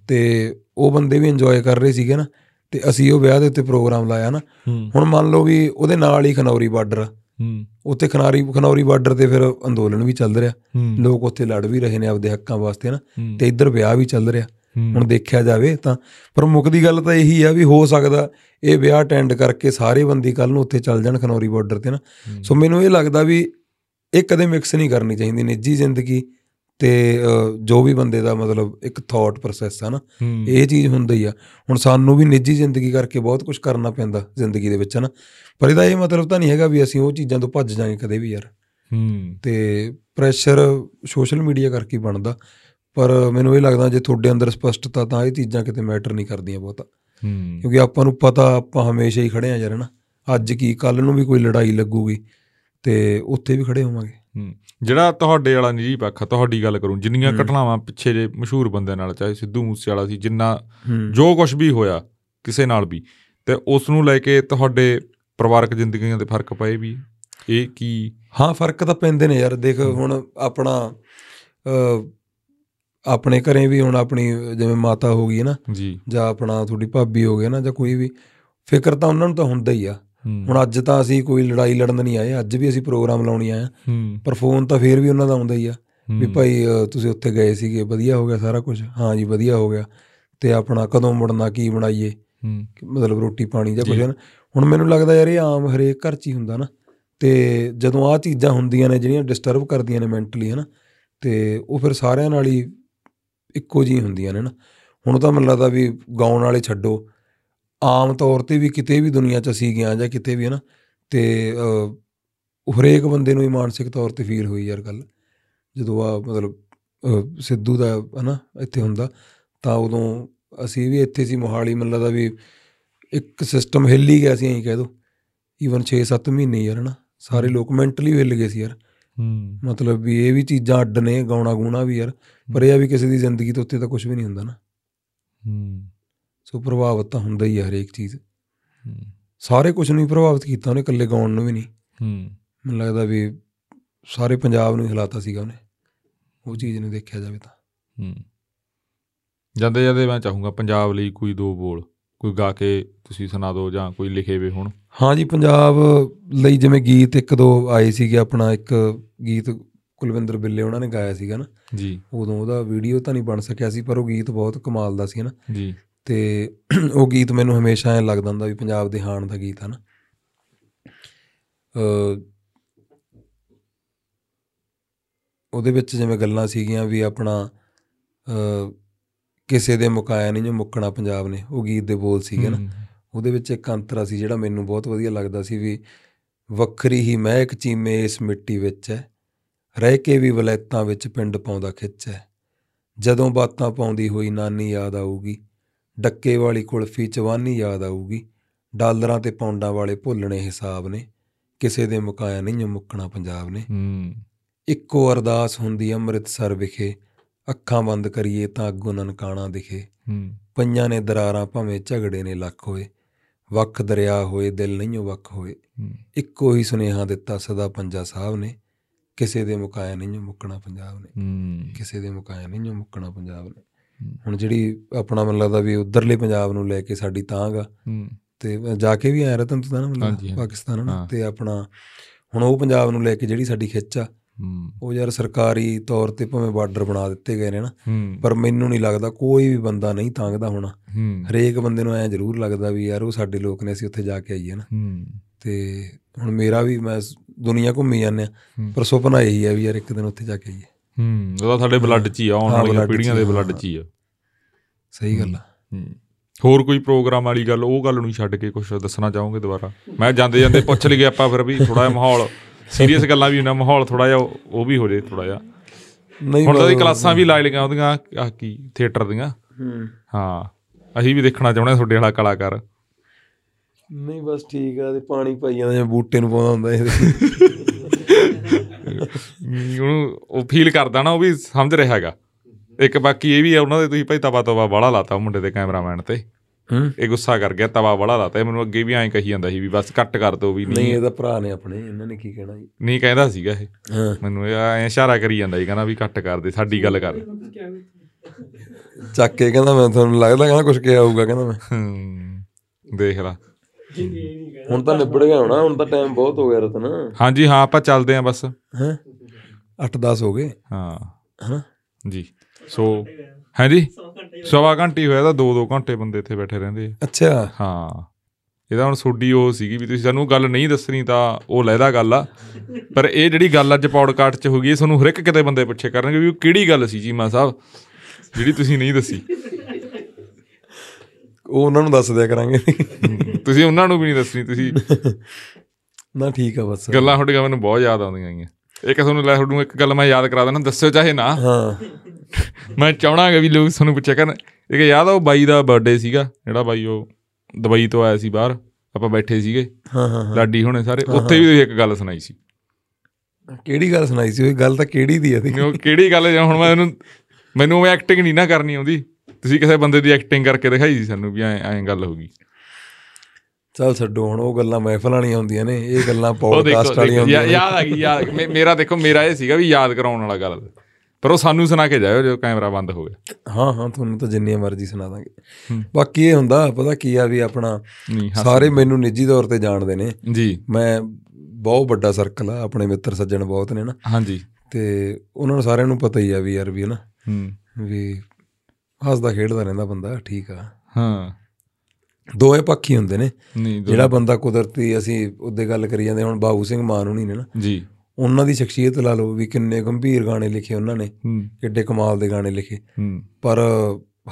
ਤੇ ਉਹ ਬੰਦੇ ਵੀ ਇੰਜੋਏ ਕਰ ਰਹੇ ਸੀਗੇ ਨਾ। ਤੇ ਅਸੀਂ ਉਹ ਵਿਆਹ ਦੇ ਉੱਤੇ ਪ੍ਰੋਗਰਾਮ ਲਾਇਆ ਨਾ। ਹੁਣ ਮੰਨ ਲਓ ਵੀ ਉਹਦੇ ਨਾਲ ਹੀ ਖਨੌਰੀ ਬਾਰਡਰ ਹੂੰ। ਉੱਥੇ ਖਨਾਰੀ ਖਨੌਰੀ ਬਾਰਡਰ ਤੇ ਫਿਰ ਅੰਦੋਲਨ ਵੀ ਚੱਲ ਰਿਹਾ। ਲੋਕ ਉੱਥੇ ਲੜ ਵੀ ਰਹੇ ਨੇ ਆਪਦੇ ਹੱਕਾਂ ਵਾਸਤੇ ਨਾ। ਤੇ ਇੱਧਰ ਵਿਆਹ ਵੀ ਚੱਲ ਰਿਹਾ। ਹੁਣ ਦੇਖਿਆ ਜਾਵੇ ਤਾਂ ਪਰ ਮੁੱਕਦੀ ਗੱਲ ਤਾਂ ਇਹੀ ਆ ਵੀ ਹੋ ਸਕਦਾ ਇਹ ਵਿਆਹ ਅਟੈਂਡ ਕਰਕੇ ਸਾਰੇ ਬੰਦੀ ਕੱਲ ਨੂੰ ਉੱਥੇ ਚੱਲ ਜਾਣ ਖਨੌਰੀ ਬਾਰਡਰ ਤੇ ਨਾ। ਸੋ ਮੈਨੂੰ ਇਹ ਲੱਗਦਾ ਵੀ ਇਹ ਕਦੇ ਮਿਕਸ ਨਹੀਂ ਕਰਨੀ ਚਾਹੀਦੀ ਨਿੱਜੀ ਜ਼ਿੰਦਗੀ ਤੇ ਜੋ ਵੀ ਬੰਦੇ ਦਾ ਮਤਲਬ ਇੱਕ ਥਾਟ ਪ੍ਰੋਸੈਸ ਆ ਨਾ ਹੂੰ। ਇਹ ਚੀਜ਼ ਹੁੰਦੀ ਆ। ਹੁਣ ਸਾਨੂੰ ਵੀ ਨਿੱਜੀ ਜ਼ਿੰਦਗੀ ਕਰਕੇ ਬਹੁਤ ਕੁਝ ਕਰਨਾ ਪੈਂਦਾ ਜ਼ਿੰਦਗੀ ਦੇ ਵਿੱਚ ਨਾ। ਪਰ ਇਹਦਾ ਇਹ ਮਤਲਬ ਤਾਂ ਨਹੀਂ ਹੈਗਾ ਵੀ ਅਸੀਂ ਉਹ ਚੀਜ਼ਾਂ ਤੋਂ ਭੱਜ ਜਾਾਂਗੇ ਕਦੇ ਵੀ ਯਾਰ। ਹੂੰ। ਤੇ ਪ੍ਰੈਸ਼ਰ ਸੋਸ਼ਲ ਮੀਡੀਆ ਕਰਕੇ ਹੀ ਬਣਦਾ। ਪਰ ਮੈਨੂੰ ਇਹ ਲੱਗਦਾ ਜੇ ਤੁਹਾਡੇ ਅੰਦਰ ਸਪਸ਼ਟਤਾ ਤਾਂ ਇਹ ਚੀਜ਼ਾਂ ਕਿਤੇ ਮੈਟਰ ਨਹੀਂ ਕਰਦੀਆਂ ਬਹੁਤਾ। ਹੂੰ। ਕਿਉਂਕਿ ਆਪਾਂ ਨੂੰ ਪਤਾ ਆਪਾਂ ਹਮੇਸ਼ਾ ਹੀ ਖੜੇ ਆ ਯਾਰ ਨਾ ਅੱਜ ਕੀ ਕੱਲ ਨੂੰ ਵੀ ਕੋਈ ਲੜਾਈ ਲੱਗੂਗੀ ਤੇ ਉੱਥੇ ਵੀ ਖੜੇ ਹੋਵਾਂਗੇ। ਹੂੰ। ਜਿਹੜਾ ਤੁਹਾਡੇ ਵਾਲਾ ਨਿੱਜੀ ਪੱਖ ਆ ਤੁਹਾਡੀ ਗੱਲ ਕਰੂੰ ਜਿੰਨੀਆਂ। ਘਟਨਾਵਾਂ ਪਿੱਛੇ ਜੇ ਮਸ਼ਹੂਰ ਬੰਦਿਆਂ ਨਾਲ ਚਾਹੇ ਸਿੱਧੂ ਮੂਸੇ ਵਾਲਾ ਸੀ ਜਿੰਨਾ ਜੋ ਕੁਝ ਵੀ ਹੋਇਆ ਕਿਸੇ ਨਾਲ ਵੀ ਤੇ ਉਸ ਨੂੰ ਲੈ ਕੇ ਤੁਹਾਡੇ ਪਰਿਵਾਰਕ ਜ਼ਿੰਦਗੀਆਂ ਤੇ ਫ਼ਰਕ ਪਏ ਵੀ? ਇਹ ਕੀ? ਹਾਂ ਫ਼ਰਕ ਤਾਂ ਪੈਂਦੇ ਨੇ ਯਾਰ ਦੇਖ ਹੁਣ ਆਪਣਾ ਅ, ਆਪਣੇ ਘਰੇ ਵੀ ਹੁਣ ਆਪਣੀ ਜਿਵੇਂ ਮਾਤਾ ਹੋ ਗਈ ਹੈ ਨਾ ਜੀ। ਜਾਂ ਆਪਣਾ ਤੁਹਾਡੀ ਭਾਬੀ ਹੋ ਗਿਆ ਨਾ ਜਾਂ ਕੋਈ ਵੀ ਫਿਕਰ ਤਾਂ ਉਹਨਾਂ ਨੂੰ ਤਾਂ ਹੁੰਦਾ ਹੀ ਆ। ਹੁਣ ਅੱਜ ਤਾਂ ਅਸੀਂ ਕੋਈ ਲੜਾਈ ਲੜਨ ਨਹੀਂ ਆਏ ਅੱਜ ਵੀ ਅਸੀਂ ਪ੍ਰੋਗਰਾਮ ਲਾਉਣੀ ਆਏ ਪਰ ਫੋਨ ਤਾਂ ਫੇਰ ਵੀ ਉਹਨਾਂ ਦਾ ਆਉਂਦਾ ਹੀ ਆ ਵੀ। ਭਾਈ ਤੁਸੀਂ ਉੱਥੇ ਗਏ ਸੀਗੇ ਵਧੀਆ ਹੋ ਗਿਆ ਸਾਰਾ ਕੁਝ ਹਾਂ ਜੀ ਵਧੀਆ ਹੋ ਗਿਆ। ਤੇ ਆਪਣਾ ਕਦੋਂ ਮੁੜਨਾ ਕੀ ਬਣਾਈਏ? ਮਤਲਬ ਰੋਟੀ ਪਾਣੀ ਜਾਂ। ਕੁਝ ਹੁਣ ਮੈਨੂੰ ਲੱਗਦਾ ਯਾਰ ਇਹ ਆਮ ਹਰੇਕ ਘਰ 'ਚ ਹੀ ਹੁੰਦਾ ਨਾ। ਤੇ ਜਦੋਂ ਆਹ ਚੀਜ਼ਾਂ ਹੁੰਦੀਆਂ ਨੇ ਜਿਹੜੀਆਂ ਡਿਸਟਰਬ ਕਰਦੀਆਂ ਨੇ ਮੈਂਟਲੀ ਹੈ ਨਾ। ਤੇ ਉਹ ਫਿਰ ਸਾਰਿਆਂ ਨਾਲ ਹੀ ਇੱਕੋ ਜਿਹੀ ਹੁੰਦੀਆਂ ਨੇ ਨਾ। ਹੁਣ ਤਾਂ ਮੈਨੂੰ ਲੱਗਦਾ ਵੀ ਗਾਉਣ ਵਾਲੇ ਛੱਡੋ। ਆਮ ਤੌਰ ਤੇ ਵੀ ਕਿਤੇ ਵੀ ਦੁਨੀਆ 'ਚ ਅਸੀਂ ਗਿਆ ਜਾਂ ਕਿਤੇ ਵੀ ਹੈ ਨਾ ਤੇ ਅ, ਉਹ ਹਰੇਕ ਬੰਦੇ ਨੂੰ ਹੀ ਮਾਨਸਿਕ ਤੌਰ ਤੇ ਫੀਲ ਹੋਈ ਯਾਰ ਗੱਲ। ਜਦੋਂ ਆ ਮਤਲਬ ਅ, ਸਿੱਧੂ ਦਾ ਹਨਾ ਇੱਥੇ ਹੁੰਦਾ ਤਾਂ ਉਦੋਂ ਅਸੀਂ ਵੀ ਇੱਥੇ ਸੀ ਮੋਹਾਲੀ ਮੈਨੂੰ ਲੱਗਦਾ ਵੀ ਇੱਕ ਸਿਸਟਮ ਹਿੱਲ ਹੀ ਗਿਆ ਸੀ ਐਂ ਕਹਿ ਦੋ। ਈਵਨ 6-7 ਮਹੀਨੇ ਯਾਰ ਹਨਾ ਸਾਰੇ ਲੋਕ ਮੈਂਟਲੀ ਹਿੱਲ ਗਏ ਸੀ ਯਾਰ। ਹੂੰ। ਮਤਲਬ ਵੀ ਇਹ ਵੀ ਚੀਜ਼ਾਂ ਅੱਡ ਨੇ ਗਾਉਣਾ ਗੂਣਾ ਵੀ ਯਾਰ। ਪਰ ਇਹ ਆ ਵੀ ਕਿਸੇ ਦੀ ਜ਼ਿੰਦਗੀ ਤੋਂ ਉੱਤੇ ਤਾਂ ਕੁਝ ਵੀ ਨਹੀਂ ਹੁੰਦਾ ਨਾ। ਹੂੰ। ਸੋ ਪ੍ਰਭਾਵਿਤ ਤਾਂ ਹੁੰਦਾ ਹੀ ਆ ਹਰੇਕ ਚੀਜ਼। ਹੂੰ। ਸਾਰੇ ਕੁਝ ਨੂੰ ਹੀ ਪ੍ਰਭਾਵਿਤ ਕੀਤਾ ਉਹਨੇ ਇਕੱਲੇ ਗਾਉਣ ਨੂੰ ਵੀ ਨਹੀਂ। ਹੂੰ। ਮੈਨੂੰ ਲੱਗਦਾ ਵੀ ਸਾਰੇ ਪੰਜਾਬ ਨੂੰ ਹੀ ਹਿਲਾਤਾ ਸੀਗਾ ਉਹਨੇ। ਉਹ ਚੀਜ਼ ਨੂੰ ਦੇਖਿਆ ਜਾਵੇ ਤਾਂ। ਹੂੰ। ਜਾਂਦੇ ਜਾਂਦੇ ਮੈਂ ਚਾਹੂੰਗਾ ਪੰਜਾਬ ਲਈ ਕੋਈ ਦੋ ਬੋਲ। ਕੋਈ ਗਾ ਕੇ ਤੁਸੀਂ ਸੁਣਾ ਦਿਓ ਜਾਂ ਕੋਈ ਲਿਖੇ ਵੇ ਹੁਣ? ਹਾਂ ਜੀ ਪੰਜਾਬ ਲਈ ਜਿਵੇਂ ਗੀਤ ਇੱਕ ਦੋ ਆਏ ਸੀਗੇ ਆਪਣਾ ਇੱਕ ਗੀਤ ਕੁਲਵਿੰਦਰ ਬਿੱਲੇ ਉਹਨਾਂ ਨੇ ਗਾਇਆ ਸੀਗਾ ਨਾ। ਜੀ। ਉਦੋਂ ਉਹਦਾ ਵੀਡੀਓ ਤਾਂ ਨਹੀਂ ਬਣ ਸਕਿਆ ਸੀ ਪਰ ਉਹ ਗੀਤ ਬਹੁਤ ਕਮਾਲ ਦਾ ਸੀ ਨਾ ਜੀ। ਤੇ *clears throat* ਉਹ ਗੀਤ ਮੈਨੂੰ ਹਮੇਸ਼ਾ ਐ ਲੱਗਦਾ ਹੁੰਦਾ ਵੀ ਪੰਜਾਬ ਦੇ ਹਾਣ ਦਾ ਗੀਤ ਹੈ ਨਾ। ਉਹਦੇ ਵਿੱਚ ਜਿਵੇਂ ਗੱਲਾਂ ਸੀਗੀਆਂ ਵੀ ਆਪਣਾ ਕਿਸੇ ਦੇ ਮੁਕਾਇਆ ਨਹੀਂ ਜੋ ਮੁੱਕਣਾ ਪੰਜਾਬ ਨੇ ਉਹ ਗੀਤ ਦੇ ਬੋਲ ਸੀਗੇ ਨਾ। ਉਹਦੇ ਵਿੱਚ ਇੱਕ ਅੰਤਰਾ ਸੀ ਜਿਹੜਾ ਮੈਨੂੰ ਬਹੁਤ ਵਧੀਆ ਲੱਗਦਾ ਸੀ ਵੀ ਵੱਖਰੀ ਹੀ ਮਹਿਕ ਚੀਮੇ ਇਸ ਮਿੱਟੀ ਵਿੱਚ ਹੈ ਰਹਿ ਕੇ ਵੀ ਵਲੈਤਾਂ ਵਿੱਚ ਪਿੰਡ ਪਾਉਂਦਾ ਖਿੱਚ ਹੈ। ਜਦੋਂ ਬਾਤਾਂ ਪਾਉਂਦੀ ਹੋਈ ਨਾਨੀ ਯਾਦ ਆਊਗੀ ਡੱਕੇ ਵਾਲੀ ਕੁਲਫੀ ਚਵਾਨੀ ਯਾਦ ਆਊਗੀ ਡਾਲਰਾਂ ਤੇ ਪੌਂਡਾਂ ਵਾਲੇ ਭੁੱਲਣੇ ਹਿਸਾਬ ਨੇ ਕਿਸੇ ਦੇ ਮੁਕਾਇਆ ਨਹੀਂ ਮੁੱਕਣਾ ਪੰਜਾਬ ਨੇ। ਇੱਕੋ ਅਰਦਾਸ ਹੁੰਦੀ ਅੰਮ੍ਰਿਤਸਰ ਵਿਖੇ ਅੱਖਾਂ ਬੰਦ ਕਰੀਏ ਤਾਂ ਅੱਗੋਂ ਨਨਕਾਣਾ ਦਿਖੇ। ਪਈਆਂ ਨੇ ਦਰਾਰਾਂ ਭਾਵੇਂ ਝਗੜੇ ਨੇ ਲੱਖ ਹੋਏ। ਵੱਖ ਦਰਿਆ ਹੋਏ ਦਿਲ ਨਹੀਂ ਵੱਖ ਹੋਏ। ਇੱਕੋ ਹੀ ਸੁਨੇਹਾ ਦਿੱਤਾ ਸਦਾ ਪੰਜਾ ਸਾਹਿਬ ਨੇ ਕਿਸੇ ਦੇ ਮੁਕਾਇਆ ਨਹੀਂ ਮੁੱਕਣਾ ਪੰਜਾਬ ਨੇ। ਕਿਸੇ ਦੇ ਮੁਕਾਇਆ ਨਹੀਂ ਮੁੱਕਣਾ ਪੰਜਾਬ ਨੇ। ਹੁਣ ਜਿਹੜੀ ਆਪਣਾ ਮੈਨੂੰ ਲੱਗਦਾ ਵੀ ਉਧਰਲੇ ਪੰਜਾਬ ਨੂੰ ਲੈ ਕੇ ਸਾਡੀ ਤਾਂਗ ਤੇ ਜਾ ਕੇ ਵੀ ਆਇਆ ਰਤਨ ਤੂੰ ਤਾਂ ਨਾ। ਪਾਕਿਸਤਾਨ ਹਾਂ। ਤੇ ਆਪਣਾ ਹੁਣ ਉਹ ਪੰਜਾਬ ਨੂੰ ਲੈ ਕੇ ਜਿਹੜੀ ਸਾਡੀ ਖਿੱਚ ਆ ਉਹ ਯਾਰ ਸਰਕਾਰੀ ਤੌਰ ਤੇ ਭਾਵੇਂ ਬਾਰਡਰ ਬਣਾ ਦਿੱਤੇ ਗਏ ਨੇ ਨਾ ਪਰ ਮੈਨੂੰ ਨਹੀਂ ਲੱਗਦਾ ਕੋਈ ਵੀ ਬੰਦਾ ਨਹੀਂ ਤਾਂਗਦਾ ਹੋਣਾ। ਹਰੇਕ ਬੰਦੇ ਨੂੰ ਐ ਜ਼ਰੂਰ ਲੱਗਦਾ ਵੀ ਯਾਰ ਉਹ ਸਾਡੇ ਲੋਕ ਨੇ ਅਸੀਂ ਉੱਥੇ ਜਾ ਕੇ ਆਈਏ ਨਾ। ਤੇ ਹੁਣ ਮੇਰਾ ਵੀ ਮੈਂ ਦੁਨੀਆ ਘੁੰਮੀ ਜਾਂਦੇ। ਪਰ ਸੁਪਨਾ ਇਹੀ ਹੈ ਵੀ ਯਾਰ ਇੱਕ ਦਿਨ ਉੱਥੇ ਜਾ ਕੇ ਆਈਏ। ਹੂੰ। ਉਹਦਾ ਸਾਡੇ ਬਲੱਡ 'ਚ ਹੀ ਆ ਆਉਣ ਵਾਲੀਆਂ ਪੀੜ੍ਹੀਆਂ ਦੇ ਬਲੱਡ। 'ਚ ਹੀ ਆ। ਸਹੀ ਗੱਲ ਆ। ਹੂੰ। ਹੋਰ ਕੋਈ ਪ੍ਰੋਗਰਾਮ ਵਾਲੀ ਗੱਲ ਉਹ ਗੱਲ ਨੂੰ ਛੱਡ ਕੇ ਕੁਝ ਦੱਸਣਾ ਚਾਹੋਗੇ ਦੁਬਾਰਾ? ਮੈਂ ਜਾਂਦੇ ਜਾਂਦੇ ਪੁੱਛ ਲਈਏ ਆਪਾਂ ਫਿਰ ਵੀ ਥੋੜਾ ਜਿਹਾ ਮਾਹੌਲ। ਸੀਰੀਅਸ ਗੱਲਾਂ ਵੀ ਹੁੰਦਾ ਮਾਹੌਲ ਥੋੜਾ ਜਿਹਾ ਉਹ ਵੀ ਹੋ ਜੇ ਥੋੜਾ ਜਿਹਾ। ਨਹੀਂ ਹੁਣ ਤਾਂ ਮਤਲਬ- ਕਲਾਸਾਂ ਵੀ ਲਾਇ ਲਈਆਂ ਉਹਦੀਆਂ ਆਹ ਕੀ ਥੀਏਟਰ ਦੀਆਂ। ਹੂੰ। ਹਾਂ ਅਸੀਂ ਵੀ ਦੇਖਣਾ ਚਾਹੁੰਦੇ ਹਾਂ ਤੁਹਾਡੇ ਵਾਲਾ ਕਲਾਕਾਰ। ਨਹੀਂ ਬਸ ਠੀਕ ਆ ਤੇ ਪਾਣੀ ਪਾਈ ਜਾਂਦਾ ਜਿਵੇਂ ਬੂਟੇ ਨੂੰ ਪਾਉਂਦਾ ਹੁੰਦਾ ਇਹਦੇ ਹਮ, ਉਹਨੂੰ ਉਹ ਫੀਲ ਕਰਦਾ ਨਾ ਉਹ ਵੀ ਸਮਝ ਰਿਹਾ ਹੈਗਾ। ਇੱਕ ਬਾਕੀ ਇਹ ਵੀ ਹੈ ਉਹਨਾਂ ਦੇ ਤੁਸੀਂ ਭਾਈ ਤਵਾ ਤਵਾ ਬਾਹਲਾ ਲਾਤਾ ਉਹ ਮੁੰਡੇ ਦੇ ਕੈਮਰਾਮੈਨ ਤੇ। ਇਹ ਗੁੱਸਾ ਕਰ ਗਿਆ ਤਵਾ ਬਾਹਲਾ ਲਾਤਾ ਇਹ ਮੈਨੂੰ ਅੱਗੇ ਵੀ ਐਂ ਕਹੀ ਜਾਂਦਾ ਸੀ ਵੀ ਬਸ ਕੱਟ ਕਰ ਦੋ ਵੀ ਨਹੀਂ ਨਹੀਂ। ਇਹਦਾ ਭਰਾ ਨੇ ਆਪਣੇ ਇਹਨਾਂ ਨੇ ਕੀ ਕਹਿਣਾ ਜੀ? ਨਹੀਂ ਕਹਿੰਦਾ ਸੀਗਾ ਇਹ। ਹਾਂ। ਮੈਨੂੰ ਇਹ ਐਂ ਇਸ਼ਾਰਾ ਕਰੀ ਜਾਂਦਾ ਸੀ ਕਹਿੰਦਾ ਵੀ ਕੱਟ ਕਰ ਦੇ ਸਾਡੀ ਗੱਲ ਕਰ। ਚੱਕ ਕੇ ਕਹਿੰਦਾ ਮੈਂ ਤੁਹਾਨੂੰ ਲੱਗਦਾ ਕਹਿੰਦਾ ਕੁਝ ਕਿਹਾ ਹੋਊਗਾ ਕਹਿੰਦਾ ਮੈਂ। ਦੇਖ ਲਾ। ਹੁਣ ਤਾਂ ਨਿਬੜ ਗਿਆ ਹੋਣਾ ਹੁਣ ਤਾਂ ਟਾਈਮ ਬਹੁਤ ਹੋ ਗਿਆ ਰਤਨ। ਹਾਂਜੀ ਹਾਂ ਆਪਾਂ ਚੱਲਦੇ ਆਂ ਬਸ। ਹੈ? 8-10 ਹੋ ਗਏ। ਹਾਂ। ਹਨਾ ਜੀ। ਸੋ ਹੈ ਜੀ ਸਵਾ ਘੰਟੇ ਹੋਇਆ ਤਾਂ 2-2 ਘੰਟੇ ਬੰਦੇ ਇੱਥੇ ਬੈਠੇ ਰਹਿੰਦੇ ਆ। ਅੱਛਾ। ਹਾਂ। ਇਹਦਾ ਹੁਣ ਸੋਡੀ ਉਹ ਸੀਗੀ ਵੀ ਤੁਸੀਂ ਸਾਨੂੰ ਗੱਲ ਨਹੀਂ ਦੱਸਣੀ ਤਾਂ ਉਹ ਲੈਦਾ ਗੱਲ ਆ। ਪਰ ਇਹ ਜਿਹੜੀ ਗੱਲ ਅੱਜ ਪੌਡਕਾਸਟ 'ਚ ਹੋ ਗਈ ਇਹ ਤੁਹਾਨੂੰ ਹਰ ਇੱਕ ਕਿਤੇ ਬੰਦੇ ਪੁੱਛੇ ਕਰਨਗੇ ਵੀ ਉਹ ਕਿਹੜੀ ਗੱਲ ਸੀ ਚੀਮਾ ਸਾਹਿਬ ਜਿਹੜੀ ਤੁਸੀਂ ਨਹੀਂ ਦੱਸੀ। ਉਹ ਉਹਨਾਂ ਨੂੰ ਦੱਸ ਦਿਆ ਕਰਾਂਗੇ। ਤੁਸੀਂ ਉਹਨਾਂ ਨੂੰ ਵੀ ਨਹੀਂ ਦੱਸਣੀ ਤੁਸੀਂ ਨਾ ਠੀਕ ਆ ਬਸ। ਗੱਲਾਂ ਤੁਹਾਡੀਆਂ ਮੈਨੂੰ ਬਹੁਤ ਯਾਦ ਆਉਂਦੀਆਂ ਗਈਆਂ। ਇੱਕ ਤੁਹਾਨੂੰ ਲੈ ਤੁਹਾਨੂੰ ਇੱਕ ਗੱਲ ਮੈਂ ਯਾਦ ਕਰਾ ਦੇਣਾ ਦੱਸਿਓ ਚਾਹੇ ਨਾ। ਹਾਂ। ਮੈਂ ਚਾਹਣਾਗਾ ਵੀ ਲੋਕ ਤੁਹਾਨੂੰ ਪੁੱਛਿਆ ਕਰਨ। ਇੱਕ ਯਾਦ ਆ ਉਹ ਬਾਈ ਦਾ ਬਰਥਡੇ ਸੀਗਾ ਜਿਹੜਾ ਬਾਈ ਉਹ ਦੁਬਈ ਤੋਂ ਆਇਆ ਸੀ ਬਾਹਰ ਆਪਾਂ ਬੈਠੇ ਸੀਗੇ। ਹਾਂ ਹਾਂ ਲਾਡੀ ਹੋਣੇ ਸਾਰੇ ਉੱਥੇ ਵੀ ਤੁਸੀਂ ਇੱਕ ਗੱਲ ਸੁਣਾਈ ਸੀ। ਕਿਹੜੀ ਗੱਲ ਸੁਣਾਈ ਸੀ? ਉਹ ਗੱਲ ਤਾਂ ਕਿਹੜੀ ਦੀ ਆ ਸੀ ਉਹ ਕਿਹੜੀ ਗੱਲ ਹੈ ਹੁਣ ਮੈਂ ਉਹਨੂੰ ਮੈਨੂੰ ਉਹ ਐਕਟਿੰਗ ਨਹੀਂ ਨਾ ਕਰਨੀ ਆਉਂਦੀ। ਤੁਸੀਂ ਕਿਸੇ ਬੰਦੇ ਦੀ ਐਕਟਿੰਗ ਕਰਕੇ ਦਿਖਾਈ ਸੀ ਸਾਨੂੰ ਵੀ ਐ ਐਂ ਗੱਲ ਹੋ ਗਈ। ਚੱਲ ਛੱਡੋ ਹੁਣ ਉਹ ਗੱਲਾਂ ਮਹਿਫਲਾਂ ਵਾਲੀਆਂ ਹੁੰਦੀਆਂ ਨੇ ਇਹ ਗੱਲਾਂ ਪੌਡਕਾਸਟ ਵਾਲੀਆਂ ਹੁੰਦੀਆਂ ਨੇ। ਯਾਦ ਆ ਗਈ ਯਾਦ ਮੇਰਾ ਦੇਖੋ ਮੇਰਾ ਇਹ ਸੀਗਾ ਵੀ ਯਾਦ ਕਰਾਉਣ ਵਾਲਾ ਗੱਲ। ਪਰ ਉਹ ਸਾਨੂੰ ਸੁਣਾ ਕੇ ਜਾਇਓ ਜਦੋਂ ਕੈਮਰਾ ਬੰਦ ਹੋ ਗਿਆ। ਹਾਂ ਹਾਂ ਤੁਹਾਨੂੰ ਤਾਂ ਜਿੰਨੀਆਂ ਮਰਜ਼ੀ ਸੁਣਾ ਦਾਂਗੇ। ਬਾਕੀ ਇਹ ਹੁੰਦਾ ਪਤਾ ਕੀ ਆ ਵੀ ਆਪਣਾ ਸਾਰੇ ਮੈਨੂੰ ਨਿੱਜੀ ਤੌਰ ਤੇ ਜਾਣਦੇ ਨੇ। ਜੀ। ਮੈਂ ਬਹੁਤ ਵੱਡਾ ਸਰਕਲ ਆ ਆਪਣੇ ਮਿੱਤਰ ਸੱਜਣ ਬਹੁਤ ਨੇ ਨਾ। ਹਾਂਜੀ। ਤੇ ਉਹਨਾਂ ਨੂੰ ਸਾਰਿਆਂ ਨੂੰ ਪਤਾ ਹੀ ਆ ਵੀ ਯਾਰ ਵੀ ਨਾ ਹੂੰ। ਵੀ ਹੱਸਦਾ ਖੇਡਦਾ ਰਹਿੰਦਾ ਬੰਦਾ ਠੀਕ ਆ। ਹਾਂ। ਦੋਵੇਂ ਪੱਖੀ ਹੁੰਦੇ ਨੇ। ਜਿਹੜਾ ਬੰਦਾ ਕੁਦਰਤੀ ਅਸੀਂ ਉਹਦੇ ਗੱਲ ਕਰੀ ਜਾਂਦੇ ਹੁਣ ਬਾਬੂ ਸਿੰਘ ਮਾਨ ਹੁਣੀ ਨੇ ਨਾ। ਜੀ। ਉਹਨਾਂ ਦੀ ਸ਼ਖਸੀਅਤ ਲਾ ਲਓ ਵੀ ਕਿੰਨੇ ਗੰਭੀਰ ਗਾਣੇ ਲਿਖੇ ਉਹਨਾਂ ਨੇ ਹੂੰ। ਕਿੱਡੇ ਕਮਾਲ ਦੇ ਗਾਣੇ ਲਿਖੇ। ਹੂੰ। ਪਰ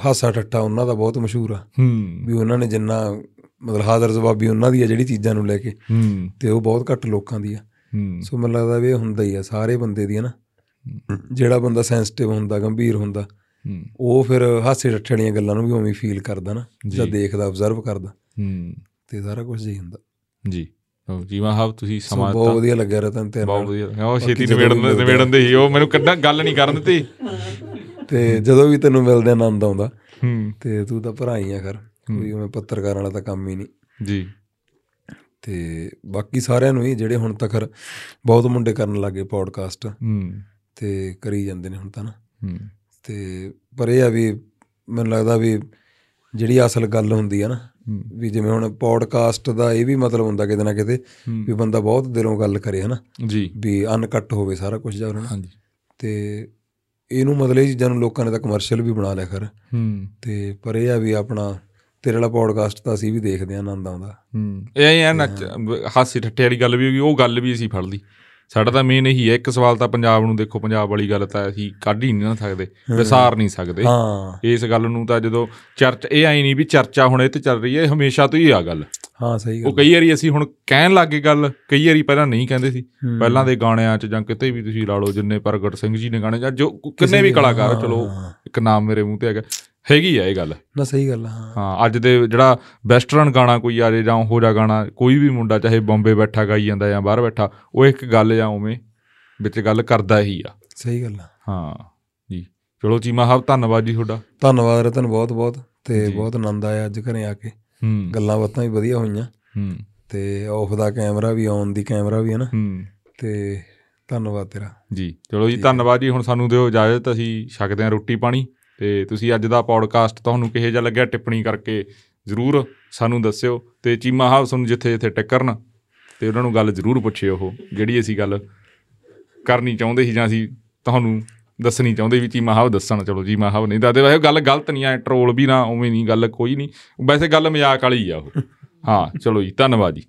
ਹਾਸਾ ਠੱਟਾ ਉਹਨਾਂ ਦਾ ਬਹੁਤ ਮਸ਼ਹੂਰ ਆ। ਹੂੰ। ਵੀ ਉਹਨਾਂ ਨੇ ਜਿੰਨਾ ਮਤਲਬ ਹਾਜ਼ਰ ਜਵਾਬੀ ਉਹਨਾਂ ਦੀ ਆ ਜਿਹੜੀ ਚੀਜ਼ਾਂ ਨੂੰ ਲੈ ਕੇ। ਹੂੰ। ਤੇ ਉਹ ਬਹੁਤ ਘੱਟ ਲੋਕਾਂ ਦੀ ਆ। ਹੂੰ। ਸੋ ਮੈਨੂੰ ਲੱਗਦਾ ਵੀ ਇਹ ਹੁੰਦਾ ਹੀ ਆ ਸਾਰੇ ਬੰਦੇ ਦੀ ਆ ਨਾ। ਜਿਹੜਾ ਬੰਦਾ ਸੈਂਸਿਟਿਵ ਹੁੰਦਾ ਗੰਭੀਰ ਹੁੰਦਾ ਹੂੰ ਉਹ ਫਿਰ ਹਾਸੇ ਠੱਠੇ ਵਾਲੀਆਂ ਗੱਲਾਂ ਨੂੰ ਵੀ ਉਵੇਂ ਫੀਲ ਕਰਦਾ ਨਾ ਜਾਂ। ਦੇਖਦਾ ਆਬਜ਼ਰਵ ਕਰਦਾ। ਹੂੰ। ਤੇ ਸਾਰਾ ਕੁਝ ਹੀ ਹੁੰਦਾ। ਜੀ। ਜੀਵਾ ਹਾਬ ਤੁਸੀਂ ਸਮਾਂ ਬਹੁਤ ਵਧੀਆ ਲੱਗਿਆ ਰਤਨ ਤੇ ਬਹੁਤ ਵਧੀਆ। ਉਹ ਛੇਤੀ ਜਦੋਂ ਨਿਬੇੜਨ ਨਿਬੇੜਨ ਦੇ ਹੀ ਉਹ ਮੈਨੂੰ ਕੱਢਾ ਗੱਲ ਨਹੀਂ ਕਰਨ ਦਿੱਤੀ। ਤੇ ਜਦੋਂ ਵੀ ਤੈਨੂੰ ਮਿਲਦੇ ਆਨੰਦ ਆਉਂਦਾ। ਹੂੰ। ਤੇ ਤੂੰ ਤਾਂ ਭਰਾ ਹੀ ਆ ਖਰ। ਕੋਈ ਉਵੇਂ ਪੱਤਰਕਾਰ ਵਾਲਾ ਤਾਂ ਕੰਮ ਹੀ ਨਹੀਂ। ਜੀ। ਤੇ ਬਾਕੀ ਸਾਰਿਆਂ ਨੂੰ ਹੀ ਜਿਹੜੇ ਹੁਣ ਤੱਕ ਬਹੁਤ ਮੁੰਡੇ ਕਰਨ ਲੱਗੇ ਪੌਡਕਾਸਟ ਹੂੰ। ਤੇ ਕਰੀ ਜਾਂਦੇ ਨੇ ਹੁਣ ਤਾਂ ਨਾ। ਹੂੰ। ਤੇ ਪਰ ਇਹ ਆ ਵੀ ਮੈਨੂੰ ਲੱਗਦਾ ਵੀ ਜਿਹੜੀ ਅਸਲ ਗੱਲ ਹੁੰਦੀ ਆ ਨਾ। ਵੀ ਜਿਵੇਂ ਹੁਣ ਪੌਡਕਾਸਟ ਦਾ ਇਹ ਵੀ ਮਤਲਬ ਹੁੰਦਾ ਕਿਤੇ ਨਾ ਕਿਤੇ। ਵੀ ਬੰਦਾ ਬਹੁਤ ਦਿਲੋਂ ਗੱਲ ਕਰੇ ਹਨਾ? ਜੀ। ਵੀ ਅਨਕੱਟ ਹੋਵੇ ਸਾਰਾ ਕੁਝ ਜਾਂ ਉਹਨਾਂ ਹਾਂਜੀ। ਤੇ ਇਹਨੂੰ ਮਤਲਬ ਇਹ ਚੀਜ਼ਾਂ ਨੂੰ ਲੋਕਾਂ ਨੇ ਤਾਂ ਕਮਰਸ਼ੀਅਲ ਵੀ ਬਣਾ ਲਿਆ ਖਰ। ਹੂੰ। ਤੇ ਪਰ ਇਹ ਆ ਵੀ ਆਪਣਾ ਤੇਰੇ ਵਾਲਾ ਪੌਡਕਾਸਟ ਤਾਂ ਅਸੀਂ ਵੀ ਦੇਖਦੇ ਆ ਆਨੰਦ ਆਉਂਦਾ। ਹੂੰ। ਇਹ ਐ ਨੱਚ ਹਾਸੀ ਠੱਠੇ ਵਾਲੀ ਗੱਲ ਵੀ ਹੋ ਗਈ ਉਹ ਗੱਲ ਵੀ ਅਸੀਂ ਫੜ ਲਈ ਸਾਡਾ ਤਾਂ ਮੇਨ ਇਹੀ ਹੈ ਇੱਕ ਸਵਾਲ ਤਾਂ ਪੰਜਾਬ ਨੂੰ ਦੇਖੋ ਪੰਜਾਬ ਵਾਲੀ ਗੱਲ ਤਾਂ ਅਸੀਂ ਕੱਢ ਹੀ ਨਹੀਂ ਨਾ ਸਕਦੇ ਵਿਸਾਰ ਨਹੀਂ ਸਕਦੇ। ਹਾਂ। ਇਸ ਗੱਲ ਨੂੰ ਤਾਂ ਜਦੋਂ ਚਰਚ ਇਹ ਆਈ ਨਹੀਂ ਵੀ ਚਰਚਾ ਹੁਣ ਇਹ ਤੇ ਚੱਲ ਰਹੀ ਹੈ ਹਮੇਸ਼ਾ ਤੋਂ ਹੀ ਆ ਗੱਲ। ਹਾਂ ਸਹੀ ਉਹ ਗੱਲ ਕਈ ਵਾਰੀ ਅਸੀਂ ਹੁਣ ਕਹਿਣ ਲੱਗੇ ਗੱਲ ਕਈ ਵਾਰੀ ਪਹਿਲਾਂ ਨਹੀਂ ਕਹਿੰਦੇ ਸੀ। ਪਹਿਲਾਂ ਦੇ ਗਾਣਿਆਂ 'ਚ ਜਾਂ ਕਿਤੇ ਵੀ ਤੁਸੀਂ ਲਾ ਲਓ ਜਿੰਨੇ ਪ੍ਰਗਟ ਸਿੰਘ ਜੀ ਨੇ ਗਾਣੇ ਜਾਂ ਜੋ ਕਿੰਨੇ ਵੀ ਕਲਾਕਾਰ ਚਲੋ। ਇੱਕ ਨਾਮ ਮੇਰੇ ਮੂੰਹ ਤੇ ਹੈਗਾ। ਹੈਗੀ ਆ ਇਹ ਗੱਲ? ਨਾ ਸਹੀ ਗੱਲ ਹਾਂ। ਹਾਂ ਅੱਜ ਦੇ ਜਿਹੜਾ ਵੈਸਟਰਨ ਗਾਣਾ ਕੋਈ ਆ ਜੇ ਜਾਂ ਹੋ ਜਾ ਗਾਣਾ ਕੋਈ ਵੀ ਮੁੰਡਾ ਚਾਹੇ ਬੰਬੇ ਬੈਠਾ ਗਾਈ ਜਾਂਦਾ ਜਾਂ ਬਾਹਰ ਬੈਠਾ ਉਹ ਇੱਕ ਗੱਲ ਜਾਂ ਉਵੇਂ ਵਿੱਚ ਗੱਲ ਕਰਦਾ ਹੀ ਆ। ਸਹੀ ਗੱਲ ਹਾਂ ਜੀ। ਚਲੋ ਚੀਮਾ ਸਾਹਿਬ ਧੰਨਵਾਦ ਜੀ ਤੁਹਾਡਾ। ਧੰਨਵਾਦ ਰਤਨ ਬਹੁਤ ਬਹੁਤ ਤੇ। ਬਹੁਤ ਆਨੰਦ ਆਇਆ ਅੱਜ ਘਰੇ ਆ ਕੇ। ਹੂੰ। ਗੱਲਾਂ ਬਾਤਾਂ ਵੀ ਵਧੀਆ ਹੋਈਆਂ। ਹੂੰ। ਤੇ ਆਫ ਦਾ ਕੈਮਰਾ ਵੀ ਔਨ ਦੀ ਕੈਮਰਾ ਵੀ ਹੈ ਨਾ। ਹੂੰ। ਤੇ ਧੰਨਵਾਦ ਤੇਰਾ। ਜੀ ਚਲੋ ਜੀ ਧੰਨਵਾਦ ਜੀ ਹੁਣ ਸਾਨੂੰ ਦਿਓ ਇਜਾਜ਼ਤ ਅਸੀਂ ਛਕਦੇ ਹਾਂ ਰੋਟੀ ਪਾਣੀ। ਤੇ ਤੁਸੀਂ ਅੱਜ ਦਾ ਪੌਡਕਾਸਟ ਤੁਹਾਨੂੰ ਕਿਹੋ ਜਿਹਾ ਲੱਗਿਆ ਟਿੱਪਣੀ ਕਰਕੇ ਜ਼ਰੂਰ ਸਾਨੂੰ ਦੱਸਿਓ ਤੇ ਚੀਮਾ ਸਾਹਿਬ ਤੁਹਾਨੂੰ ਜਿੱਥੇ ਜਿੱਥੇ ਟੱਕਰਨ ਤੇ ਉਹਨਾਂ ਨੂੰ ਗੱਲ ਜ਼ਰੂਰ ਪੁੱਛਿਓ ਉਹ, ਜਿਹੜੀ ਅਸੀਂ ਗੱਲ ਕਰਨੀ ਚਾਹੁੰਦੇ ਸੀ ਜਾਂ ਅਸੀਂ ਤੁਹਾਨੂੰ ਦੱਸਣੀ ਚਾਹੁੰਦੇ ਵੀ ਚੀਮਾ ਸਾਹਿਬ ਦੱਸਣ, ਚਲੋ ਚੀਮਾ ਸਾਹਿਬ ਨਹੀਂ ਦੱਸਦੇ, ਵੈਸੇ ਗੱਲ ਗਲਤ ਨਹੀਂ ਆ ਟਰੋਲ ਵੀ ਨਾ, ਉਵੇਂ ਨਹੀਂ, ਗੱਲ ਕੋਈ ਨਹੀਂ। ਵੈਸੇ ਗੱਲ ਮਜ਼ਾਕ ਵਾਲੀ ਆ ਉਹ। ਹਾਂ, ਚਲੋ ਜੀ, ਧੰਨਵਾਦ ਜੀ।